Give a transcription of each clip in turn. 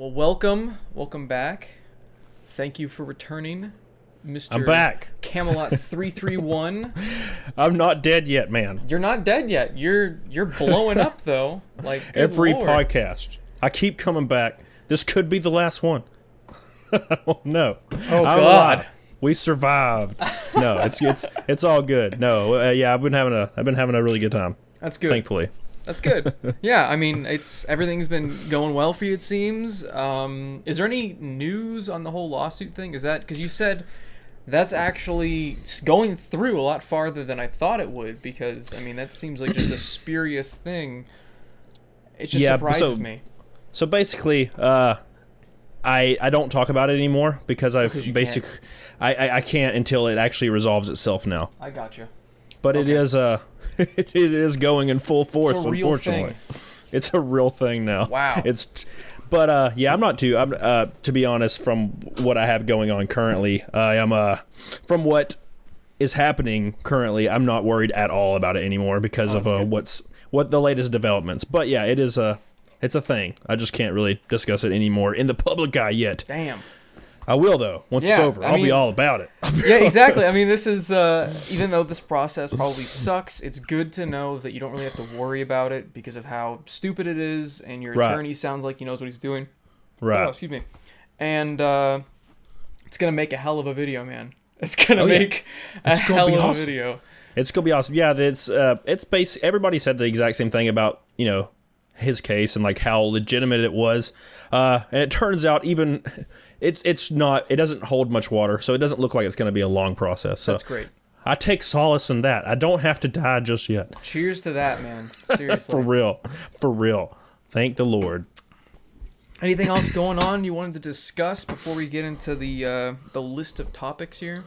Well, welcome, welcome back. Thank you for returning, Mister. I'm back. Camelot three three one. I'm not dead yet, man. You're not dead yet. You're you're blowing up though. Like Every Lord. podcast, I keep coming back. This could be the last one. I don't know. Oh I'm God. alive. We survived. No, it's it's it's all good. No, uh, yeah, I've been having a I've been having a really good time. That's good. Thankfully. That's good. yeah, I mean, it's everything's been going well for you. It seems. Um, is there any news on the whole lawsuit thing? Is that because you said that's actually going through a lot farther than I thought it would? Because I mean, that seems like just a spurious thing. It just Yeah, surprises so- me. So basically, uh, I I don't talk about it anymore because I've Because you basic I, I I can't until it actually resolves itself now. I gotcha. But it Okay. is uh it is going in full force. real unfortunately, it's a real thing now. Wow. It's, but uh, yeah, I'm not too. I'm uh, to be honest, from what I have going on currently, I am uh, from what is happening currently, I'm not worried at all about it anymore because Oh, of uh, what's what the latest developments. But yeah, it is a. It's a thing. I just can't really discuss it anymore in the public eye yet. Damn. I will though. Once it's over, I I'll be all about it. yeah, exactly. I mean, this is uh, even though this process probably sucks, it's good to know that you don't really have to worry about it because of how stupid it is, and your Right. attorney sounds like he knows what he's doing. Oh, right. excuse me. And uh, it's gonna make a hell of a video, man. It's gonna Oh, yeah. make a It's gonna hell be of awesome. a video. It's gonna be awesome. Yeah, it's uh, it's base. Everybody said the exact same thing about you know his case and like how legitimate it was. Uh, and it turns out even it's it's not. It doesn't hold much water, so it doesn't look like it's gonna be a long process. So That's great. I take solace in that. I don't have to die just yet. Cheers to that, man. Seriously. for real, for real. Thank the Lord. Anything else going on you wanted to discuss before we get into the uh, the list of topics here?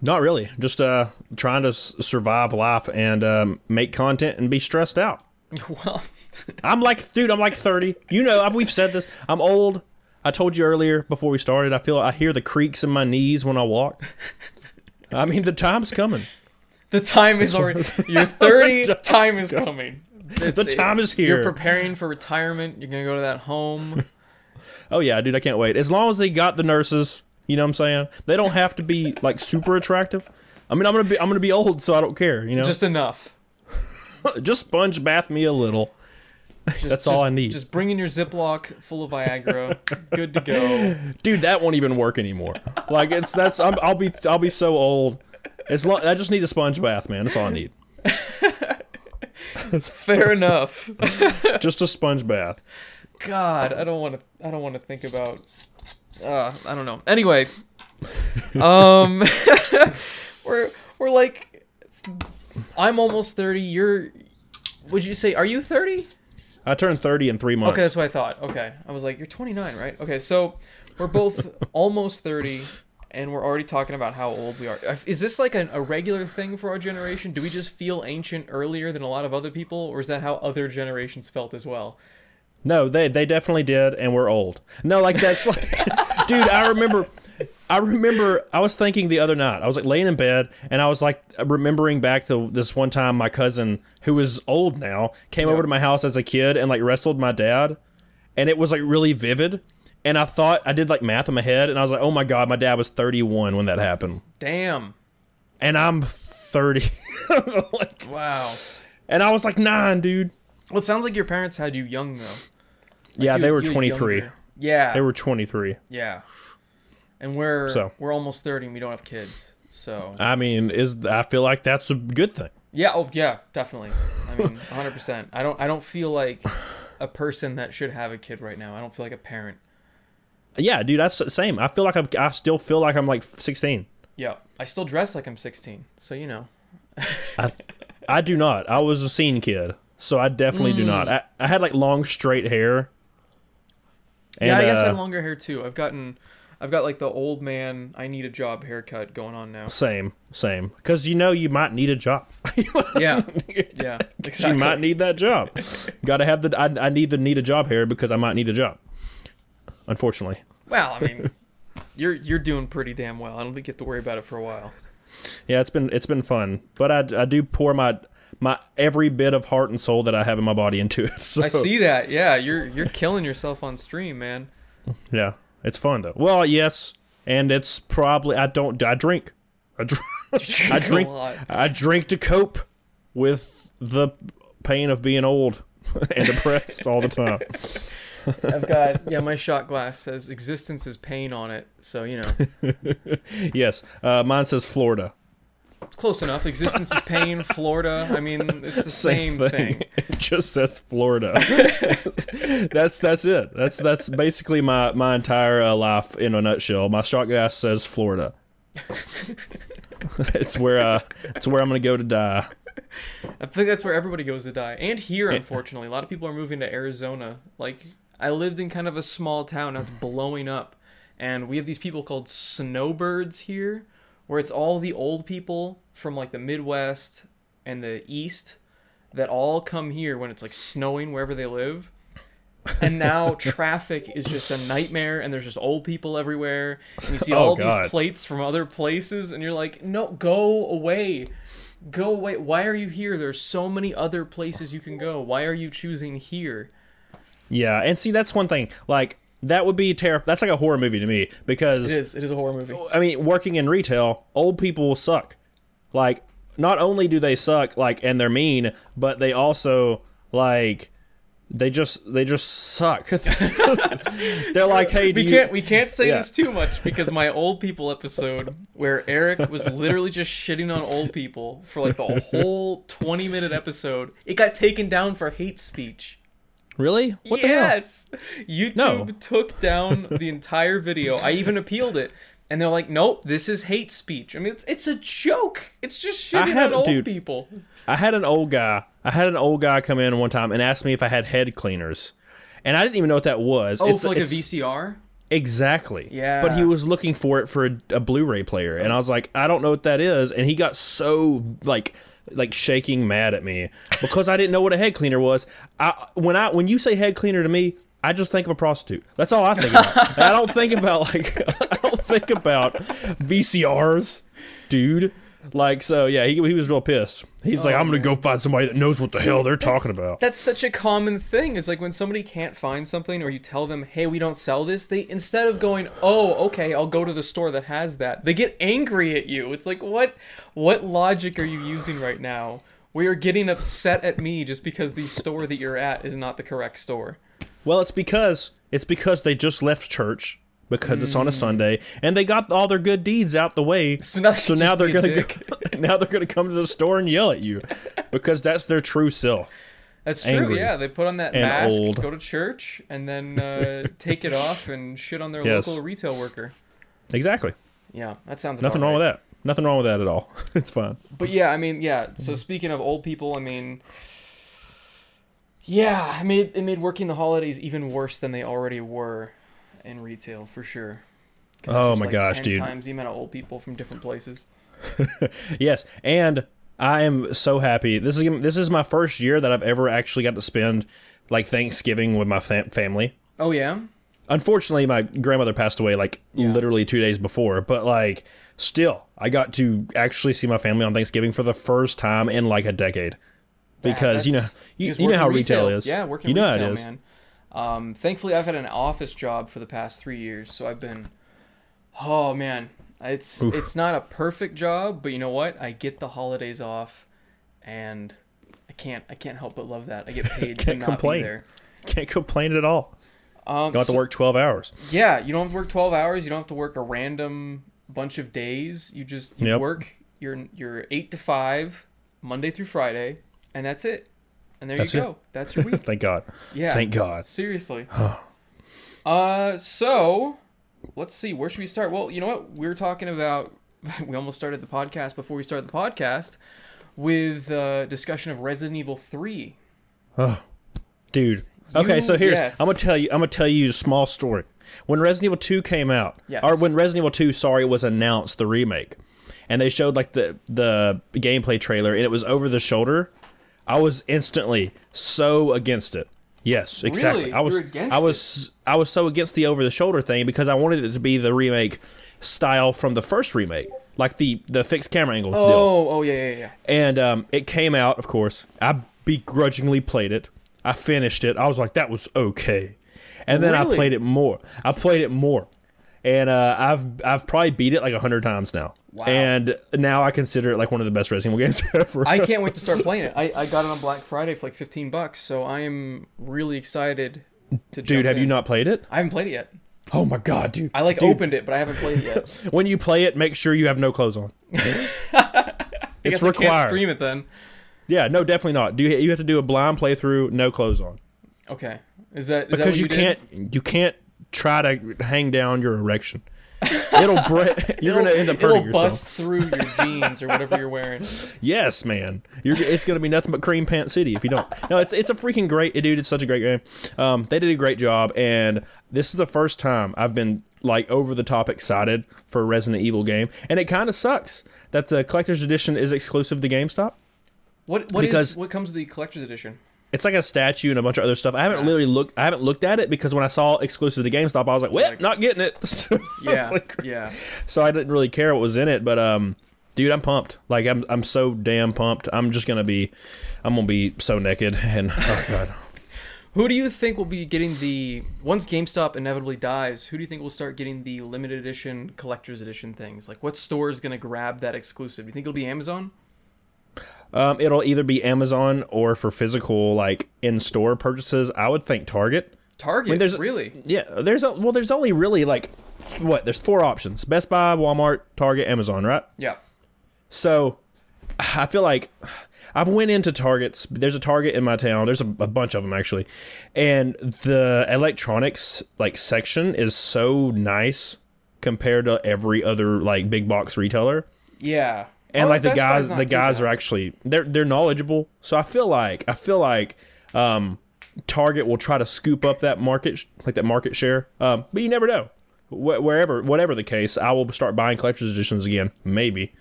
Not really. Just uh, trying to s- survive life and um, make content and be stressed out. well, I'm like, dude, I'm like 30. You know, I've, we've said this. I'm old. I told you earlier before we started. I feel I hear the creaks in my knees when I walk. I mean, the time's coming. the time is already. You're 30. The time is coming. The time is here. You're preparing for retirement. You're gonna go to that home. Oh yeah, dude, I can't wait. As long as they got the nurses, you know what I'm saying? They don't have to be like super attractive. I mean, I'm gonna be I'm gonna be old, so I don't care. You know, Just enough. just sponge bath me a little. Just, That's all just- I need. Just bring in your Ziploc full of Viagra. Good to go. dude that won't even work anymore like it's that's I'm, i'll be i'll be so old it's lo- i just need a sponge bath man that's all i need Fair enough. just a sponge bath God, I don't want to. I don't want to think about. Uh, I don't know. Anyway, um, we're we're like, I'm almost thirty. You're. Would you say? Are you thirty? I turned 30 in three months Okay, that's what I thought. Okay, I was like, you're 29, right? Okay, so we're both almost 30, and we're already talking about how old we are. Is this like an, a regular thing for our generation? Do we just feel ancient earlier than a lot of other people, or is that how other generations felt as well? no they they definitely did and we're old no like that's like dude i remember i remember i was thinking the other night i was like laying in bed and i was like remembering back to this one time my cousin who is old now came over to my house as a kid and like wrestled my dad and it was like really vivid and i thought i did like math in my head and i was like oh my god my dad was 31 when that happened Damn. and I'm 30. like, Wow. and I was like nine, dude. Well, it sounds like your parents had you young though. yeah, You- they were 23. younger. Yeah. They were 23. Yeah. And we're So. we're almost 30 and we don't have kids. So I mean, is I feel like that's a good thing. Yeah, oh yeah, definitely. I mean, 100%. I don't I don't feel like a person that should have a kid right now. I don't feel like a parent. Yeah, dude, that's the same. I feel like I'm, I still feel like I'm like 16. Yeah. I still dress like I'm 16. So, you know. I, I do not. I was a scene kid, so I definitely do Mm. not. I, I had like long straight hair. And, yeah, I guess I uh, have longer hair too. I've gotten I've got like the old man I need a job haircut going on now. same, same. Because you know you might need a job. Yeah. Yeah. Exactly. you might need that job. Got to have the. I, I need the need a job hair because I might need a job. Unfortunately. Well, I mean, you're you're doing pretty damn well. I don't think you have to worry about it for a while. Yeah, it's been it's been fun, but I, I do pour my my every bit of heart and soul that I have in my body into it. So, I see that. Yeah, you're you're killing yourself on stream, man. Yeah, it's fun though. Well, yes, and it's probably I don't I drink. I, dr- I a drink. I drink to cope with the pain of being old and depressed all the time. I've got yeah. My shot glass says existence is pain on it, so you know Yes, uh, mine says Florida. Close enough. Existence is pain. Florida. I mean, it's the same, thing. It just says Florida. that's that's it. That's that's basically my my entire uh, life in a nutshell. My shot glass says Florida. it's where uh, it's where I'm gonna go to die. I think that's where everybody goes to die. And here, unfortunately, a lot of people are moving to Arizona. Like, I lived in kind of a small town that's blowing up. And we have these people called snowbirds here, where it's all the old people from like the Midwest and the East that all come here when it's like snowing wherever they live. And now traffic is just a nightmare, and there's just old people everywhere. And you see Oh, all God. these plates from other places, and you're like, no, go away go away why are you here there's so many other places you can go why are you choosing here Yeah, and see that's one thing. Like that would be terrifying. That's like a horror movie to me because it is it is a horror movie I mean, working in retail, old people suck. Like, not only do they suck, like, and they're mean, but they also like they just they just suck. they're like, hey, do we you, can't we can't say Yeah. this too much because my old people episode where Eric was literally just shitting on old people for like the whole 20 minute episode it got taken down for hate speech really? What the hell? yes YouTube No. took down the entire video I even appealed it and they're like nope this is hate speech I mean it's it's a joke it's just shitting had- on old dude, people I had an old guy. I had an old guy come in one time and ask me if I had head cleaners, and I didn't even know what that was. Oh, it's, like a VCR. Exactly. Yeah. But he was looking for it for a, a Blu-ray player, and I was like, I don't know what that is, and he got so like like shaking mad at me because I didn't know what a head cleaner was. I when I when you say head cleaner to me. I just think of a prostitute. That's all I think about. I don't think about like I don't think about VCRs, dude. Like so, yeah. He, he was real pissed. He's like, Oh, I'm gonna man. go find somebody that knows what the hell they're talking about. That's such a common thing. It's like when somebody can't find something or you tell them, "Hey, we don't sell this." They instead of going, "Oh, okay, I'll go to the store that has that." They get angry at you. It's like, "What what logic are you using right now?" Where you're getting upset at me just because the store that you're at is not the correct store. Well, it's because it's because they just left church because it's Mm. on a Sunday and they got all their good deeds out the way. So now so now they're gonna go, now they're gonna come to the store and yell at you because that's their true self. That's true. Angry Yeah, they put on that mask, old. go to church, and then uh, take it off and shit on their Yes. local retail worker. Exactly. Yeah, that sounds Nothing wrong right. with that. Nothing wrong with that at all. it's fine. But yeah, I mean, yeah. So speaking of old people, I mean, yeah, it made it made working the holidays even worse than they already were in retail for sure. Oh my like gosh, 10 dude. Times the amount of old people from different places. Yes, and I am so happy. This is this is my first year that I've ever actually got to spend like Thanksgiving with my fam- family. Oh yeah, Unfortunately, my grandmother passed away like Yeah. literally two days before, but like still, I got to actually see my family on Thanksgiving for the first time in like a decade. Because you know, you, you know how retail, is. Yeah, working You know retail, how it is. man. Um, thankfully, I've had an office job for the past three years, so I've been. Oh man, it's Oof. it's not a perfect job, but you know what? I get the holidays off, and I can't I can't help but love that. I get paid Can't not complain. Can't complain at all. Um, you Don't have to work twelve hours. Yeah, you don't have to work twelve hours. You don't have to work a random bunch of days. You just you Yep. work your your eight to five, Monday through Friday, and that's it. And there That's you it. go. That's your week. Thank God. Yeah. Thank God. Seriously. uh, so let's see. Where should we start? Well, you know what? We were talking about. We almost started the podcast before we started the podcast with uh, discussion of Resident Evil Three. Oh, Dude. Okay, so here's yes. I'm gonna tell you I'm gonna tell you a small story. When Resident Evil 2 came out, Yes. or when Resident Evil 2, sorry, was announced the remake, and they showed like the the gameplay trailer, and it was over the shoulder. I was instantly so against it. Yes, exactly. Really? I was I was I was so against the over the shoulder thing because I wanted it to be the remake style from the first remake, like the the fixed camera angle deal Oh, oh yeah, yeah, yeah. and um, it came out. Of course, I begrudgingly played it. I finished it. I was like, that was okay. and then I played it more. I played it more, and uh, I've I've probably beat it like a hundred times now. Wow. And now I consider it like one of the best Evil games ever. I can't wait to start playing it. I, I got it on Black Friday for like 15 bucks, so I am really excited to Dude, have you not played it? I haven't played it yet. Oh my god, dude! I like Dude, opened it, but I haven't played it yet. when you play it, make sure you have no clothes on. I It's guess I can't required. stream it then. Yeah, no, definitely not. Do you, you have to do a blind playthrough, no clothes on, Okay. Is that is that what because you, did? can't you can't try to hang down your erection. It'll break. You're gonna end up hurting It'll yourself. bust through your jeans or whatever you're wearing. Yes, man. You're, it's gonna be nothing but cream pant city if you don't. No, it's it's a freaking great dude. It's such a great game. Um, they did a great job, and this is the first time I've been like over the top excited for a Resident Evil game, and it kind of sucks that the collector's edition is exclusive to GameStop. What what is Because- what comes with the collector's edition? It's like a statue and a bunch of other stuff. I haven't Yeah. literally looked. I haven't looked at it because when I saw exclusive to GameStop, I was like, "Well, Like- not getting it." Yeah, Like, yeah. so I didn't really care what was in it, but um, dude, I'm pumped. Like I'm, I'm so damn pumped. I'm just gonna be, I'm gonna be so naked and oh god. Who do you think will be getting the once GameStop inevitably dies? Who do you think will start getting the limited edition, collector's edition things? Like, what store is gonna grab that exclusive? You think it'll be Amazon? Um, it'll either be Amazon or for physical like in-store purchases. I would think Target. Target? I mean, there's- really? Yeah, there's a, well, there's only really like what? There's four options: Best Buy, Walmart, Target, Amazon, right? Yeah. So I feel like I've went into Targets. There's a Target in my town. There's a, a bunch of them actually, and the electronics like section is so nice compared to every other like big box retailer. Yeah. And Oh, like the guys, the guys are actually they're they're knowledgeable. So I feel like I feel like um, Target will try to scoop up that market like that market share. Um, but you never know. Wh- wherever, whatever the case, I will start buying collector's editions again. Maybe.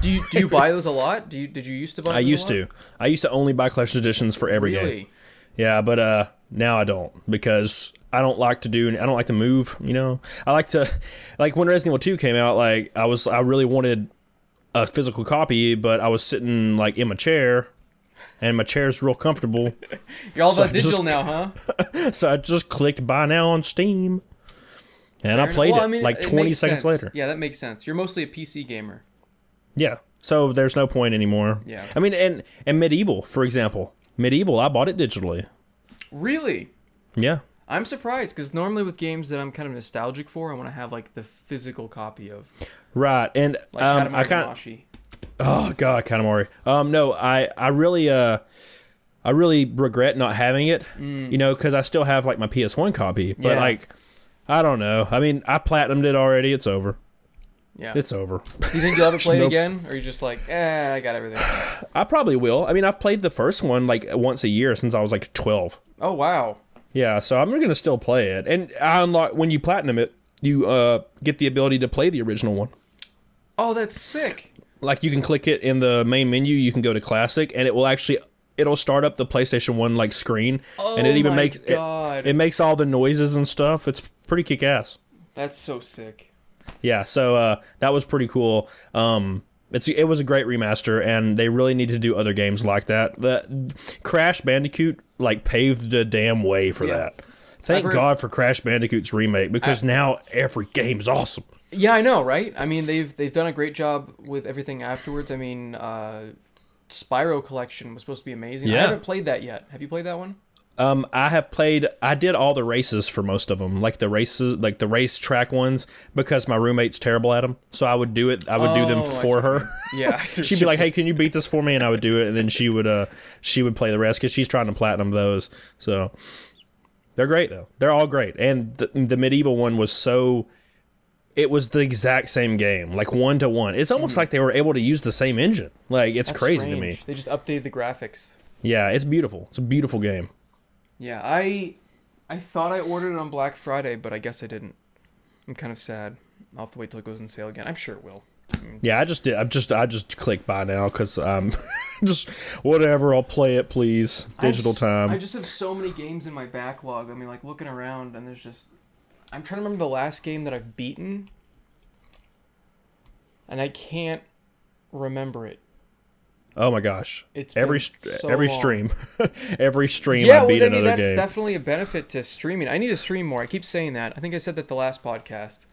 Do you do you buy those a lot? Do you did you used to buy? I those a used lot? to. I used to only buy collector's editions for every game. Really? Yeah, but uh now I don't because I don't like to do I don't like to move, you know. I like to like when Resident Evil 2 came out like I was I really wanted a physical copy, but I was sitting like in my chair and my chair's real comfortable. You're all So about I just- digital now, huh? so I just clicked buy now on Steam. And Fair I played Well, it I mean, like it 20 seconds sense. later. Yeah, that makes sense. You're mostly a PC gamer. Yeah. So there's no point anymore. Yeah. I mean and and MediEvil, for example. MediEvil, I bought it digitally. Really? Yeah. I'm surprised because normally with games that I'm kind of nostalgic for, I want to have like the physical copy of, Right. And like um I kind Damacy. Oh god, Katamari. Um, no, I I really uh, I really regret not having it. You know, because I still have like my PS1 copy, but Mm. Yeah. like, I don't know. I mean, I platinumed it already. It's over. Yeah. It's over. Do you think you'll ever play it again, or are you just like, eh, I got everything? I probably will. I mean, I've played the first one like once a year since I was like 12. Oh wow. Yeah, so I'm gonna still play it. And I unlock when you platinum it, you uh get the ability to play the original one. Oh, that's sick. like you can click it in the main menu you can go to classic and it will actually it'll start up the playstation 1 like screen and it Oh even my makes it, it makes all the noises and stuff it's pretty kick-ass That's so sick. yeah so uh that was pretty cool um it's it was a great remaster and they really need to do other games like that the crash bandicoot like paved the damn way for Yeah. that thank heard- god for crash bandicoot's remake because now every game's awesome Yeah, I know, right? I mean, they've they've done a great job with everything afterwards. I mean, uh, Spyro Collection was supposed to be amazing. Yeah. I haven't played that yet. Have you played that one? Um, I have played. I did all the races for most of them, like the races, like the race track ones, because my roommate's terrible at them. So I would do it. I would do them Oh, for her. Yeah, I see what She'd be like, "Hey, can you beat this for me?" And I would do it, and then she would, uh, she would play the rest because she's trying to platinum those. So they're great though. They're all great, and the, the MediEvil one was so. It was the exact same game, like one to one. It's almost like they were able to use the same engine. Like it's That's crazy to me. They just updated the graphics. Yeah, it's beautiful. It's a beautiful game. Yeah, I I thought I ordered it on Black Friday, but I guess I didn't. I'm kind of sad. I'll have to wait till it goes on sale again. I'm sure it will. Yeah, I just did. I just I just click buy now because um, just whatever. I'll play it, please. Digital I just, time. I just have so many games in my backlog. I mean, like looking around, and there's just. I'm trying to remember the last game that I've beaten, and I can't remember it. Oh my gosh! It's every so every long. stream, every stream Yeah, I well, I mean, another that's game. definitely a benefit to streaming. I need to stream more. I keep saying that. I think I said that the last podcast.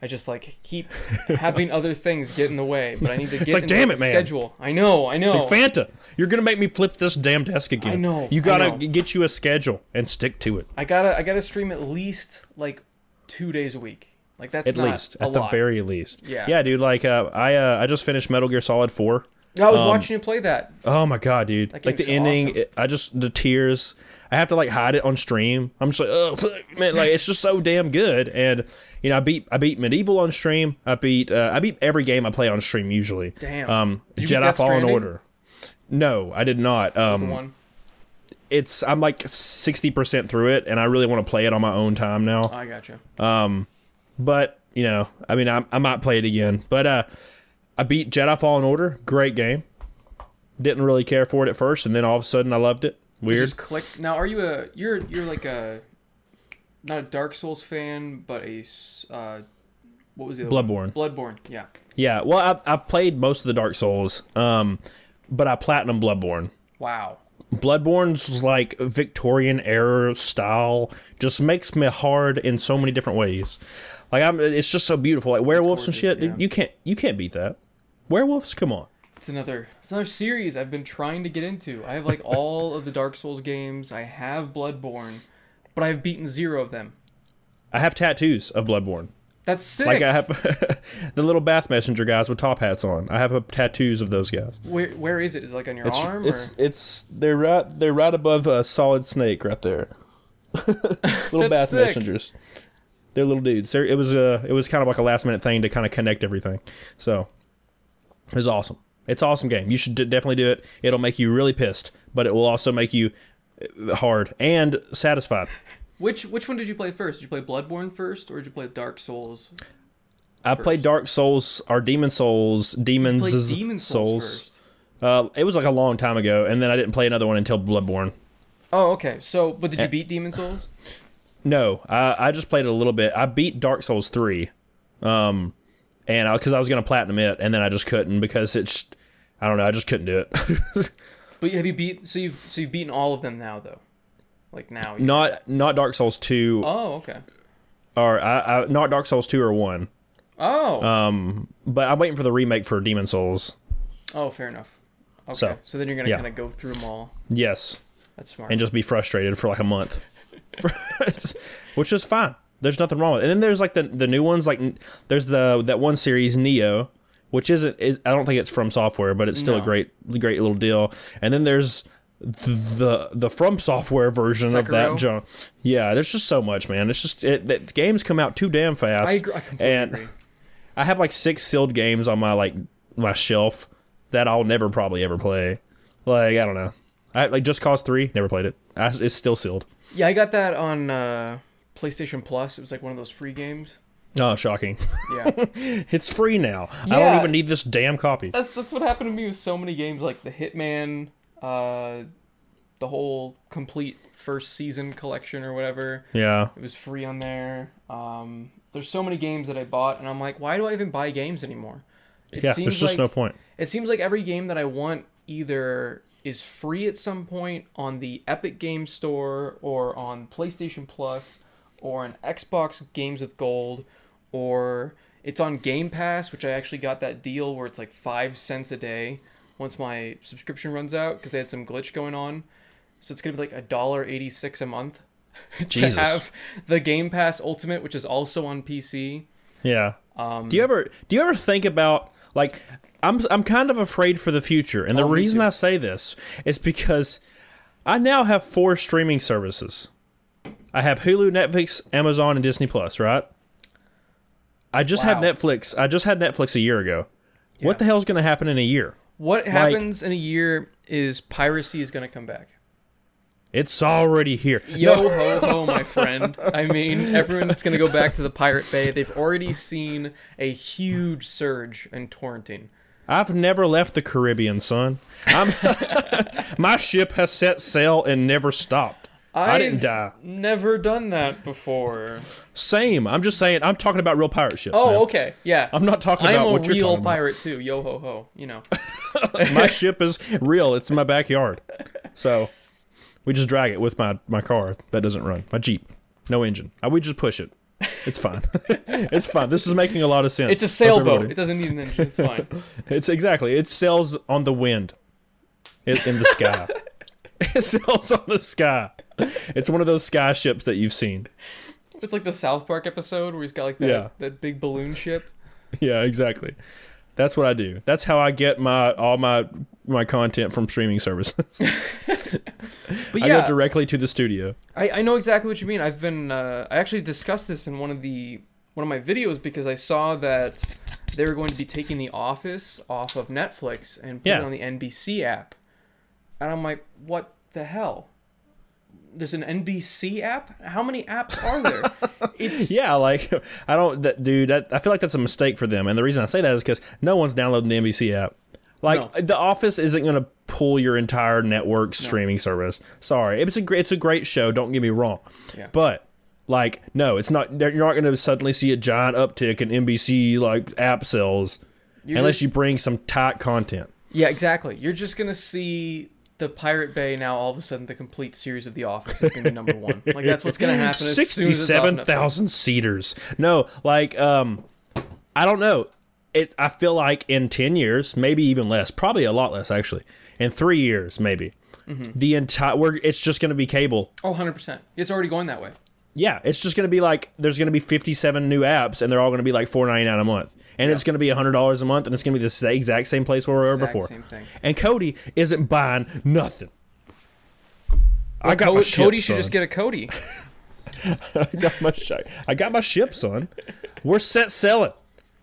I just like keep having other things get in the way, but I need to get it's like, damn it, man. schedule. I know, I know. Like, Fanta, you're gonna make me flip this damn desk again. I know, You gotta know. get you a schedule and stick to it. I gotta, I gotta stream at least like two days a week. Like that's At not least, at the very least. Yeah. Yeah, dude. Like, uh, I uh, I just finished Metal Gear Solid Four. I was um, watching you play that. Oh my god, dude! Like the game's ending, awesome. it- I just the tears. I have to like hide it on stream. I'm just like, oh fuck, man! Like it's just so damn good. And you know, I beat I beat MediEvil on stream. I beat uh, I beat every game I play on stream usually. Damn. Um, Jedi Fallen? Order. No, I did not. Um, it's I'm like sixty percent through it, and I really want to play it on my own time now. I gotcha. Um, but you know, I mean, I, I might play it again. But uh, I beat Jedi Fallen Order. Great game. Didn't really care for it at first, and then all of a sudden I loved it. Weird. just clicked. Now, are you a you're you're like a not a Dark Souls fan, but a uh, what was the other one? Bloodborne. Bloodborne, yeah. Yeah, well, I've, I've played most of the Dark Souls, um, but I platinum Bloodborne. Wow. Bloodborne's like Victorian era style, just makes me hard in so many different ways. Like I'm, it's just so beautiful. Like werewolves and gorgeous, shit, dude, yeah. you can't you can't beat that. Werewolves, come on. It's another it's another series I've been trying to get into. I have like all of the Dark Souls games. I have Bloodborne, but I've beaten zero of them. I have tattoos of Bloodborne. That's sick. Like I have the little bath messenger guys with top hats on. I have uh, tattoos of those guys. where where is it? Is it like on your It's arm it's or it's they're right they're right above a solid snake right there. little That's bath sick. messengers. They're little dudes. They're, it was uh it was kind of like a last minute thing to kind of connect everything. So it was awesome. It's an awesome game. You should d- definitely do it. It'll make you really pissed, but it will also make you uh, hard and satisfied. which which one did you play first? Did you play Bloodborne first, or did you play Dark Souls? I played Dark Souls or Demon Souls, Demons Demon Souls, Souls. first. Uh, it was like a long time ago, and then I didn't play another one until Bloodborne. Oh, okay. So, but Eh. did you beat Demon Souls? No, I, I just played it a little bit. I beat Dark Souls three, um, and because I, was gonna platinum it, and then I just couldn't because it's, I don't know, I just couldn't do it. But have you beat? So you've so you've beaten all of them now, though. Like now. you- not not Dark Souls two. Oh okay. or I, I not Dark Souls two or one. Oh. Um, but I'm waiting for the remake for Demon Souls. oh, fair enough. Okay. So, So, then you're gonna yeah. kind of go through them all. Yes, That's smart. and just be frustrated for like a month, which is fine. There's nothing wrong with it. And then there's like the the new ones, like there's the that one series Nioh, which isn't is I don't think it's FromSoftware, but it's still a great great little deal. And then there's the the FromSoftware version of that junk. Yeah, there's just so much, man. It's just it, that games come out too damn fast. I agree. I and agree. I have like six sealed games on my like my shelf that I'll never probably ever play. Like I don't know. I like Just Cause Three. Never played it. I, it's still sealed. Yeah, I got that on uh, PlayStation Plus. It was like one of those free games. Oh, shocking! Yeah. it's free now. I don't even need this damn copy. That's that's what happened to me with so many games like the Hitman, uh, the whole complete first season collection or whatever. Yeah, It was free on there. Um, there's so many games that I bought, and I'm like, why do I even buy games anymore? It yeah. seems There's just like, no point. It seems like every game that I want either is free at some point on the Epic Game Store or on PlayStation Plus or on Xbox Games with Gold or it's on Game Pass, which I actually got that deal where it's like five cents a day once my subscription runs out because they had some glitch going on. So it's gonna be like a dollar eighty six a month to have the Game Pass Ultimate, which is also on PC. Yeah. Um, Do you ever do you ever think about like I'm I'm kind of afraid for the future, and the Oh, reason too. I say this is because I now have four streaming services. I have Hulu, Netflix, Amazon, and Disney Plus. Right. I just had Netflix. I just had Netflix a year ago. What the hell's going to happen in a year? What happens in a year is piracy is gonna come back. It's already here. Yo ho ho, my friend. I mean, everyone's gonna go back to the Pirate Bay. They've already seen a huge surge in torrenting. I've never left the Caribbean, son. I'm my ship has set sail and never stopped. I didn't die. Never done that before. Same. I'm just saying. I'm talking about real pirate ships. Oh, man. okay, yeah. I'm not talking I'm about what you're talking about. I'm a real pirate too. Yo ho ho. You know. my ship is real. It's in my backyard. So we just drag it with my my car that doesn't run. My Jeep, no engine. Uh, We just push it. It's fine. it's fine. This is making a lot of sense. It's a sailboat. It doesn't need an engine. It's fine. It's exactly. It sails on the wind, in, in the sky. it sails on the sky. It's one of those sky ships that you've seen. It's like the South Park episode where he's got like that, Yeah. that big balloon ship. Yeah, exactly. That's what I do. That's how I get my all my my content from streaming services. But I yeah, go directly to the studio. I, I know exactly what you mean. I've been uh, I actually discussed this in one of the one of my videos because I saw that they were going to be taking The Office off of Netflix and putting Yeah. it on the NBC app, and I'm like, what the hell? There's an NBC app. How many apps are there? it's Yeah, like I don't, that, dude. That, I feel like that's a mistake for them, and the reason I say that is because no one's downloading the NBC app. Like No. The Office isn't going to pull your entire network streaming service. Sorry, it's a great, it's a great show. Don't get me wrong, Yeah. but like no, it's not. You're not going to suddenly see a giant uptick in NBC like app sales you're unless just- you bring some tight content. Yeah, exactly. You're just gonna see the Pirate Bay now. All of a sudden, the complete series of The Office is gonna be number one. Like that's what's gonna happen. Sixty-seven thousand soon as it's off Sixty-seven Netflix. thousand seeders. No, like um, I don't know. It. I feel like in ten years, maybe even less, probably a lot less actually. In three years, maybe Mm-hmm. the entire. We're. It's just going to be cable. Oh, 100 percent. It's already going that way. Yeah, it's just going to be like there's going to be fifty-seven new apps, and they're all going to be like four ninety-nine a month, and it's going to be hundred dollars a month, and it's going to be the exact same place where we were Exact before. same thing. And Cody isn't buying nothing. I got Co- my ship, Cody should son. just get a Kodi. I got my sh- I got my ship, son. We're set selling.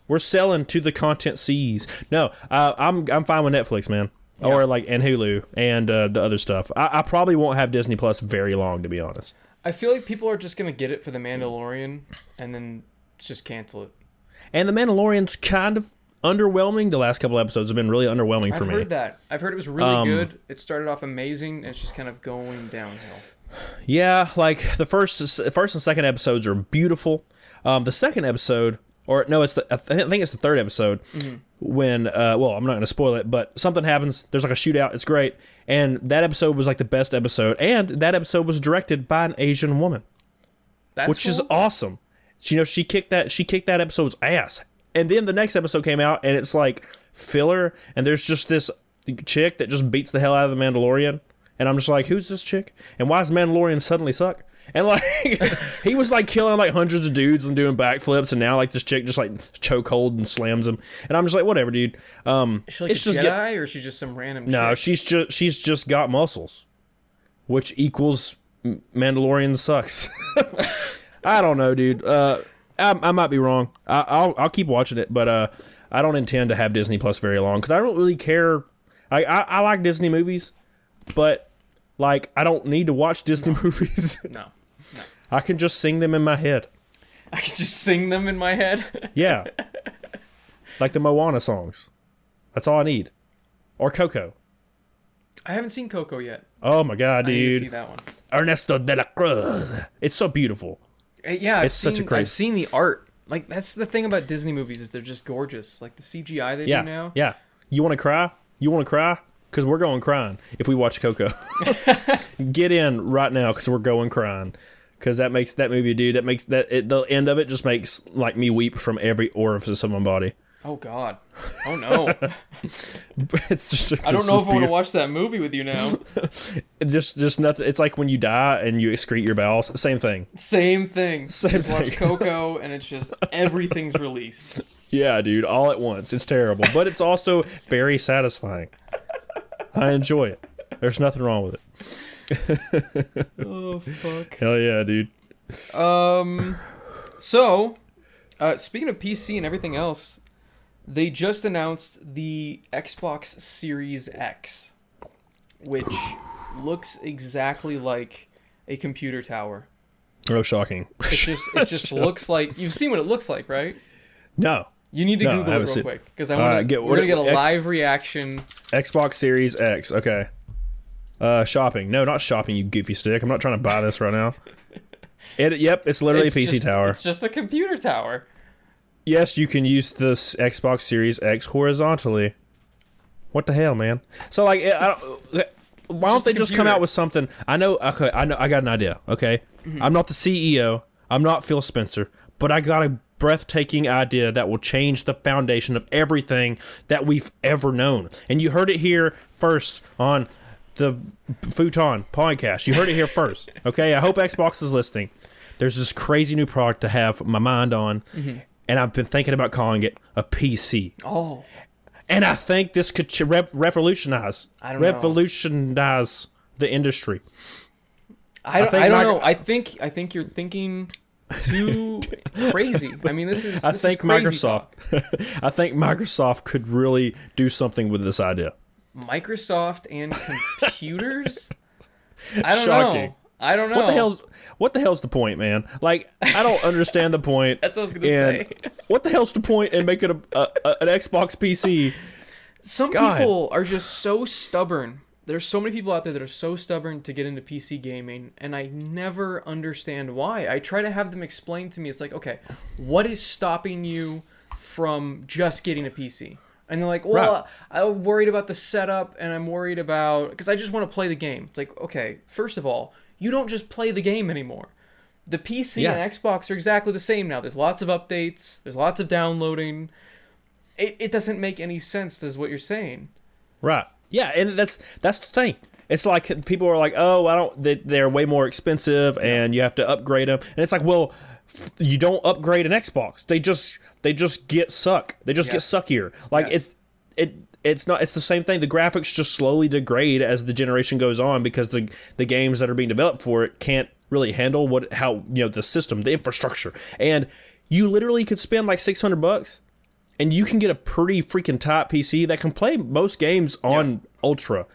We're selling to the content seas. No, uh, I'm I'm fine with Netflix, man, or like and Hulu and uh, the other stuff. I, I probably won't have Disney Plus very long, to be honest. I feel like people are just gonna get it for the Mandalorian and then just cancel it. And the Mandalorian's kind of underwhelming. The last couple episodes have been really underwhelming I've for me. I've heard that. I've heard it was really Um, good. It started off amazing, and it's just kind of going downhill. Yeah, like the first first and second episodes are beautiful. Um, the second episode, or no, it's the I th- I think it's the third episode when uh, well, I'm not going to spoil it, but something happens. There's like a shootout. It's great, and that episode was like the best episode, and that episode was directed by an Asian woman, That's which is awesome. You know, she kicked that she kicked that episode's ass, and then the next episode came out, and it's like filler, and there's just this chick that just beats the hell out of the Mandalorian, and I'm just like, who's this chick, and why does Mandalorian suddenly suck? And like, he was like killing like hundreds of dudes and doing backflips, and now like this chick just like chokehold and slams him, and I'm just like, whatever, dude. Um, Is she like it's a just Jedi, get- or is she just some random? no, chick? she's just she's just got muscles, which equals Mandalorian sucks. I don't know, dude. Uh, I, I might be wrong. I, I'll I'll keep watching it, but uh, I don't intend to have Disney Plus very long because I don't really care. I, I I like Disney movies, but like I don't need to watch Disney movies. no. I can just sing them in my head. I can just sing them in my head. Yeah, like the Moana songs. That's all I need. Or Coco. I haven't seen Coco yet. Oh my god, dude! I need to see that one. Ernesto de la Cruz. It's so beautiful. Uh, Yeah, I've It's such a crazy- I've seen the art. Like that's the thing about Disney movies is they're just gorgeous. Like the CGI they Yeah, do now. yeah. You want to cry? You want to cry? Because we're going crying if we watch Coco. Get in right now because we're going crying. Because that makes that movie, dude. That makes that it, the end of it just makes like me weep from every orifice of my body. Oh God. Oh no. it's just. I don't know if I want to watch that movie with you now. Just, just nothing. It's like when you die and you excrete your bowels. Same thing. Same thing. Same just watch thing. Coco and it's just everything's released. Yeah, dude. All at once. It's terrible, but it's also very satisfying. I enjoy it. There's nothing wrong with it. Oh fuck. Hell yeah, dude. Um, so, uh, speaking of PC and everything else, they just announced the Xbox Series X, which looks exactly like a computer tower. Oh, shocking. It just it just looks like you've seen what it looks like, right? No. You need to No, Google it real seen- quick because I want right, to. get- We're gonna get a X- live reaction. Xbox Series X. Okay. Uh, shopping. No, not shopping. You goofy stick. I'm not trying to buy this right now. It. Yep. It's literally It's a PC just- tower. It's just a computer tower. Yes, you can use this Xbox Series X horizontally. What the hell, man? So like, I don't, why don't they just come out with something? I know. Okay, I know. I got an idea. Okay, Mm-hmm. I'm not the CEO. I'm not Phil Spencer, but I got a breathtaking idea that will change the foundation of everything that we've ever known. And you heard it here first on the Futon podcast. You heard it here first. Okay, I hope Xbox is listening. There's this crazy new product to have my mind on, Mm-hmm. and I've been thinking about calling it a PC. Oh, And I think this could rev- revolutionize, I don't know. revolutionize the industry. I don't, I, don't Micro- know. I think I think you're thinking too crazy. I mean, this is. I this is think crazy Microsoft. I think Microsoft could really do something with this idea. Microsoft and computers. I don't Shocking. know. I don't know. What the hell's what the hell's the point, man? Like I don't understand the point. That's what I was gonna say. What the hell's the point in making a, a, a an Xbox PC? Some God. people are just so stubborn. There's so many people out there that are so stubborn to get into PC gaming, and I never understand why. I try to have them explain to me. It's like, okay, what is stopping you from just getting a PC? And they're like, well, I'm worried about the setup, and I'm worried about because I just want to play the game. It's like, okay, first of all, you don't just play the game anymore. The PC Yeah. and Xbox are exactly the same now. There's lots of updates. There's lots of downloading. It, it doesn't make any sense, does what you're saying. Right. Yeah, and that's that's the thing. It's like people are like, "Oh, I don't. They, they're way more expensive, and you have to upgrade them." And it's like, well, you don't upgrade an Xbox. They just they just get suck. They just Yes. get suckier. Like Yes. it's it. It's not. It's the same thing. The graphics just slowly degrade as the generation goes on because the the games that are being developed for it can't really handle what how you know the system, the infrastructure, and you literally could spend like six hundred bucks and you can get a pretty freaking top PC that can play most games on Ultra,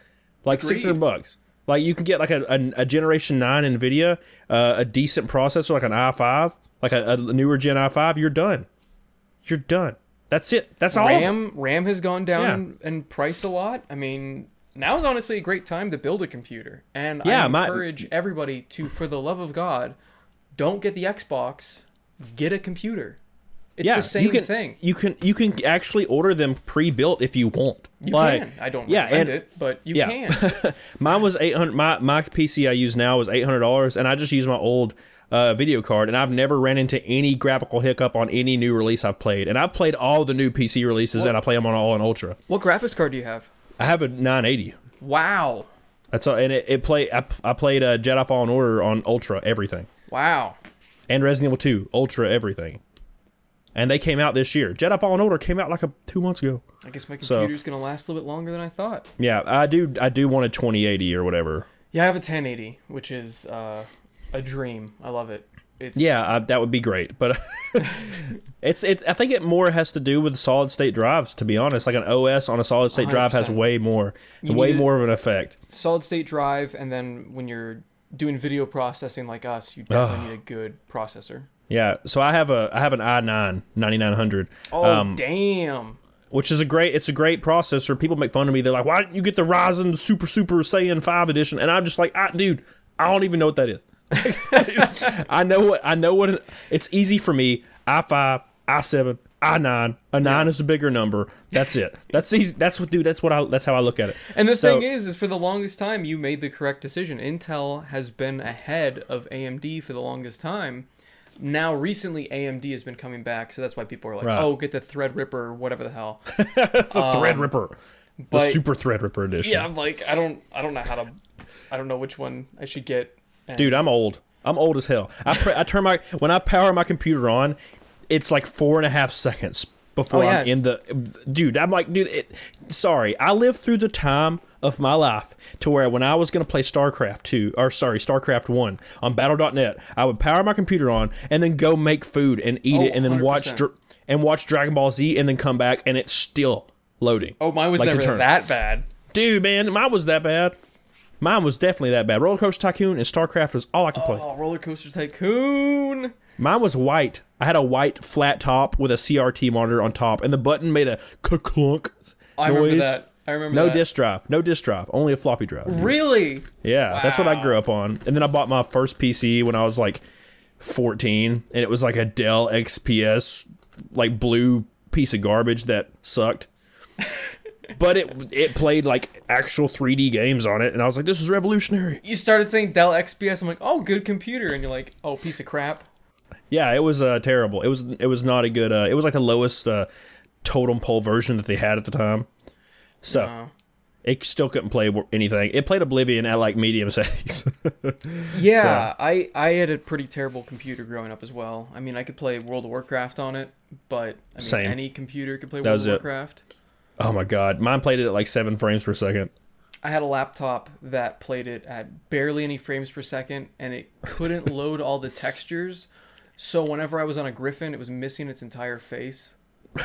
like Agreed. six hundred bucks. Like you can get like a, a, a Generation Nine Nvidia, uh, a decent processor like an i5, like a, a newer Gen i5. You're done. You're done. That's it. That's all. RAM RAM has gone down in price a lot. I mean, now is honestly a great time to build a computer, and Yeah, I my- encourage everybody to, for the love of God, don't get the Xbox, get a computer. It's yeah, the same you can, thing. You can you can actually order them pre-built if you want. You Like, can. I don't yeah, recommend and- it, but you yeah. can. Mine was eight hundred. My my PC I use now was eight hundred dollars, and I just use my old uh, video card, and I've never ran into any graphical hiccup on any new release I've played, and I've played all the new PC releases, and I play them on all on Ultra. what graphics card do you have? I have a nine eighty. Wow. That's all, and it, it play. I, I played uh, Jedi Fallen Order on Ultra everything, Wow. and Resident Evil Two Ultra everything, and they came out this year. Jedi Fallen Order came out like a two months ago. I guess my So- computer's gonna last a little bit longer than I thought. Yeah, I do. I do want a twenty eighty or whatever. Yeah, I have a 1080, which is uh, a dream. I love it. It's Yeah, I, that would be great, but it's it's. I think it more has to do with solid state drives. To be honest, like an OS on a solid state drive has way more, You way more of an effect. solid state drive, and then when you're doing video processing like us, you definitely need a good processor. Yeah, so I have a I have an i9 9900, Oh um, damn! which is a great. It's a great processor. People make fun of me. They're like, "Why didn't you get the Ryzen Super Super Saiyan 5 edition?" And I'm just like, ah, "Dude, I don't even know what that is." I know what I know what it, it's easy for me. i5, i7, i9. A nine is a bigger number. That's it. That's easy. That's what, dude. That's what I. That's how I look at it. And the So- thing is, is for the longest time you made the correct decision. Intel has been ahead of AMD for the longest time. Now recently AMD has been coming back, so that's why people are like, Right. "Oh, get the Threadripper, or whatever the hell." the Threadripper, um, the but- Super Threadripper edition. yeah, I'm like, I don't, I don't know how to, I don't know which one I should get. And Dude, I'm old. I'm old as hell. I pre- I turn my when I power my computer on, it's like four and a half seconds before Oh, yeah, I'm in the. Dude, I'm like, dude. It, sorry, I lived through the time of my life to where when I was gonna play StarCraft two or sorry StarCraft one on Battle.net, I would power my computer on and then go make food and eat Oh, it and then watch 100%. dr- and watch Dragon Ball Z and then come back and it's still loading. oh, mine was Like never that bad. Dude, man, mine was that bad. Mine was definitely that bad. Roller Coaster Tycoon and StarCraft was all I could play. Oh, Roller Coaster Tycoon. Mine was white. I had a white flat top with a CRT monitor on top, and the button made a clunk noise. I remember that. I remember No that. disk drive. No disk drive. Only a floppy drive. Really? Yeah, that's what I grew up on. And then I bought my first PC when I was like 14, and it was like a Dell XPS, like blue piece of garbage that sucked. but it it played like actual 3D games on it, and I was like, this is revolutionary. You started saying Dell XPS. I'm like, oh, good computer, and you're like, oh, piece of crap. Yeah, it was uh, terrible. It was it was not a good. Uh, it was like the lowest uh, totem pole version that they had at the time. So it still couldn't play anything. It played Oblivion at like medium settings. yeah, I I had a pretty terrible computer growing up as well. I mean, I could play World of Warcraft on it, but I mean, Same. any computer could play That World of it. Warcraft. oh my god, mine played it at like seven frames per second. I had a laptop that played it at barely any frames per second, and it couldn't load all the textures. So whenever I was on a Griffin, it was missing its entire face.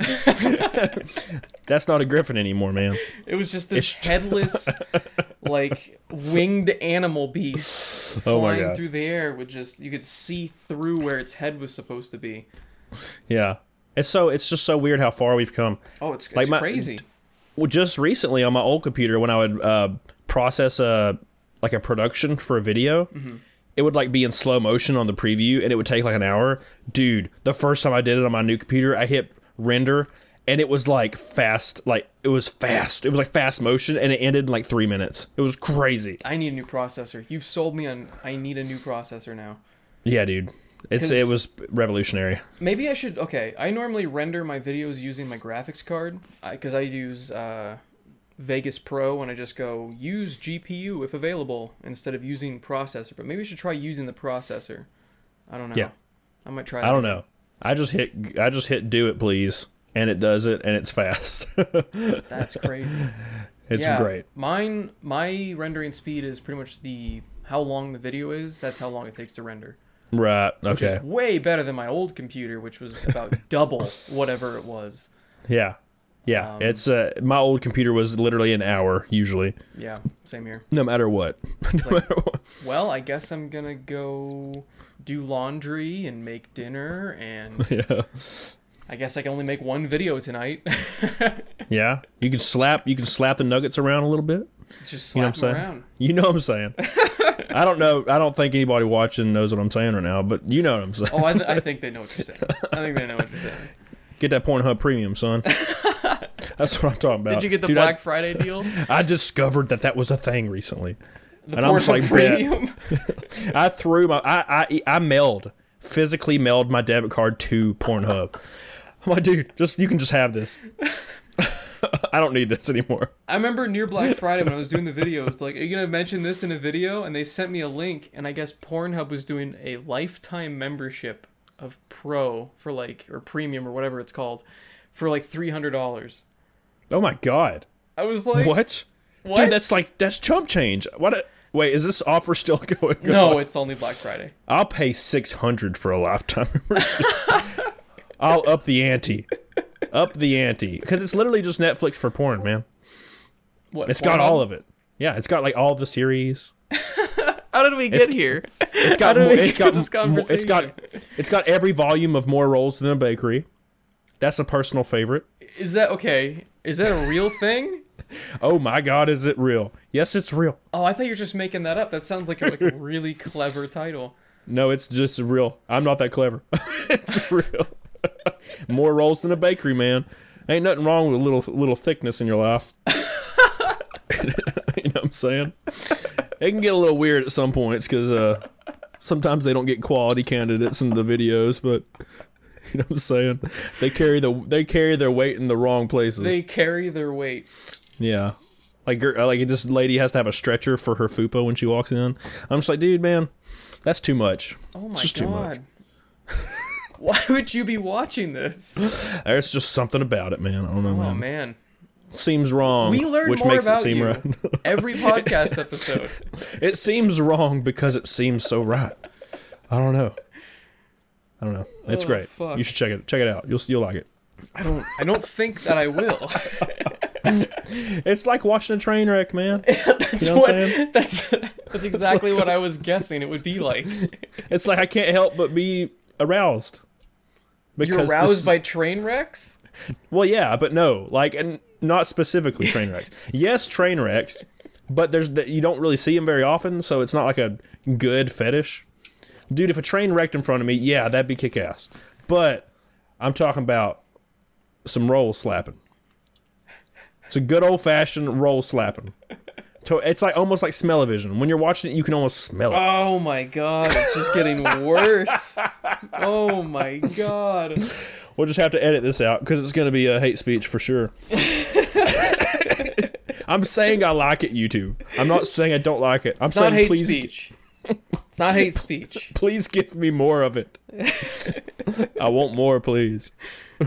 That's not a Griffin anymore, man. It was just this It's- headless, like winged animal beast Oh my flying God. through the air with just you could see through where its head was supposed to be. Yeah, it's so it's just so weird how far we've come. Oh, it's, it's Like my- crazy. well, just recently on my old computer when I would uh, process a like a production for a video, it would like be in slow motion on the preview, and it would take like an hour. Dude, the first time I did it on my new computer, I hit render, and it was like fast, like it was fast. It was like fast motion, and it ended in like three minutes. It was crazy. I need a new processor. You've sold me on. I need a new processor now. Yeah, dude, it's it was revolutionary. Maybe I should. Okay, I normally render my videos using my graphics card because I, use uh, Vegas Pro and I just go use GPU if available instead of using processor. But maybe I should try using the processor. I don't know. Yeah. I might try. I don't know. I just hit I just hit do it please, and it does it, and it's fast. That's crazy. it's Yeah, great. Mine, my rendering speed is pretty much the how long the video is. That's how long it takes to render. Right. Which Okay. is way better than my old computer, which was about double whatever it was. Yeah. Yeah. Um, it's uh my old computer was literally an hour usually, Yeah, same here. no matter what. no like- matter what. Well, I guess I'm gonna go do laundry and make dinner, and Yeah. I guess I can only make one video tonight. Yeah. You can slap you can slap the nuggets around a little bit. Just You know slap what I'm them saying? around. You know what I'm saying. I don't know. I don't think anybody watching knows what I'm saying right now, but you know what I'm saying. Oh, I, th- I think they know what you're saying. I think they know what you're saying. Get that Pornhub Premium, son. That's what I'm talking about. Did you get the Dude, I- Black Friday deal? I discovered that that was a thing recently. The And just Pornhub like. Premium? I threw my I I I mailed physically mailed my debit card to Pornhub. I'm like, dude, just you can just have this. I don't need this anymore. I remember near Black Friday when I was doing the videos, like, are you gonna mention this in a video? And they sent me a link, and I guess Pornhub was doing a lifetime membership of Pro for like or Premium or whatever it's called for like three hundred dollars. Oh my god. I was like, what? What? Dude, that's like that's chump change. What? A, wait, is this offer still going? no, it's only Black Friday. I'll pay six hundred for a lifetime membership. I'll up the ante. Up the ante because it's literally just Netflix for porn, man. What? It's got all of it. Yeah, it's got like all the series. How did we It's- get here? It's got How did more, we it's got it's got it's got every volume of more rolls than a bakery. That's a personal favorite. Is that okay? Is that a real thing? Oh my god, is it real? Yes, it's real. Oh, I thought you were just making that up. That sounds like a, like a really clever title. No, it's just real. I'm not that clever. it's real. more rolls than a bakery, man. Ain't nothing wrong with a little little thickness in your life. you know what I'm saying? It can get a little weird at some points because uh, sometimes they don't get quality candidates in the videos, but you know what I'm saying? They carry the they carry their weight in the wrong places. They carry their weight. Yeah. Like, uh, like this lady has to have a stretcher for her fupa when she walks in. I'm just like, dude, man, that's too much. Oh my just too much. god. Why would you be watching this? There's just something about it, man. I don't know, Oh man. man. Seems wrong, We learn which more makes it seem you right. every podcast episode. it seems wrong because it seems so right. I don't know. I don't know. Oh, it's Oh, great. fuck. You should check it. Check it out. You'll you'll like it. I don't I don't think that I will. It's like watching a train wreck, man. That's You know what what, that's that's exactly what I was guessing it would be like. It's like I can't help but be aroused. You're this- aroused by train wrecks? Well, yeah, but no, like, and not specifically train wrecks. yes, train wrecks, but there's that you don't really see them very often, so it's not like a good fetish. Dude, if a train wrecked in front of me, yeah, that'd be kick ass. But I'm talking about some roll slapping. It's a good old fashioned roll slapping. So it's like almost like smell-o-vision. When you're watching it, you can almost smell it. Oh my god, it's just getting worse. Oh my god. We'll just have to edit this out because it's going to be a hate speech for sure. I'm saying I like it, YouTube. I'm not saying I don't like it. I'm It's saying hate please, speech. It's not hate speech. please give me more of it. I want more, please.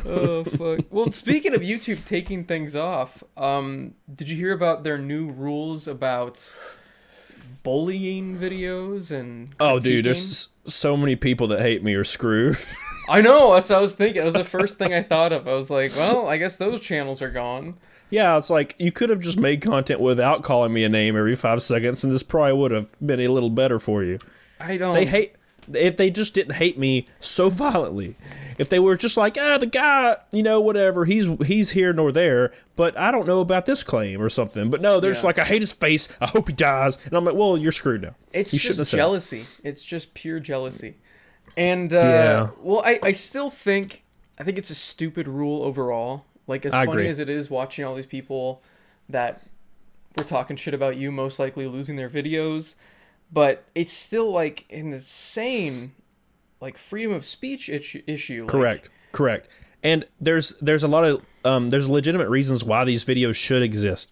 Oh fuck. Well, speaking of YouTube taking things off, um, did you hear about their new rules about bullying videos and? Oh, dude, there's so many people that hate me are screwed. I know. That's what I was thinking. That was the first thing I thought of. I was like, well, I guess those channels are gone. Yeah, it's like you could have just made content without calling me a name every five seconds, and this probably would have been a little better for you. I don't. They hate if they just didn't hate me so violently. If they were just like, ah, the guy, you know, whatever, he's he's here nor there, but I don't know about this claim or something. But no, they're just like, I hate his face. I hope he dies. And I'm like, well, you're screwed now. It's you just jealousy. It's just pure jealousy. And uh, Yeah. well, I, I still think I think it's a stupid rule overall. Like as I funny agree. as it is watching all these people that were talking shit about you, most likely losing their videos, but it's still like in the same like freedom of speech issue. like- Correct. Correct. And there's there's a lot of um, there's legitimate reasons why these videos should exist.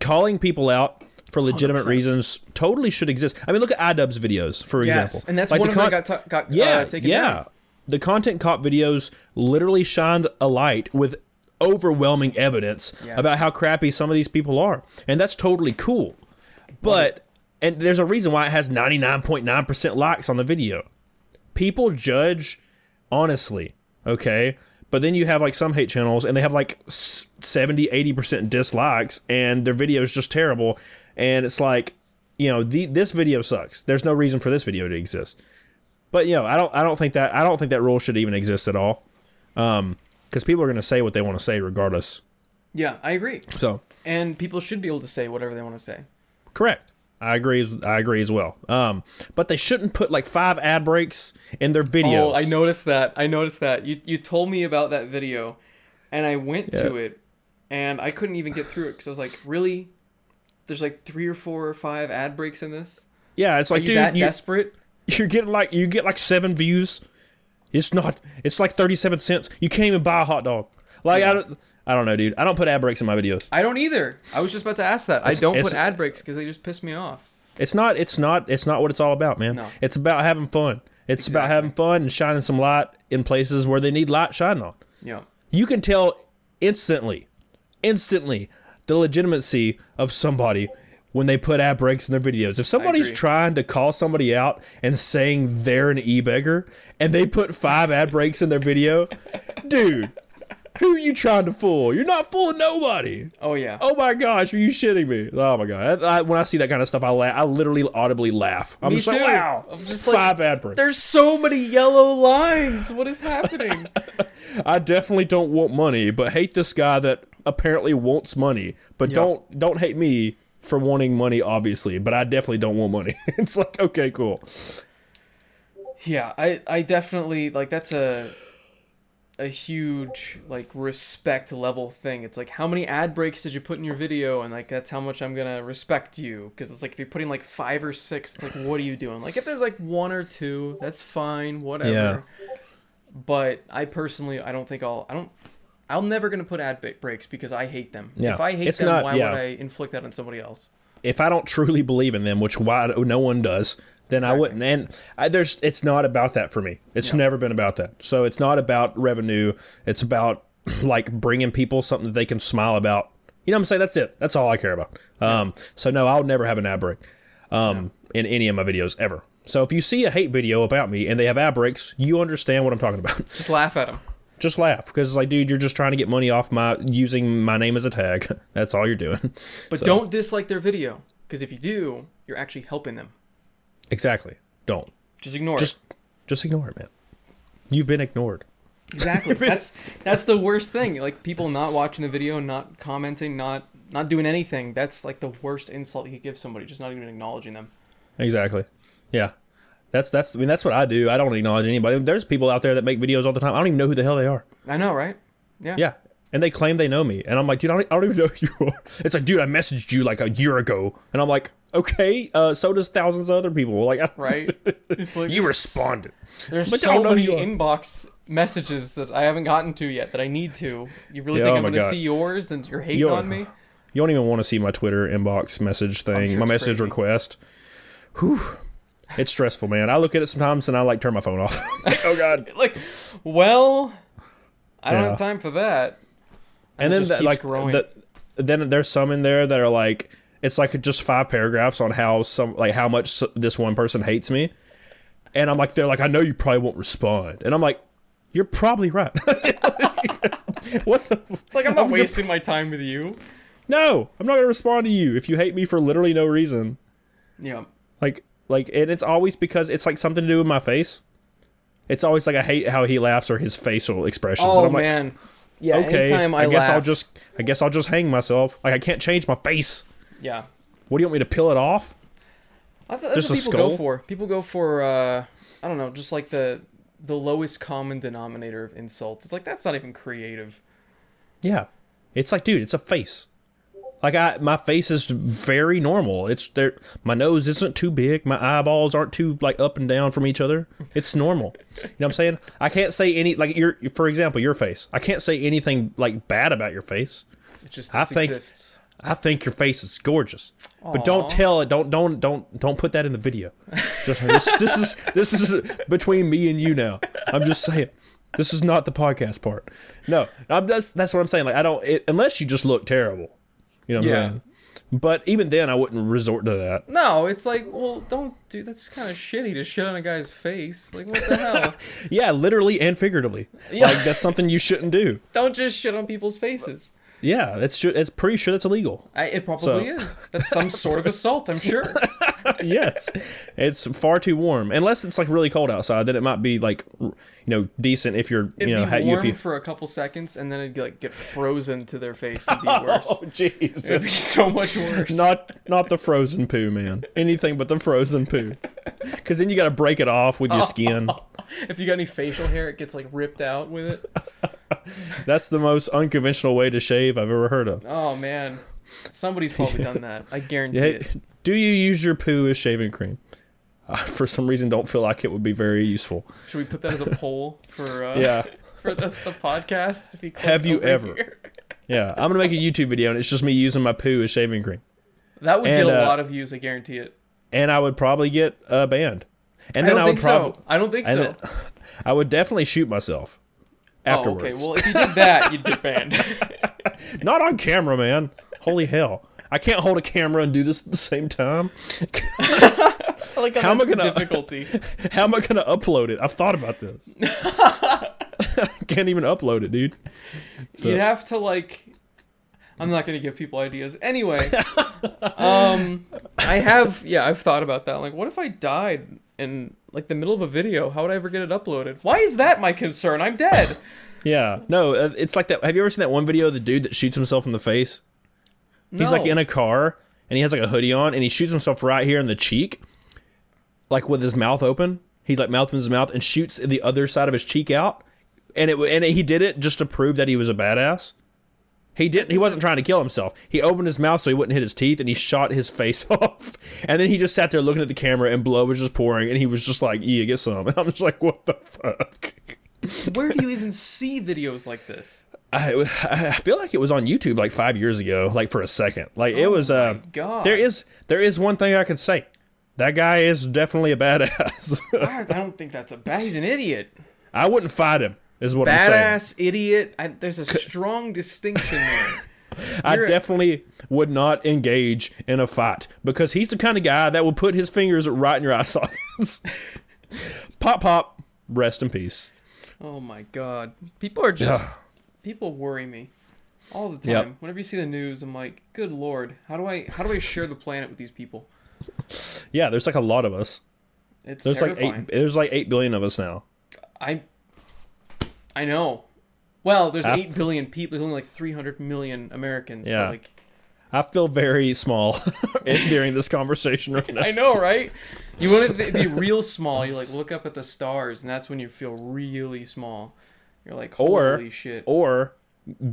Calling people out for legitimate 100%. reasons totally should exist. I mean, look at iDubbbz videos, for Yes, example. and that's Like one the of them con- that got ta- got yeah, uh, taken yeah. down. The content cop videos literally shined a light with overwhelming evidence Yes. about how crappy some of these people are, and that's totally cool. But and there's a reason why it has 99.9% likes on the video. People judge honestly, okay? But then you have like some hate channels and they have like 70, 80% dislikes and their video is just terrible and it's like, you know, the this video sucks. There's no reason for this video to exist. But you know, I don't I don't think that I don't think that rule should even exist at all. Um cuz people are going to say what they want to say regardless. Yeah, I agree. So, And people should be able to say whatever they want to say. Correct. I agree. as- I agree as well. Um, but they shouldn't put like five ad breaks in their videos. Oh, I noticed that. I noticed that. You you told me about that video, and I went to it, and I couldn't even get through it because I was like, really? There's like three or four or five ad breaks in this. Yeah, it's Are like, you dude, that you, desperate? you're getting like you get like seven views. It's not. It's like thirty-seven cents. You can't even buy a hot dog. Like I don't. I don't know, dude. I don't put ad breaks in my videos. I don't either. I was just about to ask that. I don't put ad breaks because they just piss me off. It's not. It's not. It's not what it's all about, man. No. It's about having fun. It's about having fun and shining some light in places where they need light shining on. Yeah. you can tell instantly, instantly, the legitimacy of somebody when they put ad breaks in their videos. If somebody's trying to call somebody out and saying they're an e-beggar and they put five ad breaks in their video, dude, who are you trying to fool? You're not fooling nobody. Oh yeah. Oh my gosh, are you shitting me? Oh my god! I, I, when I see that kind of stuff, I laugh. I literally audibly laugh. I'm Me just like, too. wow, I'm just like, five ad breaks. There's so many yellow lines. What is happening? I definitely don't want money, but hate this guy that apparently wants money. But Yeah. don't don't hate me for wanting money, obviously. But I definitely don't want money. it's like okay, cool. Yeah, I I definitely like that's a a huge like respect level thing. It's like how many ad breaks did you put in your video and like that's how much I'm going to respect you because it's like if you're putting like 5 or 6, it's like what are you doing? Like if there's like one or two, that's fine, whatever. Yeah. But I personally I don't think I'll I don't I'm never going to put ad breaks because I hate them. Yeah, If I hate it's them, not- why yeah. would I inflict that on somebody else? If I don't truly believe in them, which why no one does, then I wouldn't. And I, there's it's not about that for me. It's never been about that. So it's not about revenue. It's about like bringing people something that they can smile about. You know what I'm saying? That's it. That's all I care about. Um, so no, I'll never have an ad break um, in any of my videos ever. So if you see a hate video about me and they have ad breaks, you understand what I'm talking about. Just laugh at them. Just laugh because it's like, dude, you're just trying to get money off my using my name as a tag. That's all you're doing. But don't dislike their video because if you do, you're actually helping them. exactly. Don't Just ignore it. just just ignore it, man. You've been ignored. Exactly. that's that's the worst thing. Like people not watching the video, not commenting, not not doing anything. That's like the worst insult you could give somebody. Just not even acknowledging them. Exactly. Yeah. That's that's I mean that's what I do. I don't acknowledge anybody. There's people out there that make videos all the time. I don't even know who the hell they are. I know, right? Yeah. Yeah. and they claim they know me, and I'm like, dude, I don't, I don't even know who you are. It's like, dude, I messaged you like a year ago, and I'm like, okay, uh, so does thousands of other people. Like, Right? It's like you responded. There's but so many inbox messages that I haven't gotten to yet that I need to. You really Yeah, think oh I'm gonna see yours and you're hating Yo- on me? You don't even want to see my Twitter inbox message thing, sure my message crazy. request. Whew. It's stressful, man. I look at it sometimes and I like turn my phone off. oh God. Like, well, I don't Yeah. have time for that. And it then that, like growing. the, then there's some in there that are like it's like just five paragraphs on how some like how much this one person hates me, and I'm like they're like I know you probably won't respond, and I'm like you're probably right. what the? f- It's like I'm not I'm wasting my time with you. No, I'm not gonna respond to you if you hate me for literally no reason. Yeah. Like like and it's always because it's like something to do with my face. It's always like I hate how he laughs or his facial expressions. and Oh I'm like, man. Yeah. okay, Anytime I, I, guess laugh, I'll just I guess I'll just hang myself. Like I can't change my face. yeah. What do you want me to peel it off? That's, that's Just what a people go for. People go for uh, I don't know, just like the the lowest common denominator of insults. It's like that's not even creative. Yeah. It's like, dude, it's a face. Like I my face is very normal. It's there my nose isn't too big, my eyeballs aren't too like up and down from each other. It's normal. You know what I'm saying? I can't say any like your for example, your face. I can't say anything like bad about your face. It just I think- exists. I think your face is gorgeous. But don't tell it. Don't don't don't don't put that in the video. Just this, this is this is between me and you now. I'm just saying. This is not the podcast part. No, I'm that's that's what I'm saying. Like I don't it, unless you just look terrible. You know what Yeah. I'm saying? But even then, I wouldn't resort to that. No, it's like, well, don't do. That's kind of shitty to shit on a guy's face. Like, what the hell? Yeah, literally and figuratively. Yeah. Like that's something you shouldn't do. don't just shit on people's faces. Yeah, that's sure. It's pretty sure that's illegal. I, it probably So- is. That's some sort of assault, I'm sure. yes, it's far too warm. Unless it's like really cold outside, then it might be like you know decent if you're It'd you know be ha- warm you. for a couple seconds, and then it'd like get frozen to their face. It'd be oh, worse. Oh jeez. It'd be so much worse. Not not the frozen poo, man. Anything but the frozen poo. Because then you got to break it off with your skin. if you got any facial hair, it gets like ripped out with it. That's the most unconventional way to shave I've ever heard of. Oh man, somebody's probably done that. I guarantee Hey, it. do you use your poo as shaving cream? I, for some reason, don't feel like it would be very useful. Should we put that as a poll for uh, Yeah, for the, the podcast? If you Have you ever? here? yeah. I'm gonna make a YouTube video, and it's just me using my poo as shaving cream, That would And, get a uh, lot of views. I guarantee it. and I would probably get uh, banned. And I then don't I, would probably, so. I don't think so. then I would definitely shoot myself afterwards. Oh, okay. Well, if you did that, you'd get banned. Not on camera, man. Holy hell. I can't hold a camera and do this at the same time. Like how, How am I gonna- difficulty? How am I going to upload it? I've thought about this. can't even upload it, dude. So- You'd have to like. I'm not gonna give people ideas. Anyway, um, I have yeah, I've thought about that. Like, what if I died in like the middle of a video? How would I ever get it uploaded? Why is that my concern? I'm dead. Yeah. No, uh, it's like that. Have you ever seen that one video of the dude that shoots himself in the face? He's like in a car and he has like a hoodie on and he shoots himself right here in the cheek, like with his mouth open. He's like mouth in his mouth and shoots the other side of his cheek out. And it and he did it just to prove that he was a badass. He didn't. He wasn't trying to kill himself. He opened his mouth so he wouldn't hit his teeth, and he shot his face off. And then he just sat there looking at the camera, and blood was just pouring, and he was just like, "Yeah, get some." And I'm just like, "What the fuck?" Where do you even see videos like this? I, I feel like it was on YouTube like five years ago, like for a second. Like it was. Uh, Oh God. there is there is one thing I can say. That guy is definitely a badass. I don't think that's a bad. He's an idiot. I wouldn't fight him. Is what I'm saying. Badass idiot. I, there's a strong distinction there. I You're a- definitely would not engage in a fight because he's the kind of guy that will put his fingers right in your eye sockets. pop pop. Rest in peace. Oh my god. People are just people worry me all the time. Yep. Whenever you see the news, I'm like, good lord, how do I how do I share the planet with these people? Yeah, there's like a lot of us. It's There's terrifying. like eight. There's like eight billion of us now. I I know. Well, there's I've- eight billion people. There's only like 300 million Americans. Yeah. like I feel very small during this conversation right now. I know, right? You want to be real small. You like look up at the stars, and that's when you feel really small. You're like, Or- holy shit. Or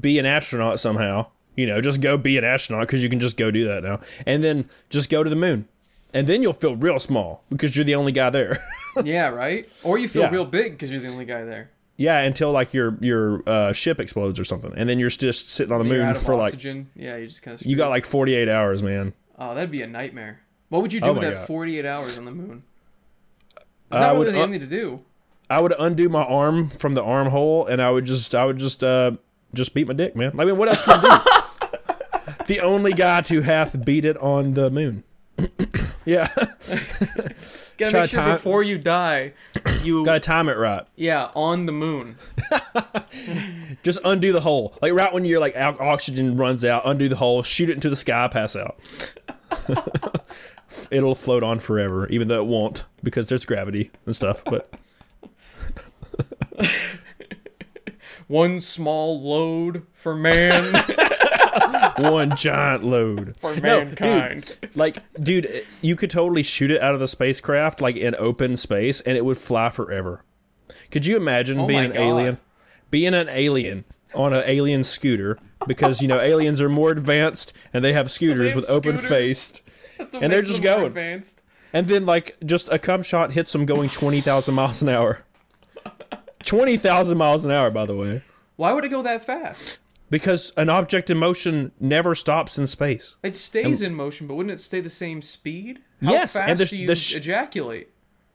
be an astronaut somehow. You know, just go be an astronaut because you can just go do that now, and then just go to the moon, and then you'll feel real small because you're the only guy there. yeah, right. Or you feel Yeah. real big because you're the only guy there. Yeah, until like your your uh, ship explodes or something, and then you're just sitting on the moon for like oxygen. yeah, you just kind of. you got like 48 hours, man. Oh, that'd be a nightmare. What would you do Oh with that God. 48 hours on the moon? I Is that would really un- anything to do? I would undo my arm from the armhole, and I would just I would just uh just beat my dick, man. I mean, what else can you do? the only guy to hath beat it on the moon. yeah, Gotta Try make sure time- before you die, you gotta time it right. yeah on the moon. Just undo the hole, like right when your like oxygen runs out, undo the hole, shoot it into the sky, pass out. It'll float on forever, even though it won't because there's gravity and stuff. But One small load for man one giant load for mankind. No, dude, like dude you could totally shoot it out of the spacecraft like in open space and it would fly forever could you imagine Oh being an God. alien being an alien on an alien scooter because you know aliens are more advanced and they have scooters have with open faced and they're just going. Advanced. and then like just a cum shot hits them going 20,000 miles an hour 20,000 miles an hour by the way Why would it go that fast? Because an object in motion never stops in space It stays in motion, but wouldn't it stay the same speed? How Yes, and fast the- do you the sh- ejaculate?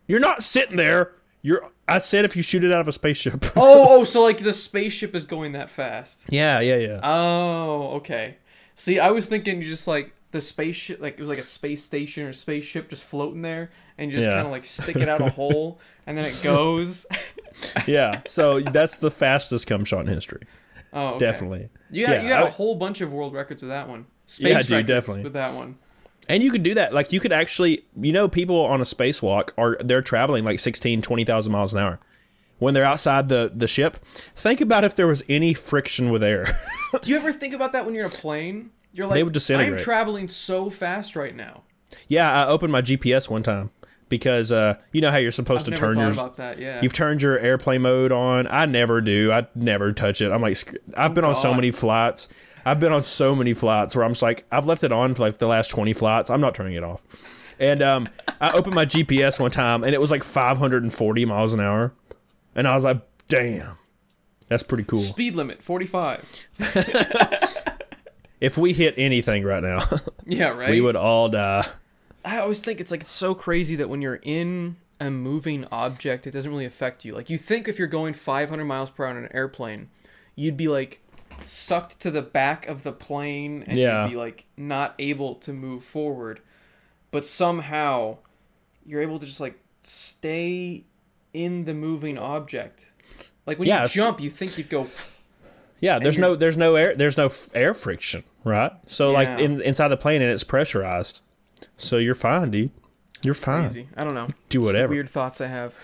you're not sitting there you're I said if you shoot it out of a spaceship Oh, oh, so like the spaceship is going that fast. Yeah, yeah, yeah. Oh, okay. See, I was thinking just like the spaceship, like it was like a space station or spaceship just floating there, and just Yeah. kind of like stick it out a hole, and then it goes. yeah. So that's the fastest cum shot in history. Oh, okay. Definitely. You got Yeah, you got a I- whole bunch of world records with that one. Space Yeah, dude, records definitely. with that one. And you could do that. Like you could actually, you know, people on a spacewalk are they're traveling like 16, 20,000 miles an hour. When they're outside the the ship, think about if there was any friction with air. Do you ever think about that when you're in a plane? You're like, They would I'm traveling so fast right now. yeah, I opened my GPS one time because uh you know how you're supposed I've to turn your that. Yeah. You've turned your airplane mode on. I never do. I never touch it. I'm like I've been on so many flights. I've been on so many flights where I'm just like, I've left it on for like the last 20 flights. I'm not turning it off. And um, I opened my GPS one time and it was like 540 miles an hour. And I was like, damn, that's pretty cool. Speed limit 45. If we hit anything right now, Yeah, right. we would all die. I always think it's like it's so crazy that when you're in a moving object, it doesn't really affect you. Like you think if you're going 500 miles per hour in an airplane, you'd be like sucked to the back of the plane and Yeah. you'd be like not able to move forward. But somehow you're able to just like stay in the moving object. Like when Yeah, you jump, you think you'd go Yeah, there's no there's no air there's no f- air friction, right? So like in, inside the plane and it's pressurized. So you're fine, dude. You're fine. crazy. I don't know. Do It's whatever. Weird thoughts I have.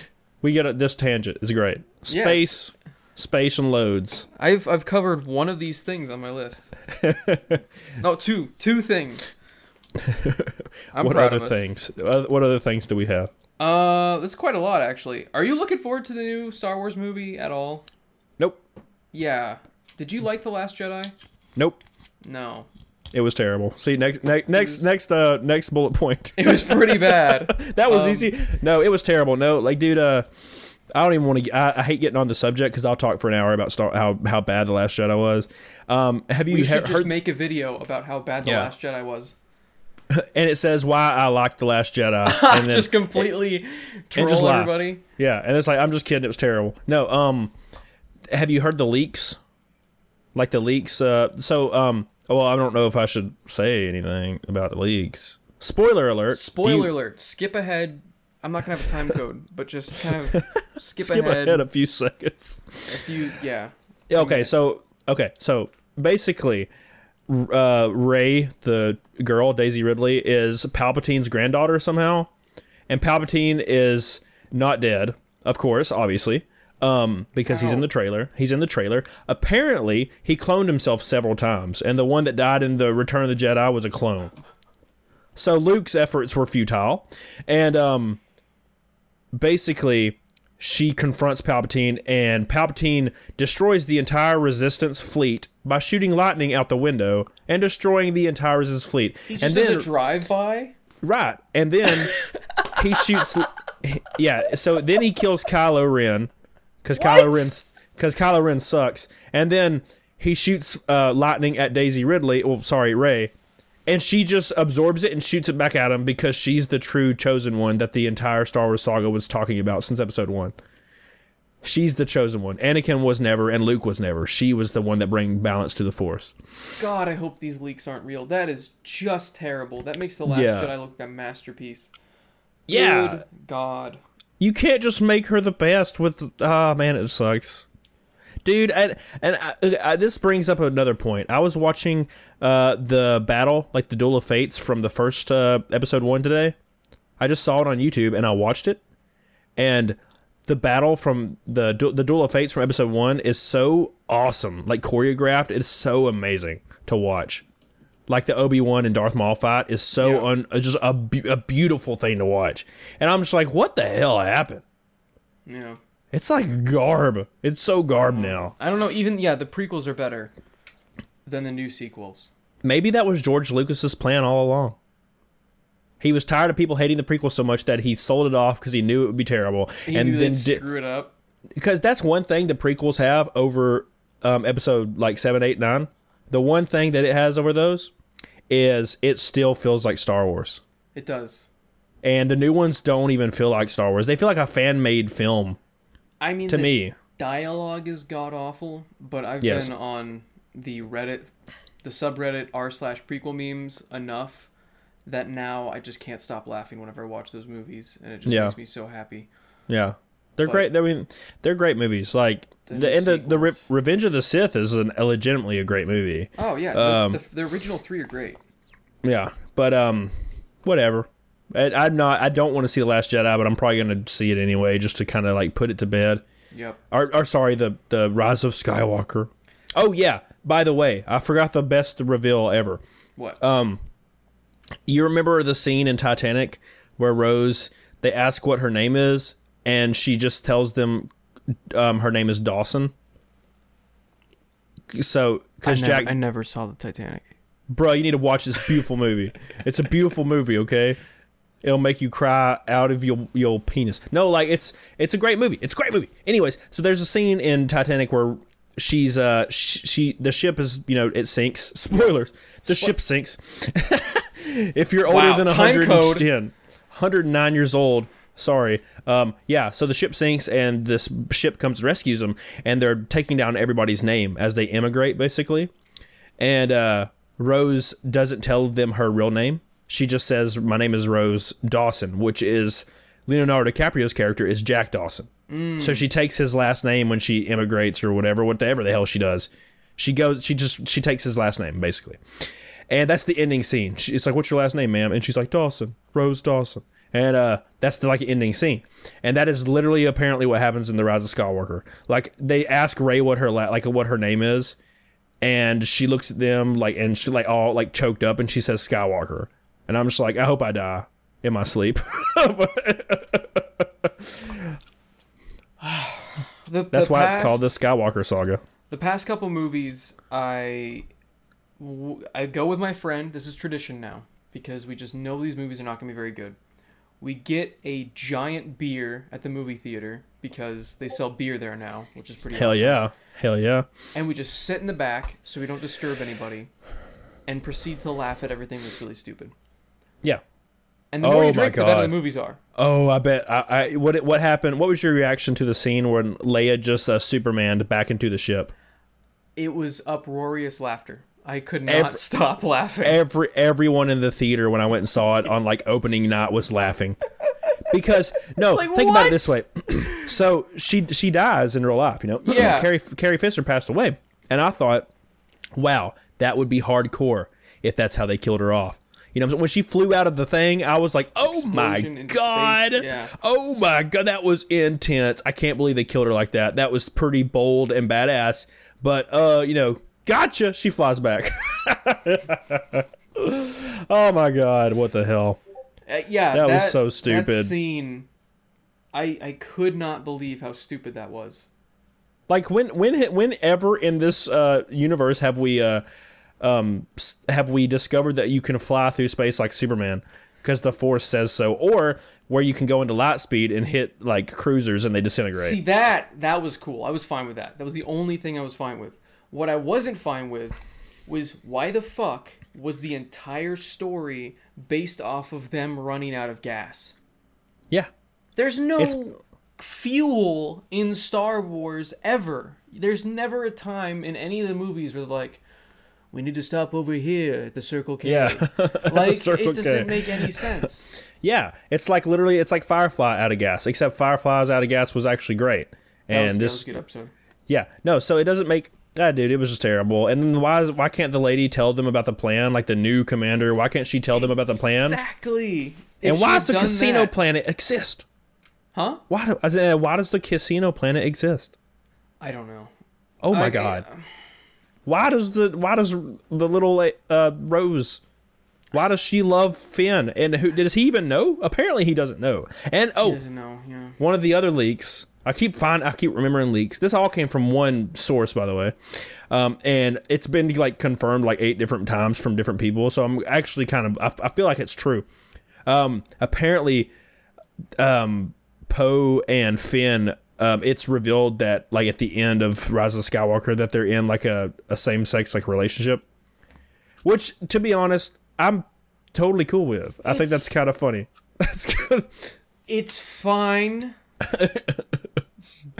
We get a, this tangent is great. Yeah. Space, space and loads. I've I've covered one of these things on my list. no, two two things. I'm what other things? Uh, What other things do we have? Uh, that's quite a lot actually. Are you looking forward to the new Star Wars movie at all? Nope, Yeah. Did you like the Last Jedi? nope. No. It was terrible. See next next next was- next uh next bullet point. It was pretty bad. that was um, easy. No, it was terrible. No, like dude, uh, I don't even want to. I, I hate getting on the subject because I'll talk for an hour about Star how how bad the Last Jedi was. Um, have you We he- just heard? make a video about how bad the Yeah. Last Jedi was. and it says why I like the Last Jedi. And then, just completely troll just everybody. Yeah, and it's like I'm just kidding. It was terrible. No, um, have you heard the leaks? Like the leaks. Uh, so um, well, I don't know if I should say anything about the leaks. Spoiler alert. Spoiler you- alert. Skip ahead. I'm not gonna have a time code, but just kind of skip, Skip ahead. ahead a few seconds. You, yeah. Yeah, Okay, so okay, so basically, uh, Rey, the girl Daisy Ridley, is Palpatine's granddaughter somehow, and Palpatine is not dead, of course, obviously, um, because he's in the trailer. He's in the trailer. Apparently, he cloned himself several times, and the one that died in the Return of the Jedi was a clone. So Luke's efforts were futile, and um, basically she confronts Palpatine, and Palpatine destroys the entire Resistance fleet by shooting lightning out the window and destroying the entire Resistance fleet. He and just then, does a drive-by. right, and then he shoots. Yeah, so then he kills Kylo Ren because Kylo What? Ren because Kylo Ren sucks, and then he shoots uh, lightning at Daisy Ridley. Well, sorry, Rey. And she just absorbs it and shoots it back at him because she's the true chosen one that the entire Star Wars saga was talking about since episode one. She's the chosen one. Anakin was never, and Luke was never. She was the one that bring balance to the Force. God, I hope these leaks aren't real. That is just terrible. That makes the Last Yeah. Jedi look like a masterpiece. Yeah, Good God. You can't just make her the best with. Ah, man, it sucks, dude. And and I, I, this brings up another point. I was watching uh, the battle, like the Duel of Fates from the first uh, episode one today. I just saw it on YouTube and I watched it, and the battle from the the Duel of Fates from episode one is so awesome, like choreographed. It's so amazing to watch. Like the Obi Wan and Darth Maul fight is so Yeah. un, uh, just a, a beautiful thing to watch, and I'm just like, what the hell happened? Yeah. It's like garb. It's so garb now. I don't know. Even yeah, the prequels are better than the new sequels. Maybe that was George Lucas's plan all along. He was tired of people hating the prequel so much that he sold it off because he knew it would be terrible, He and then did screw it up. because that's one thing the prequels have over um, episode like seven, eight, nine. The one thing that it has over those is it still feels like Star Wars, It does. and the new ones don't even feel like Star Wars. They feel like a fan made film I mean, to the me. dialogue is god awful, but I've Yes. been on the Reddit, the subreddit r slash prequel memes enough that now I just can't stop laughing whenever I watch those movies, and it just Yeah. makes me so happy. Yeah, they're But- great. I mean, they're great movies. Like The new and the Re- Revenge of the Sith is an, legitimately a great movie. Oh yeah, Um, the, the, the original three are great. Yeah, but um, whatever. I, I'm not. I don't want to see the Last Jedi, but I'm probably going to see it anyway, just to kind of like put it to bed. Yep. Or, or sorry, the the Rise of Skywalker. Oh yeah. By the way, I forgot the best reveal ever. What? Um, you remember the scene in Titanic where Rose they ask what her name is, and she just tells them um, her name is Dawson. So, because I, never, Jack, I never saw the Titanic. bro, you need to watch this beautiful movie. It's a beautiful movie, okay? It'll make you cry out of your your penis. No, like it's it's a great movie. It's a great movie. Anyways, so there's a scene in Titanic where she's uh sh- she the ship is you know it sinks. Spoilers. The ship sinks. if you're older Wow, than time 110, 109 years old. Sorry. Um, yeah, so the ship sinks and this ship comes and rescues them, and they're taking down everybody's name as they immigrate, basically and uh, Rose doesn't tell them her real name. She just says, "My name is Rose Dawson," which is Leonardo DiCaprio's character is Jack Dawson. So she takes his last name when she immigrates or whatever, whatever the hell she does. She goes, she just she takes his last name basically, and that's the ending scene. She, it's like, "What's your last name, ma'am?" And she's like, "Dawson, Rose Dawson." And uh, that's the like ending scene, and that is literally apparently what happens in the Rise of Skywalker. Like they ask Rey what her la- like what her name is, and she looks at them like and she like all like choked up and she says Skywalker. And I'm just like, I hope I die in my sleep. The, That's the why it's called the Skywalker saga. The past couple movies, I I go with my friend. This is tradition now because we just know these movies are not going to be very good. We get a giant beer at the movie theater because they sell beer there now, which is pretty Hell awesome. yeah. Hell yeah. And we just sit in the back so we don't disturb anybody and proceed to laugh at everything that's really stupid. Yeah. And the more Oh you drink, the better the movies are. Oh, I bet. I, I what what happened? What was your reaction to the scene when Leia just uh, Superman back into the ship? It was uproarious laughter. I could not Every- stop laughing. Every everyone in the theater when I went and saw it on like opening night was laughing. Because no, Like, think about it this way. so she she dies in real life, you know. Yeah. Carrie Carrie Fisher passed away, and I thought, wow, that would be hardcore if that's how they killed her off. You know, when she flew out of the thing, I was like, "Oh my Explosion into god! yeah. Oh my god, that was intense! I can't believe they killed her like that. That was pretty bold and badass." But uh, you know, gotcha. She flies back. oh my god, what the hell? Uh, yeah, That was so stupid. That scene, I I could not believe how stupid that was. Like when when whenever in this uh, universe have we uh, um, have we discovered that you can fly through space like Superman because the Force says so, or where you can go into light speed and hit like cruisers and they disintegrate? See that that was cool. I was fine with that. That was the only thing I was fine with. What I wasn't fine with was why the fuck was the entire story based off of them running out of gas? yeah, There's no It's- fuel in Star Wars ever. There's never a time in any of the movies where they're like, we need to stop over here at the Circle K. Yeah. like Circle it doesn't K. make any sense. yeah. It's like literally, it's like Firefly out of gas. Except Firefly's out of gas was actually great, and was, this that was a good episode. Yeah, no, so it doesn't make ah, dude, it was just terrible. And then why is, why can't the lady tell them about the plan, like the new commander? Why can't she tell them about the plan? Exactly. And If why does the casino that- planet exist? Huh? Why do, said, why does the casino planet exist? I don't know. Oh my I- god. Why does the why does the little uh, Rose why does she love Finn? And who does he even know? Apparently he doesn't know. And He oh, doesn't know. Yeah. one of the other leaks. I keep find I keep remembering leaks. This all came from one source, by the way, um, and it's been like confirmed like eight different times from different people. So I'm actually kind of I, I feel like it's true. Um, apparently, um, Poe and Finn. Um, it's revealed that like at the end of Rise of Skywalker that they're in like a, a same sex like relationship, which to be honest I'm totally cool with. I think that's kind of funny. That's good. It's fine,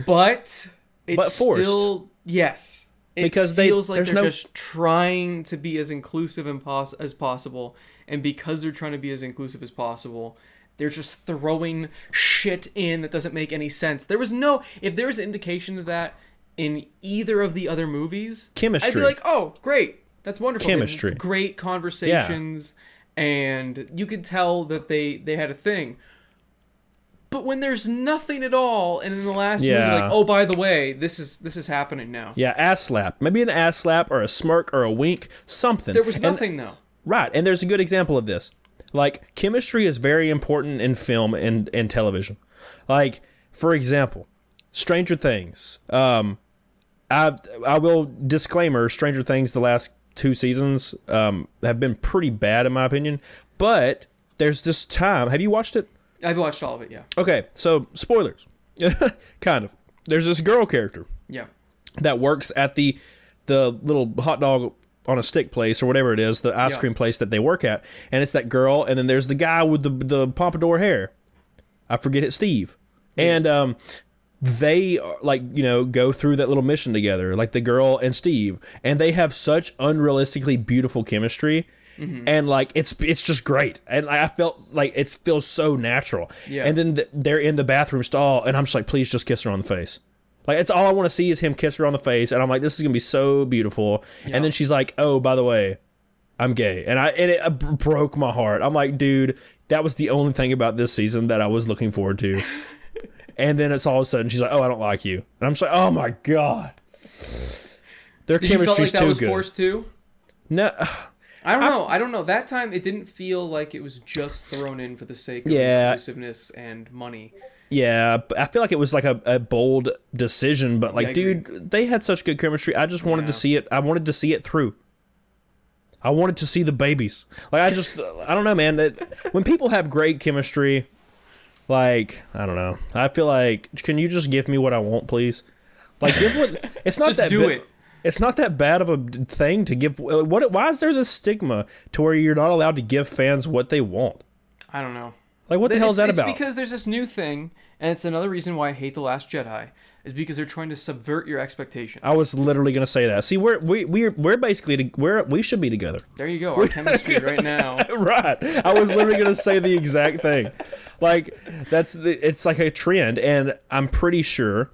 but it's But forced. still yes. It Because they- feels like there's they're no- just trying to be as inclusive and pos- as possible, and because they're trying to be as inclusive as possible, they're just throwing shit in that doesn't make any sense. There was no if there was indication of that in either of the other movies, chemistry. I'd be like, oh, great, that's wonderful. Chemistry. great conversations, and you could tell that they they had a thing. But when there's nothing at all, and in the last Yeah. movie, like, oh, by the way, this is this is happening now. Yeah, ass slap. Maybe an ass slap or a smirk or a wink, something. There was And- nothing though. right, and there's a good example of this. Like chemistry is very important in film and, and television. Like, for example, Stranger Things. Um, I I will disclaimer: Stranger Things, the last two seasons, um, have been pretty bad in my opinion. But there's this time. Have you watched it? I've watched all of it. Yeah, Okay, so spoilers, kind of. There's this girl character yeah, that works at the the little hot dog on a stick place or whatever it is, the ice Yeah. cream place that they work at, and it's that girl, and then there's the guy with the the pompadour hair. I forget it, Steve, and um, they are, like you know go through that little mission together, like the girl and Steve, and they have such unrealistically beautiful chemistry. Mm-hmm. And like it's it's just great, and I felt like it feels so natural. Yeah. And then th- they're in the bathroom stall, and I'm just like, please just kiss her on the face. Like it's all I want to see is him kiss her on the face, and I'm like, this is gonna be so beautiful. Yeah. And then she's like, oh, by the way, I'm gay, and I and it uh, broke my heart. I'm like, dude, that was the only thing about this season that I was looking forward to. and then it's all of a sudden she's like, oh, I don't like you, and I'm just like, oh my god, their Did you felt like that too was good. forced too? No, I don't know. I don't know. That time it didn't feel like it was just thrown in for the sake of Yeah. inclusiveness and money. yeah, but I feel like it was like a, a bold decision, but like, I agree. dude, they had such good chemistry. I just wanted to see it. I wanted to see it through. I wanted to see the babies. Like I just, I don't know, man. That when people have great chemistry, like I don't know. I feel like, can you just give me what I want, please? Like, give what? It's not Just that do it. It's not that bad of a thing to give. Uh, what? Why is there this stigma to where you're not allowed to give fans what they want? I don't know. Like, what the hell is that it's about? It's because there's this new thing, and it's another reason why I hate the Last Jedi, is because they're trying to subvert your expectations. I was literally gonna say that. See, we're we we're we're basically to, we're we should be together. There you go. Our chemistry right now. right. I was literally gonna say the exact thing. Like that's the, it's like a trend, and I'm pretty sure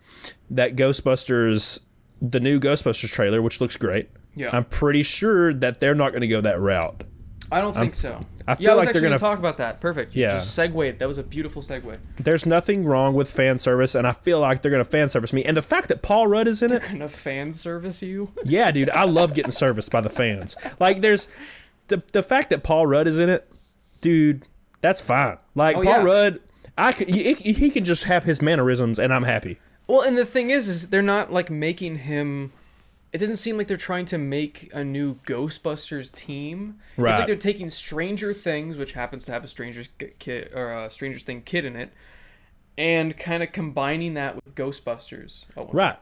that Ghostbusters, the new Ghostbusters trailer, which looks great. Yeah. I'm pretty sure that they're not gonna go that route. I don't think so. I feel yeah, I was like they're actually gonna- talk about that. Perfect. You Yeah. Just segued. That was a beautiful segue. There's nothing wrong with fan service, and I feel like they're gonna fan service me. And the fact that Paul Rudd is in it, Gonna fan service you? Yeah, dude, I love getting serviced by the fans. Like, there's the the fact that Paul Rudd is in it, dude. That's fine. Like Oh, Paul yeah. Rudd, I could, he, he can just have his mannerisms, and I'm happy. Well, and the thing is, is they're not like making him. It doesn't seem like they're trying to make a new Ghostbusters team. Right. It's like they're taking Stranger Things, which happens to have a Stranger kid or a Stranger Thing kid in it, and kind of combining that with Ghostbusters. Oh, Right.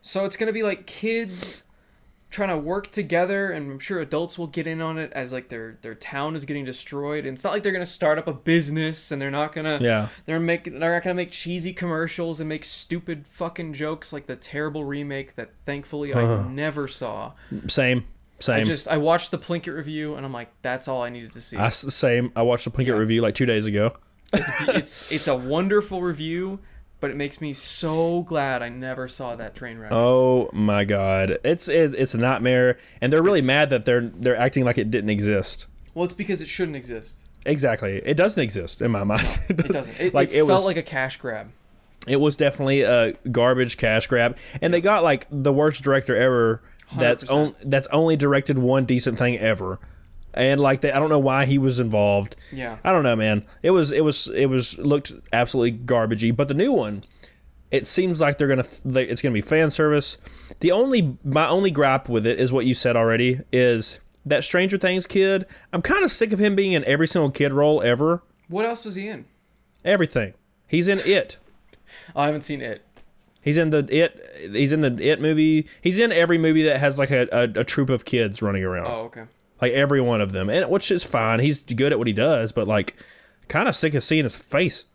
So it's gonna be like kids trying to work together, and I'm sure adults will get in on it as like their their town is getting destroyed. And it's not like they're gonna start up a business, and they're not gonna Yeah. they're making they're not gonna make cheesy commercials and make stupid fucking jokes like the terrible remake that thankfully I uh-huh. never saw. Same. Same. I just I watched the Plinkett review and I'm like, that's all I needed to see. I s- same. I watched the Plinkett Yeah. review like two days ago. It's it's it's a wonderful review, but it makes me so glad I never saw that train wreck. Oh my god, it's it, it's a nightmare, and they're really It's- mad that they're they're acting like it didn't exist. Well, it's because it shouldn't exist. Exactly, it doesn't exist in my mind. It doesn't. It, like it, it, felt was like a cash grab. it was definitely a garbage cash grab, and they got like the worst director ever. That's 100%. on, that's only directed one decent thing ever, and like they, I don't know why he was involved. Yeah. I don't know, man. It was it was it was looked absolutely garbagey. But the new one, it seems like they're gonna they, it's gonna be fan service. The only my only gripe with it is what you said already is that Stranger Things kid. I'm kind of sick of him being in every single kid role ever. What else was he in? Everything. He's in it. Oh, I haven't seen it. He's in the it. He's in the it movie. He's in every movie that has like a, a, a troop of kids running around. Oh, okay. Like every one of them, and which is fine. He's good at what he does, but like, kind of sick of seeing his face.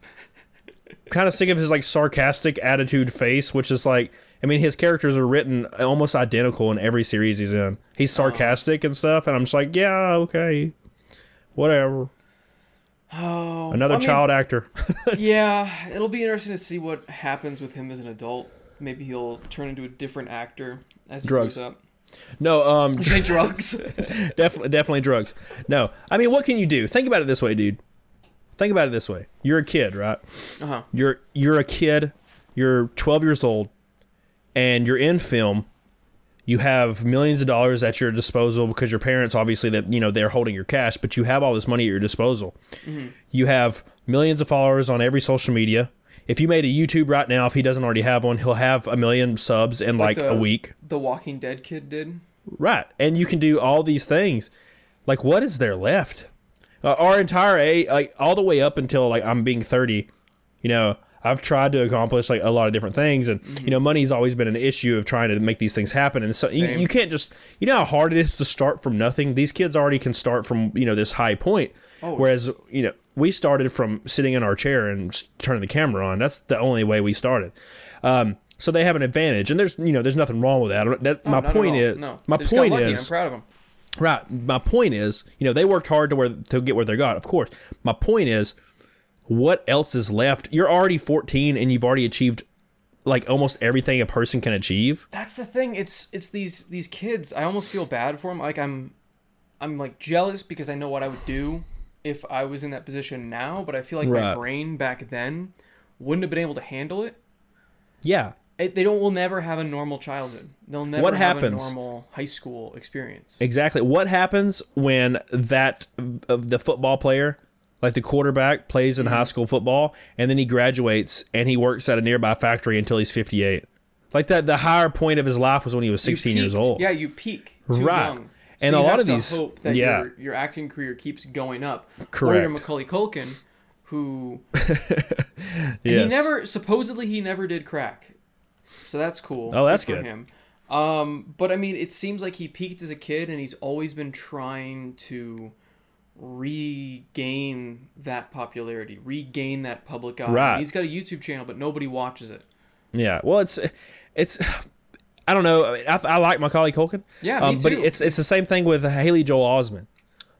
kind of sick of his like sarcastic attitude face, which is like, I mean, his characters are written almost identical in every series he's in. He's oh. sarcastic and stuff, and I'm just like, yeah, okay, whatever. Oh, Another I mean, child actor. yeah, it'll be interesting to see what happens with him as an adult. Maybe he'll turn into a different actor as he Drugs. grows up. No, um, say drugs? definitely, definitely drugs. No, I mean, what can you do? Think about it this way, dude. Think about it this way. You're a kid, right? uh huh. you're you're a kid, you're 12 years old, and you're in film. You have millions of dollars at your disposal because your parents obviously that you know they're holding your cash, but you have all this money at your disposal. You have millions of followers on every social media. If you made a YouTube right now, if he doesn't already have one, he'll have a million subs in like, the- a week. The Walking Dead kid did. Right. And you can do all these things. Like, what is there left? Uh, our entire a like all the way up until like I'm being 30, you know, I've tried to accomplish like a lot of different things, and you know, money's always been an issue of trying to make these things happen. And so you, you can't just you know how hard it is to start from nothing. These kids already can start from you know this high point, Oh. whereas you know we started from sitting in our chair and turning the camera on. That's the only way we started. Um, so they have an advantage, and there's you know there's nothing wrong with that. that Oh, my point is no. my They point is I'm proud of him. Right. My point is, you know, they worked hard to where to get where they got. Of course. My point is, what else is left? You're already 14 and you've already achieved like almost everything a person can achieve. That's the thing. It's it's these these kids. I almost feel bad for them. Like I'm, I'm like jealous because I know what I would do if I was in that position now. But I feel like my brain back then wouldn't have been able to handle it. Yeah. it they don't will never have a normal childhood. They'll never What have happens? a normal high school experience. Exactly. What happens when that of the football player, like the quarterback, plays in Mm-hmm. high school football and then he graduates and he works at a nearby factory until he's 58? Like that the higher point of his life was when he was 16 years old. Yeah, you peak too Right. young. And you a lot of these- hope that yeah. your your acting career keeps going up. Or Correct. your Macaulay Culkin, who Yes. he never supposedly he never did crack, so that's cool. Oh, that's for good. him. Um, but I mean, it seems like he peaked as a kid, and he's always been trying to regain that popularity, regain that public eye. Right. He's got a YouTube channel, but nobody watches it. Yeah, well, it's it's I don't know. I, mean, I, I like Macaulay Culkin. Yeah, me um, but it's it's the same thing with Haley Joel Osment.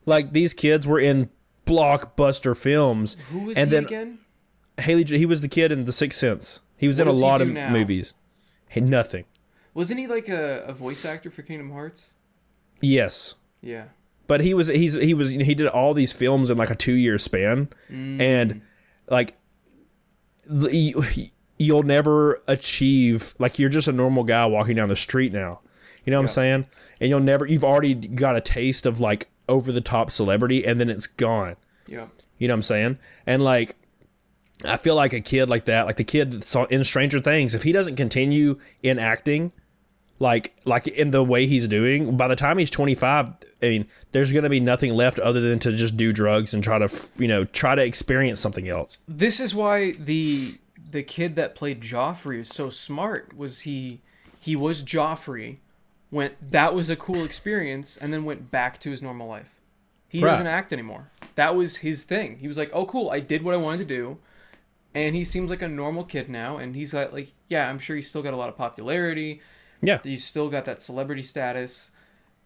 Like these kids were in blockbuster films, Who was and he then again? Haley he was the kid in The Sixth Sense. He was What in a lot of now? movies. Hey, nothing. Wasn't he like a, a voice actor for Kingdom Hearts? Yes, Yeah. but he was he's he was he did all these films in like a two year span, Mm. and like you'll never achieve like you're just a normal guy walking down the street now. You know what I'm saying? And you'll never you've already got a taste of like over the top celebrity and then it's gone. Yeah. You know what I'm saying? And like, I feel like a kid like that, like the kid that's in Stranger Things, if he doesn't continue in acting, like like in the way he's doing, by the time he's 25, I mean, there's going to be nothing left other than to just do drugs and try to, you know, try to experience something else. This is why the the kid that played Joffrey is so smart. Was he he was Joffrey, went that was a cool experience, and then went back to his normal life. He Right. doesn't act anymore. That was his thing. He was like, "Oh, cool, I did what I wanted to do," and he seems like a normal kid now. And he's like, like, yeah, I'm sure he's still got a lot of popularity. Yeah. He's still got that celebrity status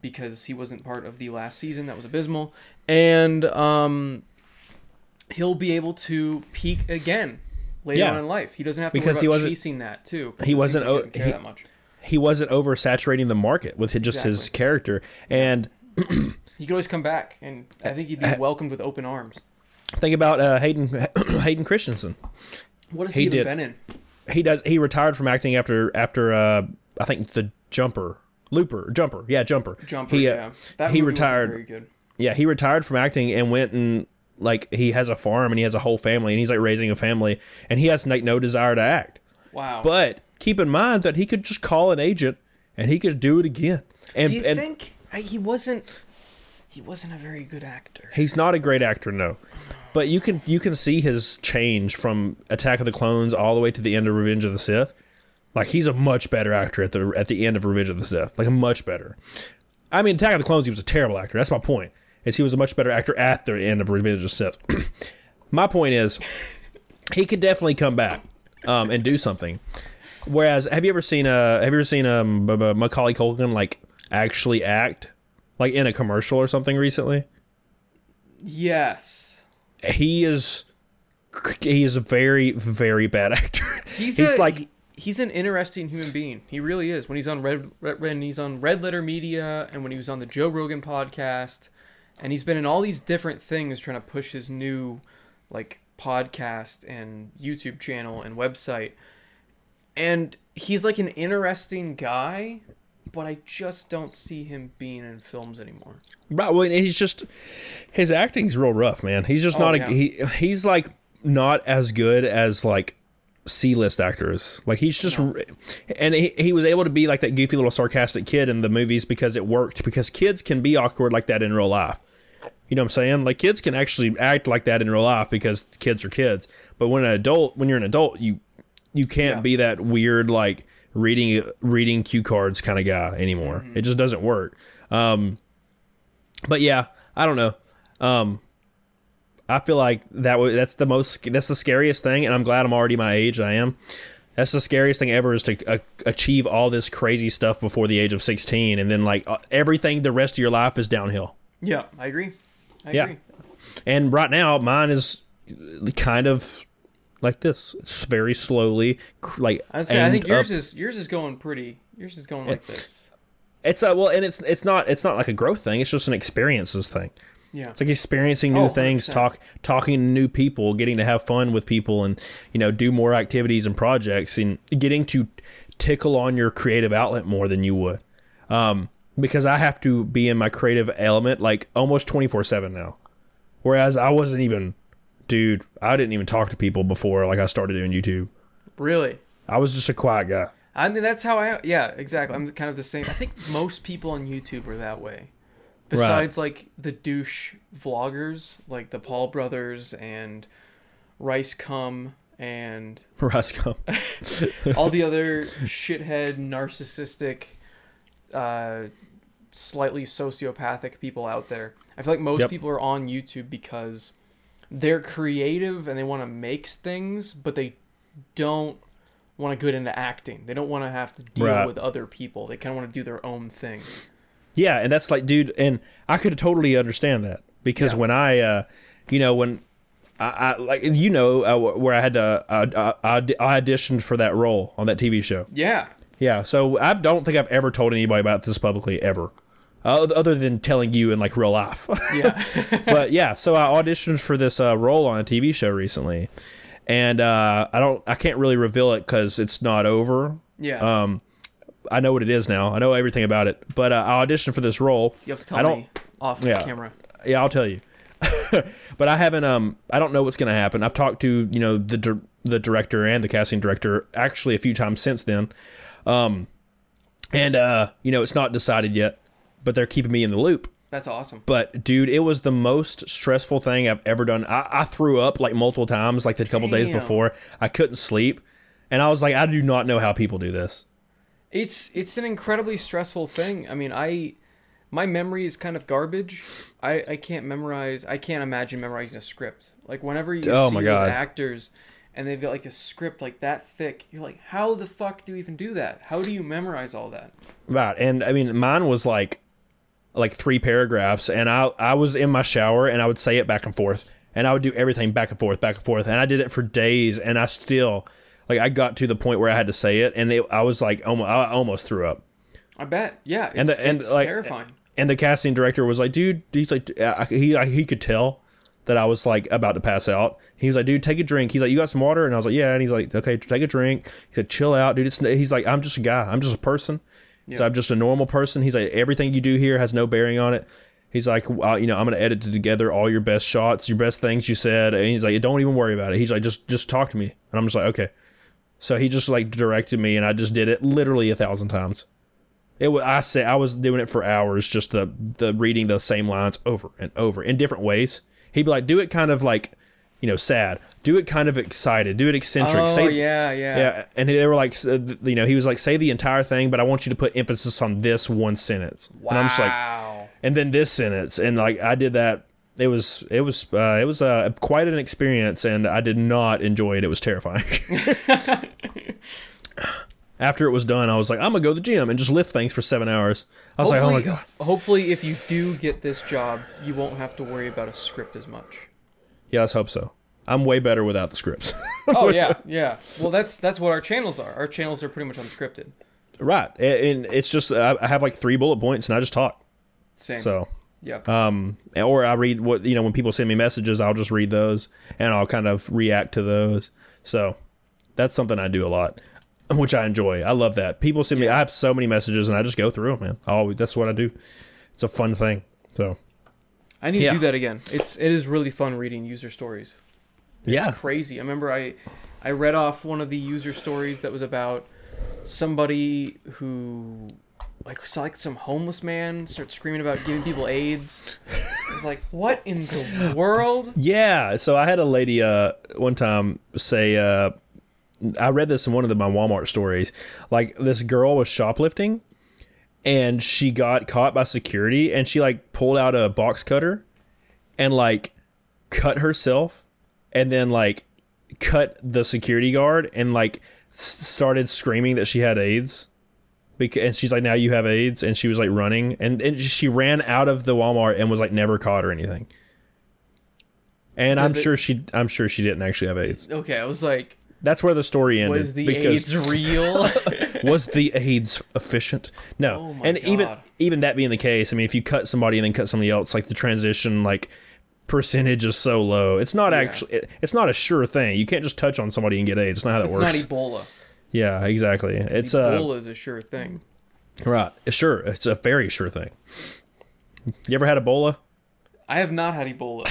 because he wasn't part of the last season. That was abysmal. And um, he'll be able to peak again later Yeah. on in life. He doesn't have to Because worry he wasn't- chasing that too. he wasn't He doesn't care he- that much. He wasn't oversaturating the market with just his character. And He could always come back, and I think he'd be welcomed with open arms. think about uh, Hayden Hayden Christensen. What has He he, did. been in? he does he retired from acting after after uh I think the jumper looper jumper yeah jumper Jumper, he, uh, yeah. That he retired Very good. yeah he retired from acting and went and like he has a farm and he has a whole family and he's like raising a family and he has like no desire to act Wow. but keep in mind that he could just call an agent and he could do it again and, do you and think he wasn't? He wasn't a very good actor. he's not a great actor no but you can you can see his change from Attack of the Clones all the way to the end of Revenge of the Sith. Like he's a much better actor at the at the end of Revenge of the Sith. Like a much better. I mean, Attack of the Clones, he was a terrible actor. That's my point. Is he was a much better actor at the end of Revenge of Sith. my point is, he could definitely come back um, and do something. Whereas, have you ever seen a have you ever seen um Macaulay Culkin like actually act like in a commercial or something recently? Yes. he is he is a very very bad actor. He's, He's a, like- he- he's an interesting human being. He really is. When he's on Red, Red when he's on Red Letter Media and when he was on the Joe Rogan podcast, and he's been in all these different things trying to push his new like podcast and YouTube channel and website. And he's like an interesting guy, but I just don't see him being in films anymore. Right, well, he's just his acting's real rough, man. He's just Oh, not a he. He's like not as good as like C-list actors. Like he's just, and he, he was able to be like that goofy little sarcastic kid in the movies because it worked. Because kids can be awkward like that in real life. You know what I'm saying? Like kids can actually act like that in real life because kids are kids. But when an adult, when you're an adult, you you can't Yeah. be that weird like reading reading cue cards kind of guy anymore. Mm-hmm. It just doesn't work. Um, but yeah, I don't know. Um, I feel like that was that's the most that's the scariest thing, and I'm glad I'm already my age. I am. That's the scariest thing ever is to uh, achieve all this crazy stuff before the age of 16, and then like uh, everything the rest of your life is downhill. Yeah, I agree. I Yeah. agree. And right now, mine is kind of like this. It's very slowly, cr- like I'd say I think yours up. is yours is going pretty. Yours is going like this. It's a well, and it's it's not it's not like a growth thing. It's just an experiences thing. Yeah. It's like experiencing new Oh, things, 100%. talk talking to new people, getting to have fun with people, and you know do more activities and projects, and getting to tickle on your creative outlet more than you would. Um, because I have to be in my creative element like almost twenty four seven now, whereas I wasn't even, dude. I didn't even talk to people before like I started doing YouTube. Really. I was just a quiet guy. I mean, that's how I. Yeah, exactly. I'm kind of the same. I think most people on YouTube are that way. Besides, like the douche vloggers, like the Paul brothers and RiceGum and Roscoe. all the other shithead, narcissistic, uh, slightly sociopathic people out there. I feel like most Yep. people are on YouTube because they're creative and they want to make things, but they don't want to get into acting. They don't want to have to deal Right. with other people. They kind of want to do their own thing. Yeah, and that's like, dude, and I could totally understand that because Yeah. when I, uh, you know, when I, I like, you know, uh, where I had to, uh, I, I auditioned for that role on that TV show. Yeah. Yeah, so I don't think I've ever told anybody about this publicly ever, uh, other than telling you in like real life. Yeah. but yeah, so I auditioned for this uh, role on a TV show recently, and uh, I don't, I can't really reveal it because it's not over. yeah. Um, I know what it is now. I know everything about it. But uh, I auditioned for this role. you have to tell I don't- me off yeah. camera. Yeah, I'll tell you. but I haven't. Um, I don't know what's going to happen. I've talked to you know the dir- the director and the casting director actually a few times since then, um, and uh, you know it's not decided yet, but they're keeping me in the loop. That's awesome. But dude, it was the most stressful thing I've ever done. I, I threw up like multiple times, like the couple days before. I couldn't sleep, and I was like, I do not know how people do this. It's it's an incredibly stressful thing. I mean, I my memory is kind of garbage. I I can't memorize. I can't imagine memorizing a script. Like whenever you Oh see my God. actors and they've got like a script like that thick, you're like, how the fuck do you even do that? How do you memorize all that? Right. And I mean, mine was like like three paragraphs, and I I was in my shower and I would say it back and forth, and I would do everything back and forth, back and forth, and I did it for days, and I still like I got to the point where I had to say it, and it, I was like almost I almost threw up. I bet. Yeah, it's, And the- and, it's like- terrifying. And the casting director was like, dude, he's like, he he could tell that I was like about to pass out. He was like, dude, take a drink. He's like, you got some water? And I was like, yeah. And he's like, okay, take a drink. He said, chill out, dude. It's, he's like, I'm just a guy. I'm just a person. So I'm just a normal person. He's like, everything you do here has no bearing on it. He's like, well, you know, I'm gonna edit together all your best shots, your best things you said. And he's like, don't even worry about it. He's like, just just talk to me. And I'm just like, okay. So he just like directed me, and I just did it literally a thousand times. It was, I say I was doing it for hours, just the the reading the same lines over and over in different ways. He'd be like, do it kind of like, you know, sad. Do it kind of excited. Do it eccentric. Oh say, yeah, yeah, yeah, and they were like, uh, you know, he was like, say the entire thing, but I want you to put emphasis on this one sentence. Wow. And I'm just like, and then this sentence, and like I did that. It was it was uh, it was uh, quite an experience, and I did not enjoy it. It was terrifying. After it was done, I was like, I'm gonna go to the gym and just lift things for seven hours. I was like, oh my Hopefully- god. Hopefully, if you do get this job, you won't have to worry about a script as much. Yeah, let's hope so. I'm way better without the scripts. Oh yeah, yeah. Well, that's that's what our channels are. Our channels are pretty much unscripted. right, and it's just I have like three bullet points, and I just talk. Same. So Yep. um or i read what you know when people send me messages i'll just read those and i'll kind of react to those so that's something i do a lot which i enjoy i love that people send me i have so many messages and i just go through them man I always, that's what i do it's a fun thing so I need yeah. to do that again. It's it is really fun reading user stories. It's yeah crazy. I remember I I read off one of the user stories that was about somebody who like saw like some homeless man start screaming about giving people AIDS. I was like, what in the world? yeah so i had a lady uh one time say uh i read this in one of the, my walmart stories like this girl was shoplifting and she got caught by security and she like pulled out a box cutter and like cut herself and then like cut the security guard and like started screaming that she had AIDS because and she's like now you have AIDS and she was like running and, and she ran out of the Walmart and was like never caught or anything and I'm it- sure she I'm sure she didn't actually have AIDS Okay, I was like, that's where the story ended was the because AIDS real? was the AIDS efficient? No. Oh and even God. even that being the case, I mean, if you cut somebody and then cut somebody else, like the transition like percentage is so low. It's not Yeah. actually. It, it's not a sure thing. You can't just touch on somebody and get AIDS. It's not how that it's works. not Ebola. Yeah, exactly. It's uh Ebola is a sure thing. right. Sure, it's a very sure thing. You ever had Ebola? I have not had Ebola,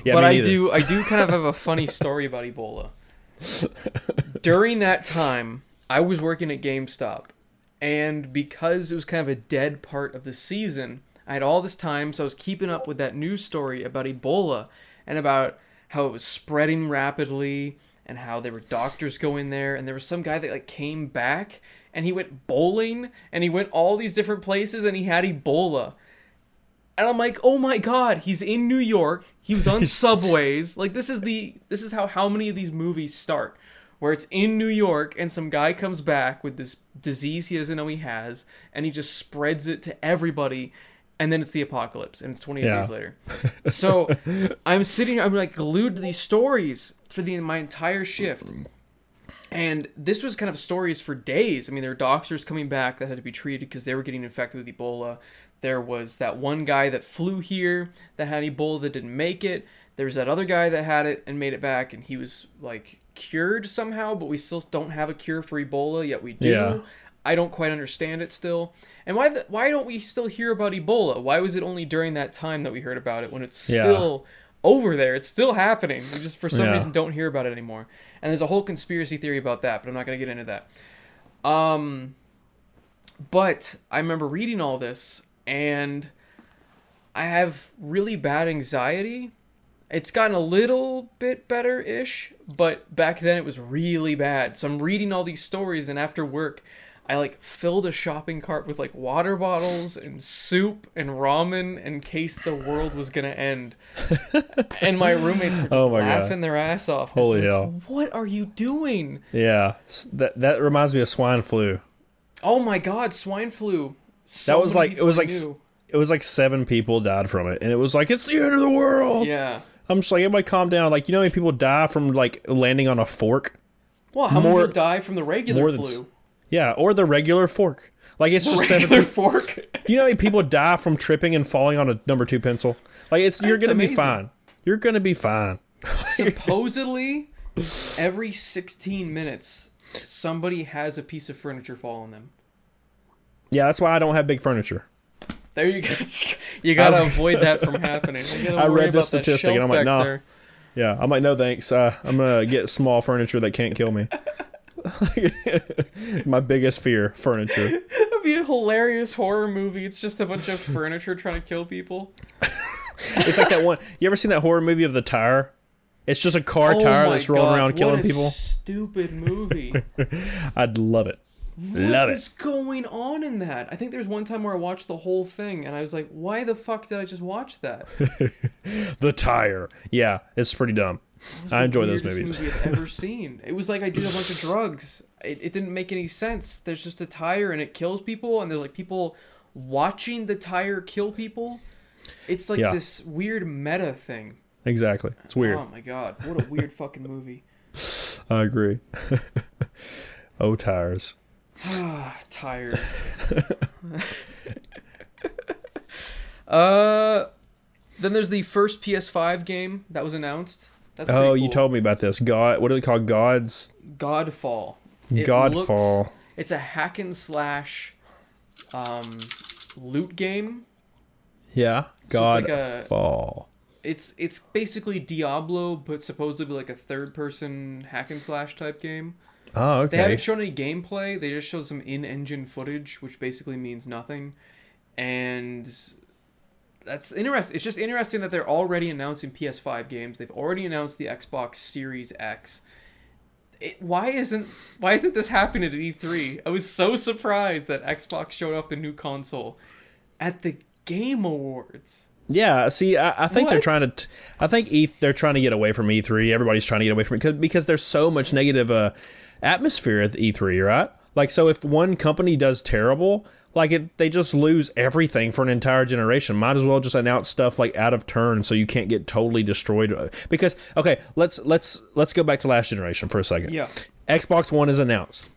Yeah, but I do. I do kind of have a funny story about Ebola. During that time, I was working at GameStop, and because it was kind of a dead part of the season, I had all this time, so I was keeping up with that news story about Ebola and about how it was spreading rapidly and how there were doctors going there, and there was some guy that like came back and he went bowling and he went all these different places and he had Ebola. And I'm like, oh my god, he's in New York. He was on subways. Like this is the this is how how many of these movies start, where it's in New York and some guy comes back with this disease he doesn't know he has, and he just spreads it to everybody, and then it's the apocalypse, and it's 28 Yeah. days later. So I'm sitting, I'm like glued to these stories for the my entire shift. And this was kind of stories for days. I mean, there were doctors coming back that had to be treated because they were getting infected with Ebola. There was that one guy that flew here that had Ebola that didn't make it. There was that other guy that had it and made it back, and he was like cured somehow, but we still don't have a cure for Ebola yet. We do. Yeah. I don't quite understand it still. And why the, why don't we still hear about Ebola? Why was it only during that time that we heard about it when it's Yeah. still over there? It's still happening. We just for some Yeah. reason don't hear about it anymore. And there's a whole conspiracy theory about that, but I'm not going to get into that. Um but I remember reading all this and I have really bad anxiety. It's gotten a little bit better ish, but back then it was really bad. So I'm reading all these stories, and after work, I like filled a shopping cart with like water bottles and soup and ramen in case the world was gonna end. and my roommates were just Oh my God. laughing their ass off. Holy they're hell. What are you doing? Yeah, that that reminds me of swine flu. Oh my god, swine flu. So That was like it was like knew. it was like seven people died from it, and it was like it's the end of the world. Yeah. I'm just like everybody calm down. Like you know how many people die from like landing on a fork? Well, how More- many die from the regular more than flu? Yeah, or the regular fork. Like it's just seven. regular people- fork. You know how many people die from tripping and falling on a number two pencil? Like it's you're That's gonna be fine. You're gonna be fine. Supposedly, every 16 minutes, somebody has a piece of furniture fall on them. Yeah, that's why I don't have big furniture. There you go. You gotta avoid that from happening. I read this statistic and I'm like, back nah. Yeah, I'm like, no thanks. Uh, I'm gonna get small furniture that can't kill me. My biggest fear, furniture. That'd be a hilarious horror movie. It's just a bunch of furniture trying to kill people. It's like that one. You ever seen that horror movie of the tire? It's just a car tire oh my that's rolling God, around killing people. Stupid movie. I'd love it. Love What it. is going on in that? I think there's one time where I watched the whole thing and I was like, why the fuck did I just watch that? The tire. Yeah, it's pretty dumb. I enjoy those movies. Movie I've ever seen. It was like I did a bunch of drugs. It, it didn't make any sense. There's just a tire and it kills people, and there's like people watching the tire kill people. It's like Yeah. this weird meta thing. Exactly. It's weird. Oh my god, what a weird fucking movie. I agree. oh, tires. Tires. uh, then there's the first PS5 game that was announced. That's Oh, pretty you told me about this. God, what do they call God's Godfall. It Godfall? looks- it's a hack and slash um, loot game. yeah, So it's like Godfall. It's it's basically Diablo, but supposedly like a third person hack and slash type game. Oh, okay. They haven't shown any gameplay. They just showed some in-engine footage, which basically means nothing. And that's interesting. It's just interesting that they're already announcing PS5 games. They've already announced the Xbox Series X. It, why isn't why isn't this happening at E3? I was so surprised that Xbox showed off the new console at the Game Awards. Yeah, see, I, I think they're trying to. T- I think E they're trying to get away from E3. Everybody's trying to get away from it because because there's so much negative uh, atmosphere at the E3, right? Like, so if one company does terrible, like it, they just lose everything for an entire generation. Might as well just announce stuff like out of turn so you can't get totally destroyed. Because okay, let's let's let's go back to last generation for a second. Yeah. Xbox One is announced.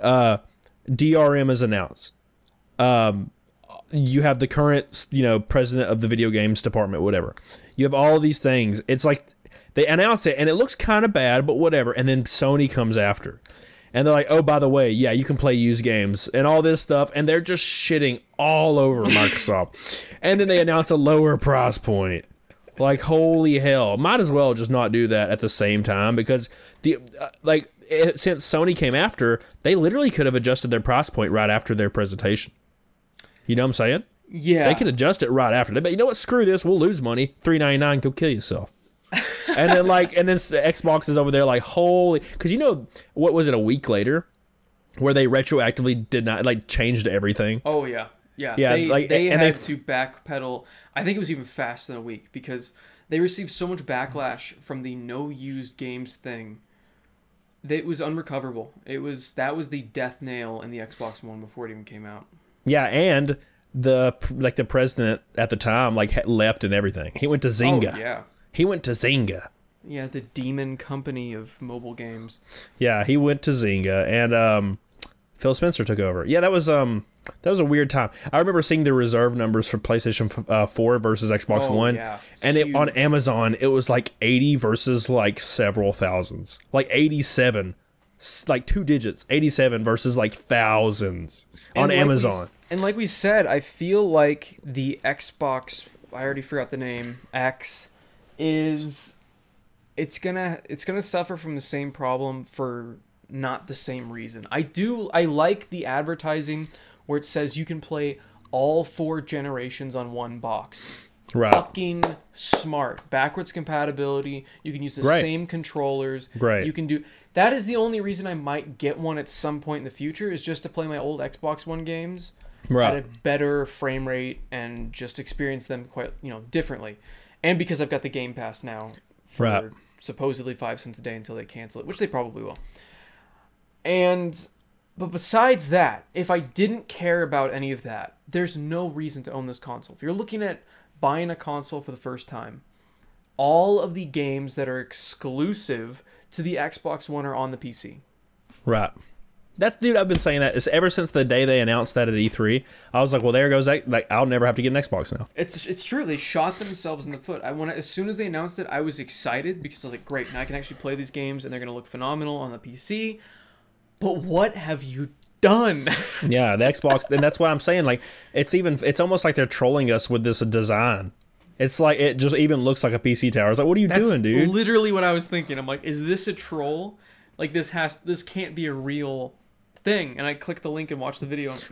Uh, DRM is announced. Um, you have the current, you know, president of the video games department, whatever. You have all these things. It's like they announce it and it looks kind of bad, but whatever. And then Sony comes after. And they're like, oh, by the way, yeah, you can play used games and all this stuff. And they're just shitting all over Microsoft. and then they announce a lower price point. Like, holy hell. Might as well just not do that at the same time because, the uh, like, it, since Sony came after, they literally could have adjusted their price point right after their presentation. You know what I'm saying? Yeah. They can adjust it right after. They but you know what? Screw this. We'll lose money. Three ninety nine. Go kill yourself. and then like, and then Xbox is over there like, holy, because you know what was it? A week later, where they retroactively did not like changed everything. Oh yeah, yeah. Yeah, they, like, they and they had f- to backpedal. I think it was even faster than a week because they received so much backlash from the no used games thing. That it was unrecoverable. It was that was the death nail in the Xbox One before it even came out. Yeah, and the like the president at the time like left and everything. He went to oh, Zynga. Oh yeah, He went to Zynga. yeah. The demon company of mobile games. Yeah, he went to Zynga, and um, Phil Spencer took over. Yeah, that was um, that was a weird time. I remember seeing the reserve numbers for PlayStation uh, Four versus Xbox Oh, One, yeah. and it, on Amazon it was like eighty versus like several thousands, like eighty-seven, like two digits, 87 versus like thousands on And like we Amazon. and like we said, I feel like the Xbox I already forgot the name, X is it's gonna it's gonna suffer from the same problem for not the same reason. I do I like the advertising where it says you can play all four generations on one box. right. Fucking smart. Backwards compatibility. You can use the same controllers. Right. You can do that is the only reason I might get one at some point in the future is just to play my old Xbox One games right. at a better frame rate and just experience them quite you know differently and because i've got the game pass now for Right. supposedly five cents a day until they cancel it which they probably will and but besides that if i didn't care about any of that there's no reason to own this console if you're looking at buying a console for the first time all of the games that are exclusive to the xbox one are on the pc Right. That's dude. I've been saying that it's ever since the day they announced that at E3. I was like, well, there goes that. Like, I'll never have to get an Xbox now. It's it's true. They shot themselves in the foot. I want as soon as they announced it, I was excited because I was like, great, now I can actually play these games and they're gonna look phenomenal on the PC. But what have you done? Yeah, the Xbox, and that's what I'm saying. Like, it's even. It's almost like they're trolling us with this design. It's like it just even looks like a PC tower. It's like, what are you That's doing, dude? literally what I was thinking. I'm like, is this a troll? Like this has this can't be a real thing. And I clicked the link and watched the video. It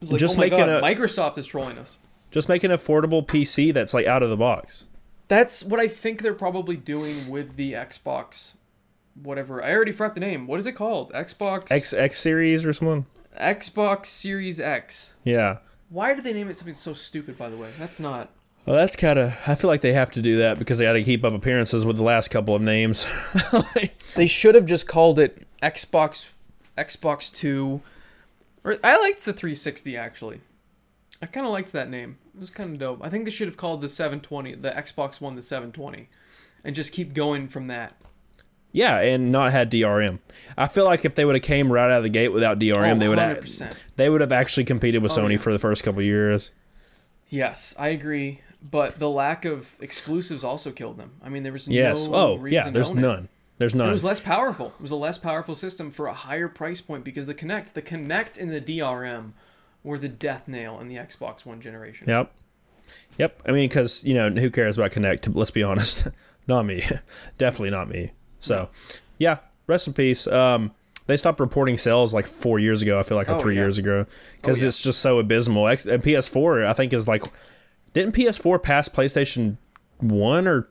was like, Just oh my god, a- Microsoft is trolling us. just make an affordable PC that's like out of the box. That's what I think they're probably doing with the Xbox. Whatever. I already forgot the name. What is it called? Xbox X X series or something. Xbox Series X. Yeah. Why did they name it something so stupid? By the way, that's not. Well, that's kind of. I feel like they have to do that because they got to keep up appearances with the last couple of names. They should have just called it Xbox, Xbox Two, or I liked the 360 actually. I kind of liked that name. It was kind of dope. I think they should have called the 720, the Xbox One, the 720, and just keep going from that. yeah, and not had DRM. I feel like if they would have came right out of the gate without DRM, Oh, they would have they would have actually competed with Oh, Sony yeah. for the first couple years. Yes, I agree. But the lack of exclusives also killed them. I mean, there was Yes. no oh, reason yeah. There's own it. none. It was less powerful. It was a less powerful system for a higher price point because the Kinect, the Kinect and the DRM were the death nail in the Xbox One generation. Yep. Yep. I mean, because you know, who cares about Kinect? Let's be honest. not me. Definitely not me. So, yeah. Rest in peace. Um, they stopped reporting sales like four years ago. I feel like or Oh, three yeah. years ago because Oh, yeah. it's just so abysmal. X- and PS4, I think, is like, didn't PS4 pass PlayStation One or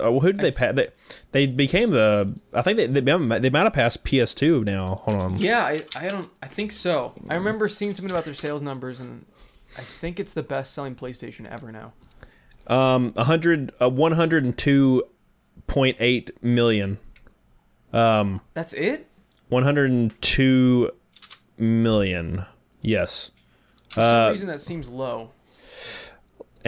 uh, who did they pass? They, they became the. I think they they, they might have passed PS2 now. Hold on. Yeah, I, I don't I think so. I remember seeing something about their sales numbers and I think it's the best selling PlayStation ever now. Um, 100, uh, 102.8 million. Um, That's it? 102 million. Yes. For some Uh, reason that seems low.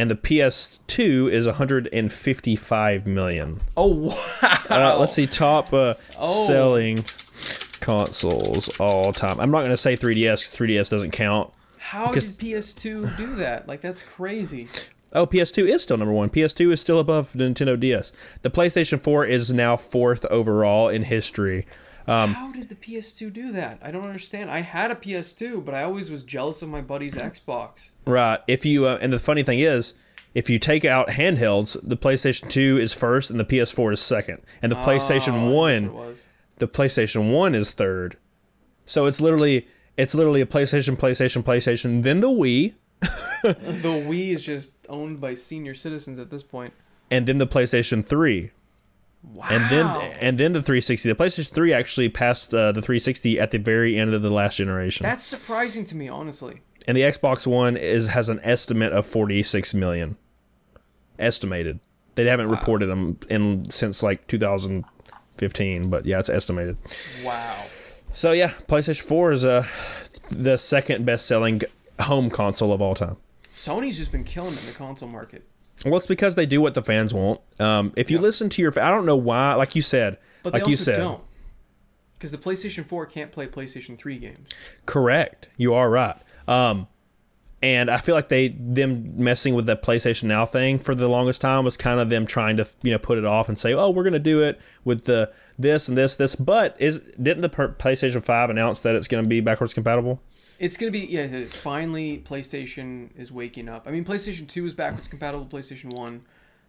And the PS2 is 155 million. Oh wow. Uh, let's see top uh, Oh. selling consoles all time. I'm not going to say 3DS. 3DS doesn't count. How did PS2 do that? Like that's crazy. Oh, PS2 is still number one. PS2 is still above Nintendo DS. The PlayStation 4 is now fourth overall in history. Um, How did the PS2 do that? I don't understand. I had a PS2, but I always was jealous of my buddy's Xbox. Right. If you uh, and the funny thing is, if you take out handhelds, the PlayStation 2 is first and the PS4 is second, and the Oh, PlayStation 1, what it was. the PlayStation 1 is third. So it's literally it's literally a PlayStation, PlayStation, PlayStation, then the Wii, The Wii is just owned by senior citizens at this point. and then the PlayStation 3. Wow. And then and then the 360. The PlayStation 3 actually passed uh, the 360 at the very end of the last generation. that's surprising to me, honestly. and the Xbox One is has an estimate of 46 million. Estimated. They haven't reported them in since like 2015, but yeah, it's estimated. Wow. So yeah, PlayStation 4 is uh, the second best selling home console of all time. Sony's just been killing it in the console market. Well, it's because they do what the fans want. Um, if you Yeah. listen to your, I don't know why, like you said, But like you said, don't. Because the PlayStation 4 can't play PlayStation 3 games. correct. You are right. Um, and I feel like they them messing with the PlayStation Now thing for the longest time was kind of them trying to you know put it off and say, oh, we're gonna do it with the this and this this. But is didn't the PlayStation Five announce that it's gonna be backwards compatible? It's gonna be yeah. It's finally PlayStation is waking up. I mean, PlayStation Two was backwards compatible. with PlayStation One,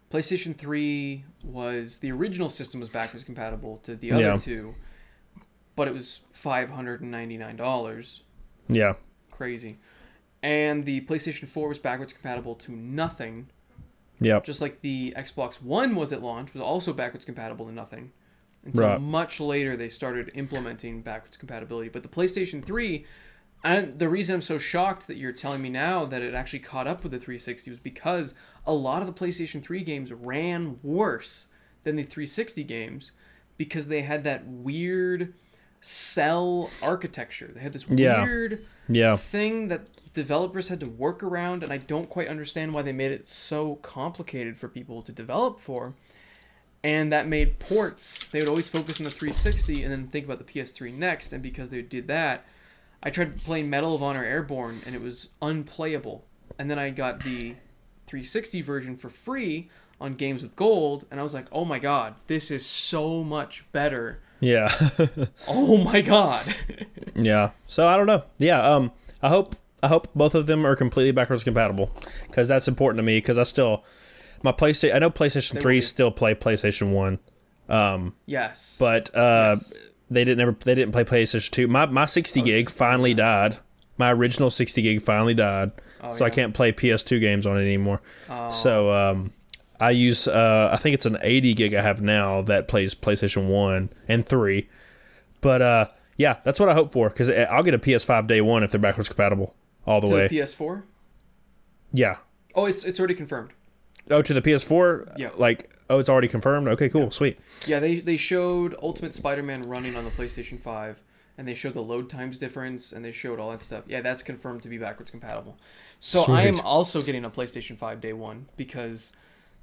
PlayStation Three was the original system was backwards compatible to the other Yeah. two, but it was five hundred and ninety nine dollars. Yeah, Crazy. And the PlayStation Four was backwards compatible to nothing, yep, just like the Xbox One was at launch was also backwards compatible to nothing. Until Right. much later they started implementing backwards compatibility. But the PlayStation 3, and the reason I'm so shocked that you're telling me now that it actually caught up with the 360 was because a lot of the PlayStation 3 games ran worse than the 360 games because they had that weird cell architecture. They had this Yeah. weird yeah, thing that developers had to work around, and I don't quite understand why they made it so complicated for people to develop for. And that made ports. They would always focus on the 360 and then think about the PS3 next. And because they did that, I tried playing Medal of Honor Airborne and it was unplayable. And then I got the 360 version for free on Games with Gold, and I was like, oh my god, this is so much better. yeah, Oh my god. yeah. So I don't know. Yeah, um, I hope I hope both of them are completely backwards compatible because that's important to me because I still my PlayStation. I know PlayStation They Three still play PlayStation One. Um, yes. but uh, Yes. They didn't ever they didn't play PlayStation Two. My my sixty Oh, gig finally died. My original sixty gig finally died, Oh, so I can't play PS2 games on it anymore. Oh. So um, I use uh, I think it's an eighty gig I have now that plays PlayStation One and Three. But uh, yeah, that's what I hope for because I'll get a PS5 day one if they're backwards compatible all the to way. the PS4. yeah. Oh, it's it's already confirmed. Oh, to the PS4. Yeah. Like oh, it's already confirmed. Okay, cool, sweet. Yeah, they they showed Ultimate Spider-Man running on the PlayStation 5 and they showed the load times difference and they showed all that stuff. Yeah, that's confirmed to be backwards compatible. So I am also getting a PlayStation 5 day 1 because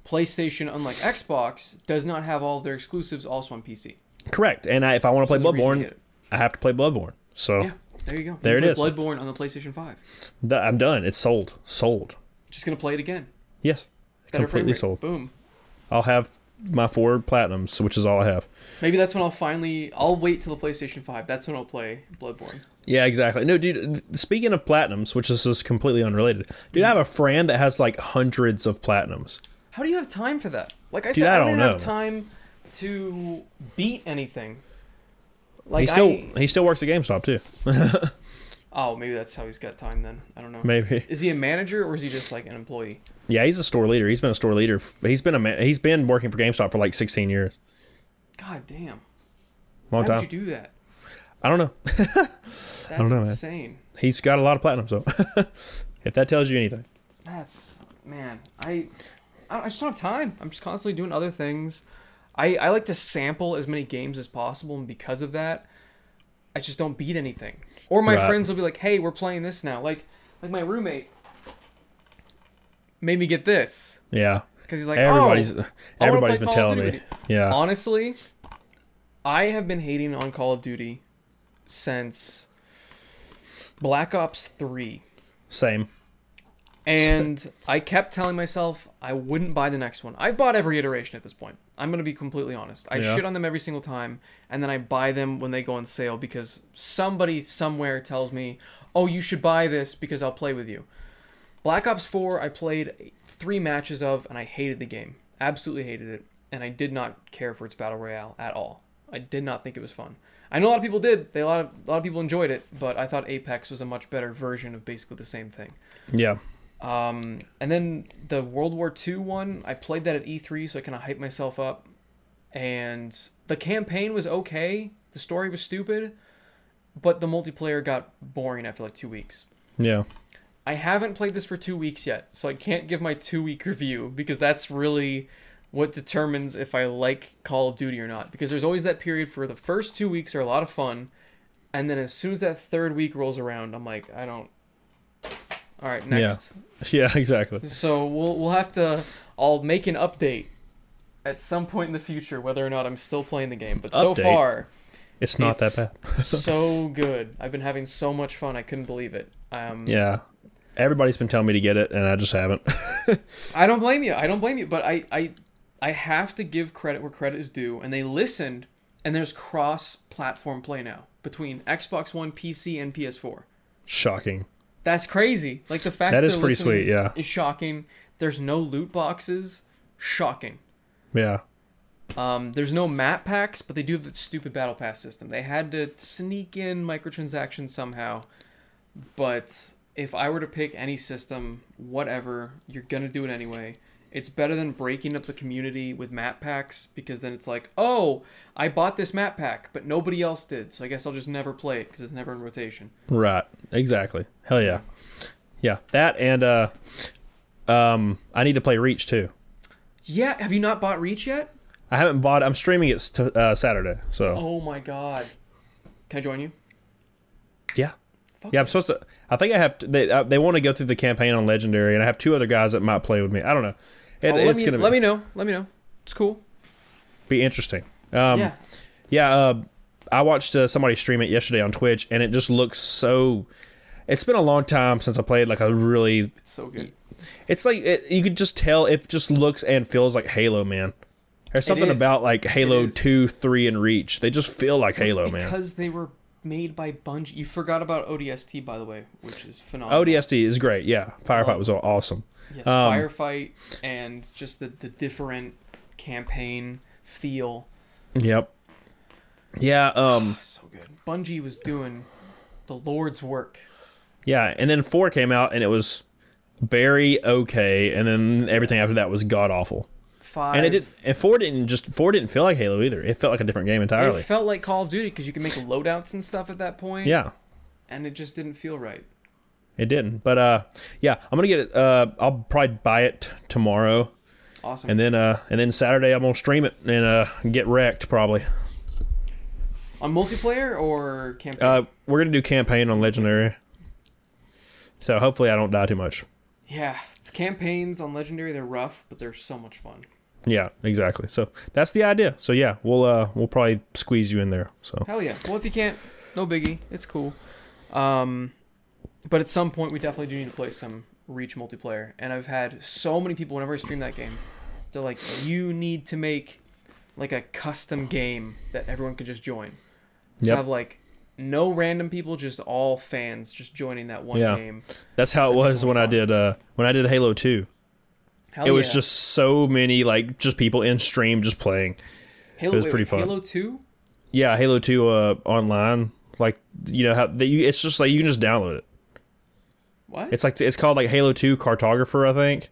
PlayStation unlike Xbox does not have all their exclusives also on PC. Correct. And I, if I want to play So there's to Bloodborne. I have to play Bloodborne. So Yeah, there you go. There you it is. Bloodborne on the PlayStation 5. I'm done. It's sold. Sold. Just going to play it again. Yes. Better Completely sold. Boom. I'll have my four platinums, which is all I have. Maybe that's when I'll finally I'll wait till the PlayStation 5. That's when I'll play Bloodborne. Yeah, exactly. No, dude. Speaking of platinums, which is just completely unrelated, dude, I have a friend that has like hundreds of platinums. How do you have time for that? Like I Dude, said, I I don't don't have know. time to beat anything. Like he still I, he still works at GameStop too. oh, maybe that's how he's got time then. I don't know. Maybe. Is he a manager or is he just like an employee? Yeah, he's a store leader. He's been a store leader. He's been a ma- he's been working for GameStop for like 16 years. God damn. Long Why time. would you do that? I don't know. That's don't know, man. insane. He's got a lot of platinum, so if that tells you anything. That's man. I I I just don't have time. I'm just constantly doing other things. I I like to sample as many games as possible, and because of that, I just don't beat anything. Or my Right. friends will be like, "Hey, we're playing this now." Like like my roommate made me get this Yeah. because he's like, everybody's "Oh, everybody's been Call telling me. Yeah. Honestly, I have been hating on Call of Duty since Black Ops 3. Same. And I kept telling myself I wouldn't buy the next one. I've bought every iteration at this point. I'm going to be completely honest. I Yeah. shit on them every single time, and then I buy them when they go on sale because somebody somewhere tells me, oh, you should buy this because I'll play with you. Black Ops 4, I played three matches of, and I hated the game. Absolutely hated it. And I did not care for its Battle Royale at all. I did not think it was fun. I know a lot of people did. They, a, lot of, a lot of people enjoyed it, but I thought Apex was a much better version of basically the same thing. Yeah. Um, and then the World War II one, I played that at E3, so I kind of hyped myself up. And the campaign was okay. The story was stupid, but the multiplayer got boring after like two weeks. Yeah. I haven't played this for two weeks yet, so I can't give my two week review because that's really what determines if I like Call of Duty or not. Because there's always that period for the first two weeks are a lot of fun, and then as soon as that third week rolls around, I'm like, I don't. All right, next. Yeah, yeah, exactly. So we'll we'll have to. I'll make an update at some point in the future whether or not I'm still playing the game. But so Update? far, It's not that bad. so good. I've been having so much fun. I couldn't believe it. Um, Yeah. Everybody's been telling me to get it, and I just haven't. I don't blame you. I don't blame you. But I, I, I have to give credit where credit is due, and they listened, and there's cross-platform play now between Xbox One, PC, and PS4. Shocking. That's crazy. Like the fact That that is pretty sweet, yeah. is shocking. There's no loot boxes. Shocking. Yeah. Um, there's no map packs, but they do have the stupid battle pass system. They had to sneak in microtransactions somehow. But if I were to pick any system, whatever, you're gonna do it anyway. It's better than breaking up the community with map packs because then it's like, oh, I bought this map pack, but nobody else did, so I guess I'll just never play it because it's never in rotation. Right. Exactly. Hell yeah. Yeah. That and uh, um, I need to play Reach too. Yeah, have you not bought Reach yet? I haven't bought. I'm streaming it st- uh, Saturday. So Oh my god. Can I join you? yeah. Fuck Yeah, I'm supposed to. I think I have. To, they uh, they want to go through the campaign on Legendary, and I have two other guys that might play with me. I don't know. It, Oh, let it's me, gonna let me know. Let me know. It's cool. be interesting. Um, yeah. Yeah, uh, I watched uh, somebody stream it yesterday on Twitch, and it just looks so. It's been a long time since I played like a really. It's so good. It's like it, you could just tell it just looks and feels like Halo, man. There's something about like Halo two, three, and Reach. They just feel like Halo, It's man. Because they were made by Bungie. You forgot about ODST, by the way, which is phenomenal. ODST is great. Yeah, Firefight was awesome. Yes, um, Firefight and just the, the different campaign feel. Yep. Yeah. Um. So good. Bungie was doing the Lord's work. Yeah, and then four came out, and it was very okay, and then everything after that was god awful. Five. And it did. And four didn't just four didn't feel like Halo either. It felt like a different game entirely. It felt like Call of Duty because you could make loadouts and stuff at that point. yeah, And it just didn't feel right. It didn't. But uh, yeah, I'm gonna get it. Uh, I'll probably buy it t- tomorrow, Awesome. and then uh, and then Saturday I'm gonna stream it and uh, get wrecked probably. On multiplayer or campaign? Uh, we're gonna do campaign on Legendary, so hopefully I don't die too much. yeah. The campaigns on Legendary, they're rough, but they're so much fun. Yeah, exactly. So that's the idea. So yeah, we'll uh, we'll probably squeeze you in there. So Hell yeah. Well, if you can't, no biggie. It's cool. Um, but at some point, we definitely do need to play some Reach multiplayer. And I've had so many people whenever I stream that game, they're like, "You need to make like a custom game that everyone could just join." To Yep. have like no random people, just all fans just joining that one Yeah. game. that's how it was when I did uh when I did Halo Two. Hell it was yeah. just so many like just people in stream just playing. Halo, it was wait, pretty fun. Halo Two. Yeah, Halo Two uh online like you know how that you it's just like you can just download it. What? It's like it's called like Halo Two Cartographer I think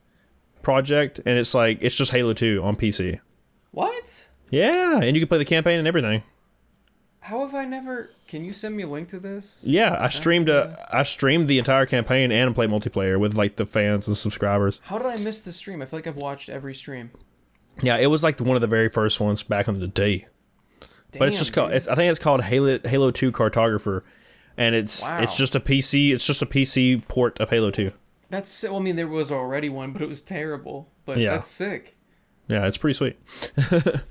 project and it's like it's just Halo Two on PC. what? Yeah, and you can play the campaign and everything. How have I never? Can you send me a link to this? Yeah, I streamed uh, I streamed the entire campaign and played multiplayer with like the fans and subscribers. How did I miss the stream? I feel like I've watched every stream. Yeah, it was like one of the very first ones back in the day. Damn, but it's just called. It's, I think it's called Halo Halo Two Cartographer, and it's Wow. it's just a PC. It's just a PC port of Halo Two. That's well, I mean, there was already one, but it was terrible. But Yeah. that's sick. Yeah, it's pretty sweet.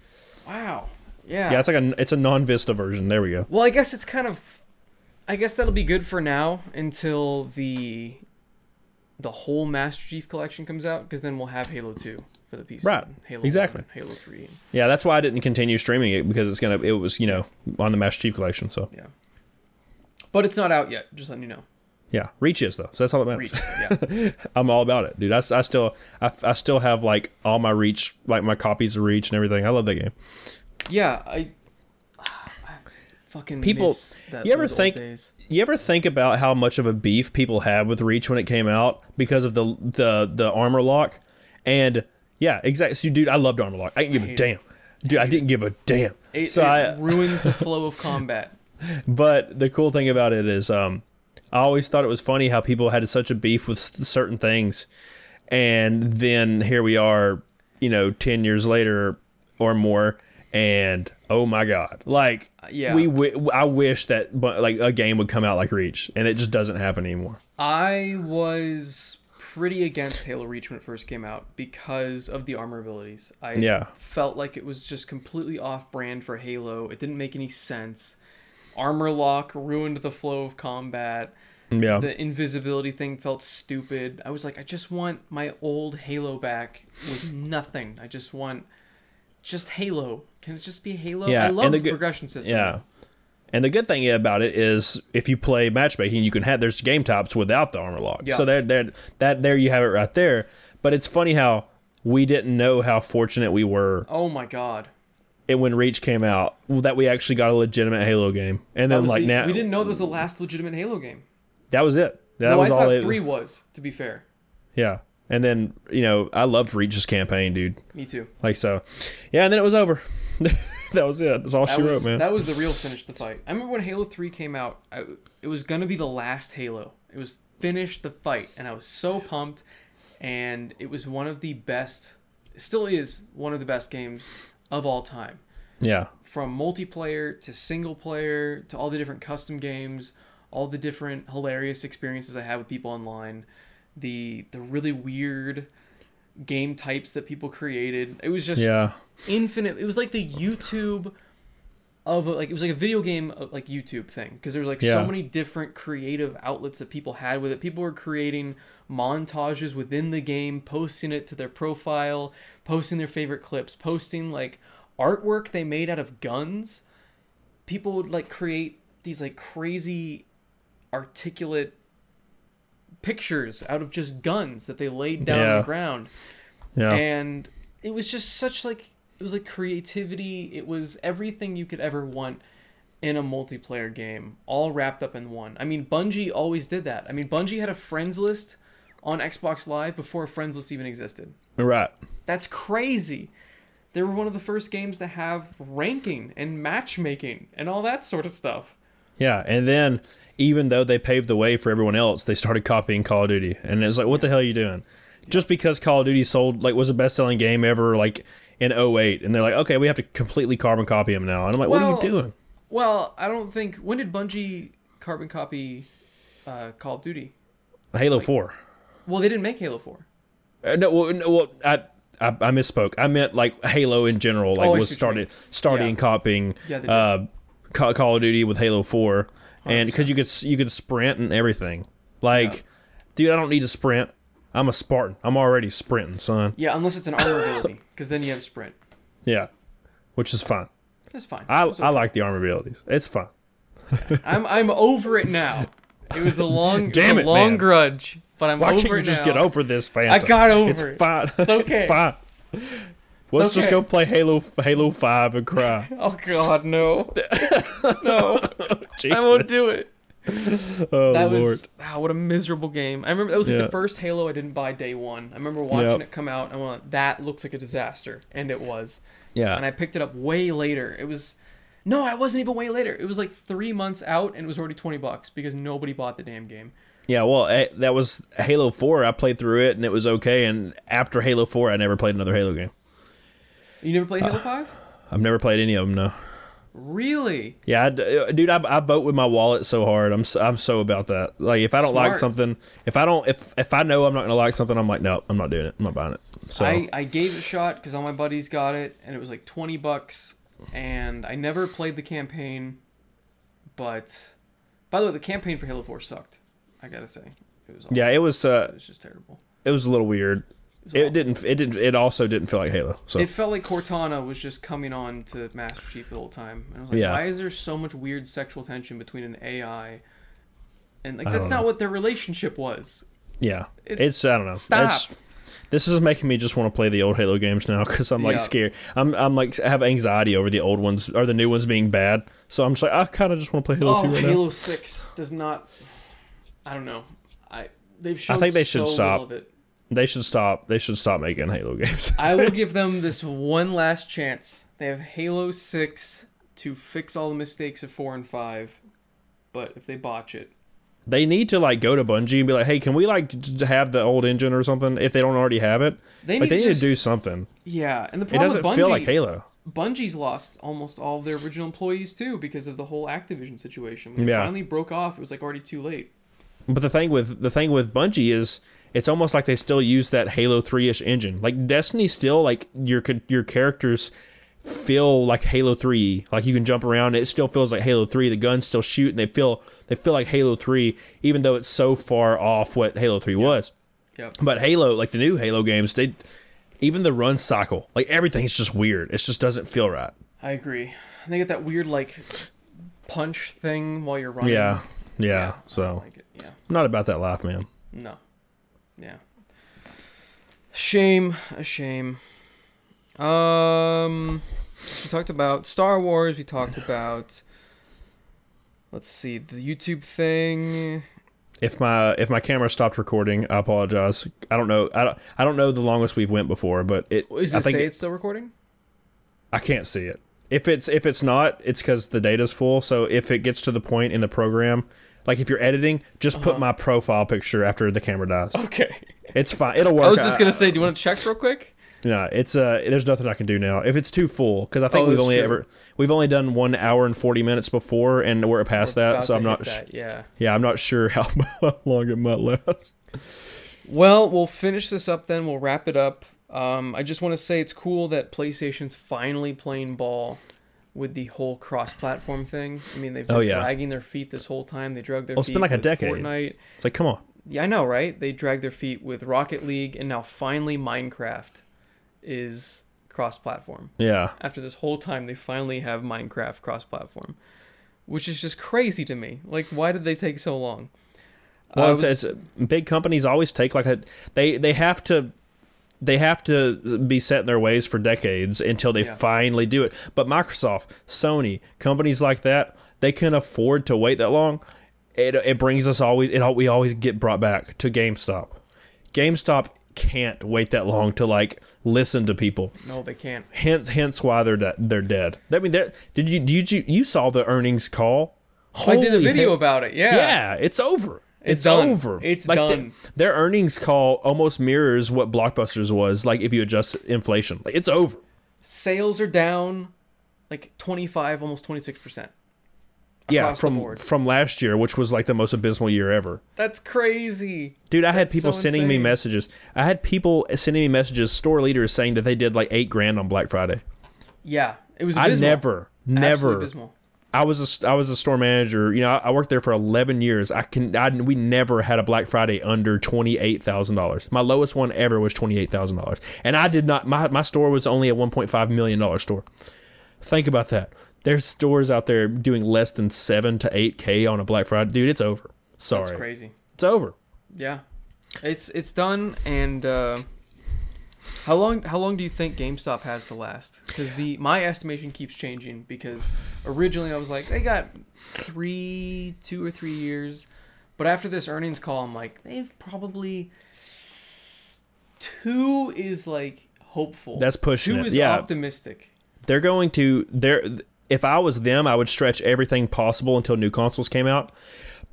Wow. Yeah. Yeah, it's like a it's a non Vista version. There we go. well, I guess it's kind of. I guess that'll be good for now until the the whole Master Chief collection comes out, because then we'll have Halo Two for the PC. Right. Halo Exactly. 1, Halo Three. Yeah, that's why I didn't continue streaming it because it's gonna it was you know on the Master Chief collection. So Yeah. But it's not out yet. Just letting you know. yeah, Reach is though. So that's all that matters. Reach. Yeah. I'm all about it, dude. I, I still I, I still have like all my Reach like my copies of Reach and everything. I love that game. yeah. I. I fucking People- you ever think- days. You ever think about how much of a beef people had with Reach when it came out because of the the the armor lock? And yeah, exactly. So, dude, I loved armor lock. I didn't give a hate damn. Dude, I didn't give a damn. It, so it I, ruins the flow of combat. But the cool thing about it is, um, I always thought it was funny how people had such a beef with certain things, and then here we are, you know, ten years later or more, and oh my god, like yeah. we, w- I wish that like a game would come out like Reach, and it just doesn't happen anymore. I was pretty against Halo Reach when it first came out because of the armor abilities. I Yeah. felt like it was just completely off brand for Halo. It didn't make any sense. Armor lock ruined the flow of combat. Yeah. The invisibility thing felt stupid. I was like, I just want my old Halo back with nothing. I just want just Halo. Can it just be Halo? Yeah, I love the the, progression system. Yeah. And the good thing about it is if you play matchmaking, you can have there's game types without the armor lock. Yeah. So there there that there you have it right there. But it's funny how we didn't know how fortunate we were Oh my god. And when Reach came out that we actually got a legitimate Halo game. And then like the- now we didn't know it was the last legitimate Halo game. that was it. That no, was I all they, three was. To be fair, Yeah. And then, you know, I loved Reach's campaign, dude. me too. Like so. Yeah, and then it was over. that was it. That's all That she was wrote, man. that was the real finish the fight. I remember when Halo Three came out. I, it was gonna be the last Halo. It was finish the fight, and I was so pumped. And it was one of the best. Still is one of the best games of all time. yeah. From multiplayer to single player to all the different custom games, all the different hilarious experiences I had with people online, the the really weird game types that people created. It was just Yeah. infinite. It was like the YouTube of like it was like a video game uh, like YouTube thing because there was like so many different creative outlets that people had with it. People were creating montages within the game, posting it to their profile, posting their favorite clips, posting like artwork they made out of guns. People would like create these like crazy articulate pictures out of just guns that they laid down on the ground Yeah. and it was just such like it was like creativity it was everything you could ever want in a multiplayer game all wrapped up in one i mean bungie always did that i mean bungie had a friends list on xbox live before a friends list even existed right. That's crazy they were one of the first games to have ranking and matchmaking and all that sort of stuff Yeah. And then even though they paved the way for everyone else, they started copying Call of Duty. And it was like, what the hell are you doing? Just because Call of Duty sold like was the best selling game ever like in 08 and they're like, okay, we have to completely carbon copy them now. And I'm like, what are you doing? well i don't think when did bungie carbon copy uh, call of duty Halo 4. well they didn't make halo 4 Uh, no, well, no, well I, I I misspoke. I meant like Halo in general, like Oh, was see what you started starting Yeah. copying Yeah, uh, Call of Duty with Halo Four, and because you could you could sprint and everything. Like, Yeah. dude, I don't need to sprint. I'm a Spartan. I'm already sprinting, son. Yeah, unless it's an armor ability, because then you have sprint. Yeah, which is fine. That's fine. I It was I like the armor abilities. It's fun. I'm I'm over it now. It was a long, Damn it, long man. grudge, but I'm Why over can't you it just now. get over this, Phantom? I got over it's it. Fine. It's okay. it's fine. Let's just okay. go play Halo Halo Five and cry. Oh God, no, no, Jesus. I won't do it. Oh That Lord. was wow, what a miserable game. I remember that was like Yeah. the first Halo I didn't buy day one. I remember watching Yep. it come out. and I went, that looks like a disaster, and it was. yeah. And I picked it up way later. It was. No, I wasn't even way later. It was like three months out, and it was already twenty bucks because nobody bought the damn game. Yeah, well, eh, that was Halo 4. I played through it and it was okay. And after Halo 4, I never played another Halo game. You never played Uh, Halo Five? I've never played any of them, no. Really? Yeah, I uh, dude, I, I vote with my wallet so hard. I'm so, I'm so about that. Like, if I don't like something, if I don't, if if I know I'm not gonna like something, I'm like, no, I'm not doing it. I'm not buying it. So I, I gave it a shot because all my buddies got it, and it was like 20 bucks. And I never played the campaign, but by the way, the campaign for Halo 4 sucked. I gotta say, it was awful. yeah, it was uh, it was just terrible. it was a little weird. was It didn't. It didn't. It also didn't feel like Halo. So It felt like Cortana was just coming on to Master Chief the whole time, and I was like, Yeah. why is there so much weird sexual tension between an AI? And like that's not know. what their relationship was. yeah, It's- it's, I don't know. stop. It's- this is making me just want to play the old Halo games now because I'm like Yeah. scared. I'm I'm like I have anxiety over the old ones or the new ones being bad. So I'm just like I kind of just want to play Halo Oh, 2 right now. Halo Six does not. I don't know. I they've shown. think they so should stop. little Of it. They should stop. They should stop making Halo games. I will give them this one last chance. They have Halo 6 to fix all the mistakes of 4 and 5. But if they botch it, they need to like go to Bungie and be like, hey, can we like have the old engine or something if they don't already have it? they Like need, they to, need just, to do something. Yeah, and the problem it doesn't Bungie, feel like Halo. Bungie's lost almost all of their original employees too because of the whole Activision situation. When they Yeah. finally broke off, it was like already too late. But the thing with the thing with Bungie is it's almost like they still use that Halo 3ish engine. Like Destiny still like your your characters feel like Halo Three. Like you can jump around, it still feels like Halo Three. The guns still shoot, and they feel they feel like Halo Three, even though it's so far off what Halo Three was. Yep. But Halo, like the new Halo games, they even the run cycle, like everything's just weird. It just doesn't feel right. I agree. They get that weird like punch thing while you're running. Yeah, yeah. Yeah. So Like. Yeah. I'm not about that life, man. No. Yeah. Shame. A shame. Um, we talked about Star Wars. We talked about. Let's see the YouTube thing. If my if my camera stopped recording, I apologize. I don't know. I don't, I don't know the longest we've went before, but it. Is I it think say it- it's still recording? I can't see it. If it's if it's not, it's because the data's full. So if it gets to the point in the program, like if you're editing, just Uh-huh. put my profile picture after the camera dies. Okay. It's fine. It'll work. I was just gonna say, do you want to check real quick? No, it's uh, there's nothing I can do now. If it's too full, because I think Oh, we've only true. ever we've only done one hour and forty minutes before, and we're past We're that. So I'm not. That, yeah. yeah, I'm not sure how, long it might last. Well, we'll finish this up then. We'll wrap it up. Um, I just want to say it's cool that PlayStation's finally playing ball with the whole cross-platform thing. I mean, they've been Oh, yeah. dragging their feet this whole time. They drug their Well, it's feet been like a decade. Fortnite. It's like, come on. Yeah, I know, right? They dragged their feet with Rocket League, and now finally Minecraft is cross-platform. Yeah, After this whole time, they finally have Minecraft cross-platform, which is just crazy to me. Like, why did they take so long? Well, I it's, was- it's big companies always take like a they they have to they have to be set in their ways for decades until they Yeah. finally do it. But Microsoft, Sony, companies like that, they can afford to wait that long. It it brings us always it al- we always get brought back to GameStop. GameStop can't wait that long to like listen to people. no, they can't. Hence hence why they're de- they're dead. I mean, that did you did you you saw the earnings call? I did a video hell. about it. Yeah. Yeah, it's over. It's It's, over. It's like the- done. their earnings call almost mirrors what Blockbusters was like if you adjust inflation. Like it's over. Sales are down like 25, almost 26%. Yeah, from from last year, which was like the most abysmal year ever. That's crazy. Dude, I had people so sending me messages. I had people sending me messages, store leaders saying that they did like eight grand on Black Friday. Yeah. It was I abysmal. never, Absolutely never. abysmal. I was a, I was a store manager. You know, I, I worked there for 11 years. I can I, we never had a Black Friday under $28,000. My lowest one ever was $28,000. And I did not my my store was only a 1.5 million dollar store. Think about that. There's stores out there doing less than 7 to 8k on a Black Friday. Dude, it's over. Sorry. That's crazy. It's over. Yeah. It's it's done and uh how long how long do you think GameStop has to last? Cuz the my estimation keeps changing because originally I was like they got 3 2 or 3 years. But after this earnings call I'm like they've probably 2 is like hopeful. That's pushing Two it. is Yeah. optimistic. they're going to they're if I was them, I would stretch everything possible until new consoles came out.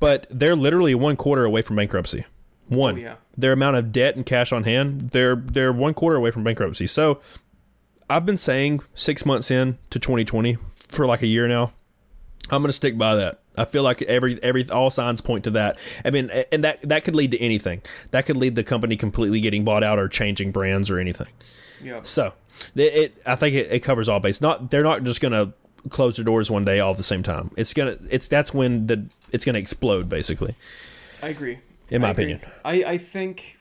But they're literally one quarter away from bankruptcy. One. Oh, yeah. Their amount of debt and cash on hand, they're they're one quarter away from bankruptcy. So I've been saying six months in to 2020 for like a year now. I'm gonna stick by that. I feel like every every all signs point to that. I mean, and that that could lead to anything. That could lead the company completely getting bought out or changing brands or anything. Yeah. So, it, it I think it, it covers all base. Not they're not just gonna close their doors one day all at the same time. It's gonna it's that's when the it's gonna explode basically. I agree. In my I agree. opinion. I, I think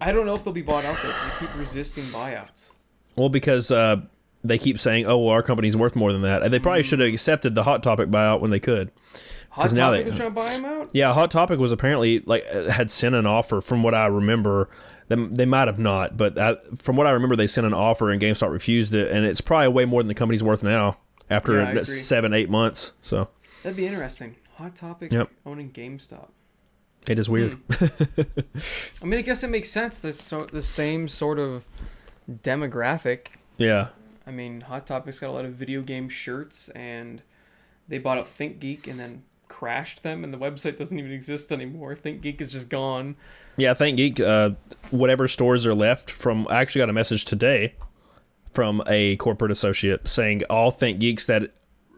I don't know if they'll be bought out though because they keep resisting buyouts. Well, because uh, they keep saying, "Oh, well, our company's worth more than that," and they probably should have accepted the Hot Topic buyout when they could. Hot 'Cause now Topic they- is trying to buy them out. Yeah, Hot Topic was apparently like had sent an offer from what I remember. They, they might have not, but I, from what I remember, they sent an offer and GameStop refused it, and it's probably way more than the company's worth now after Yeah, seven, eight months. So That'd be interesting. Hot Topic Yep. owning GameStop. it is weird. Hmm. I mean, I guess it makes sense. There's so the same sort of demographic. Yeah, I mean, Hot Topic's got a lot of video game shirts, and they bought up ThinkGeek and then crashed them, and the website doesn't even exist anymore. ThinkGeek is just gone. Yeah, Think Geek. Uh, whatever stores are left from, I actually got a message today from a corporate associate saying all Think Geeks that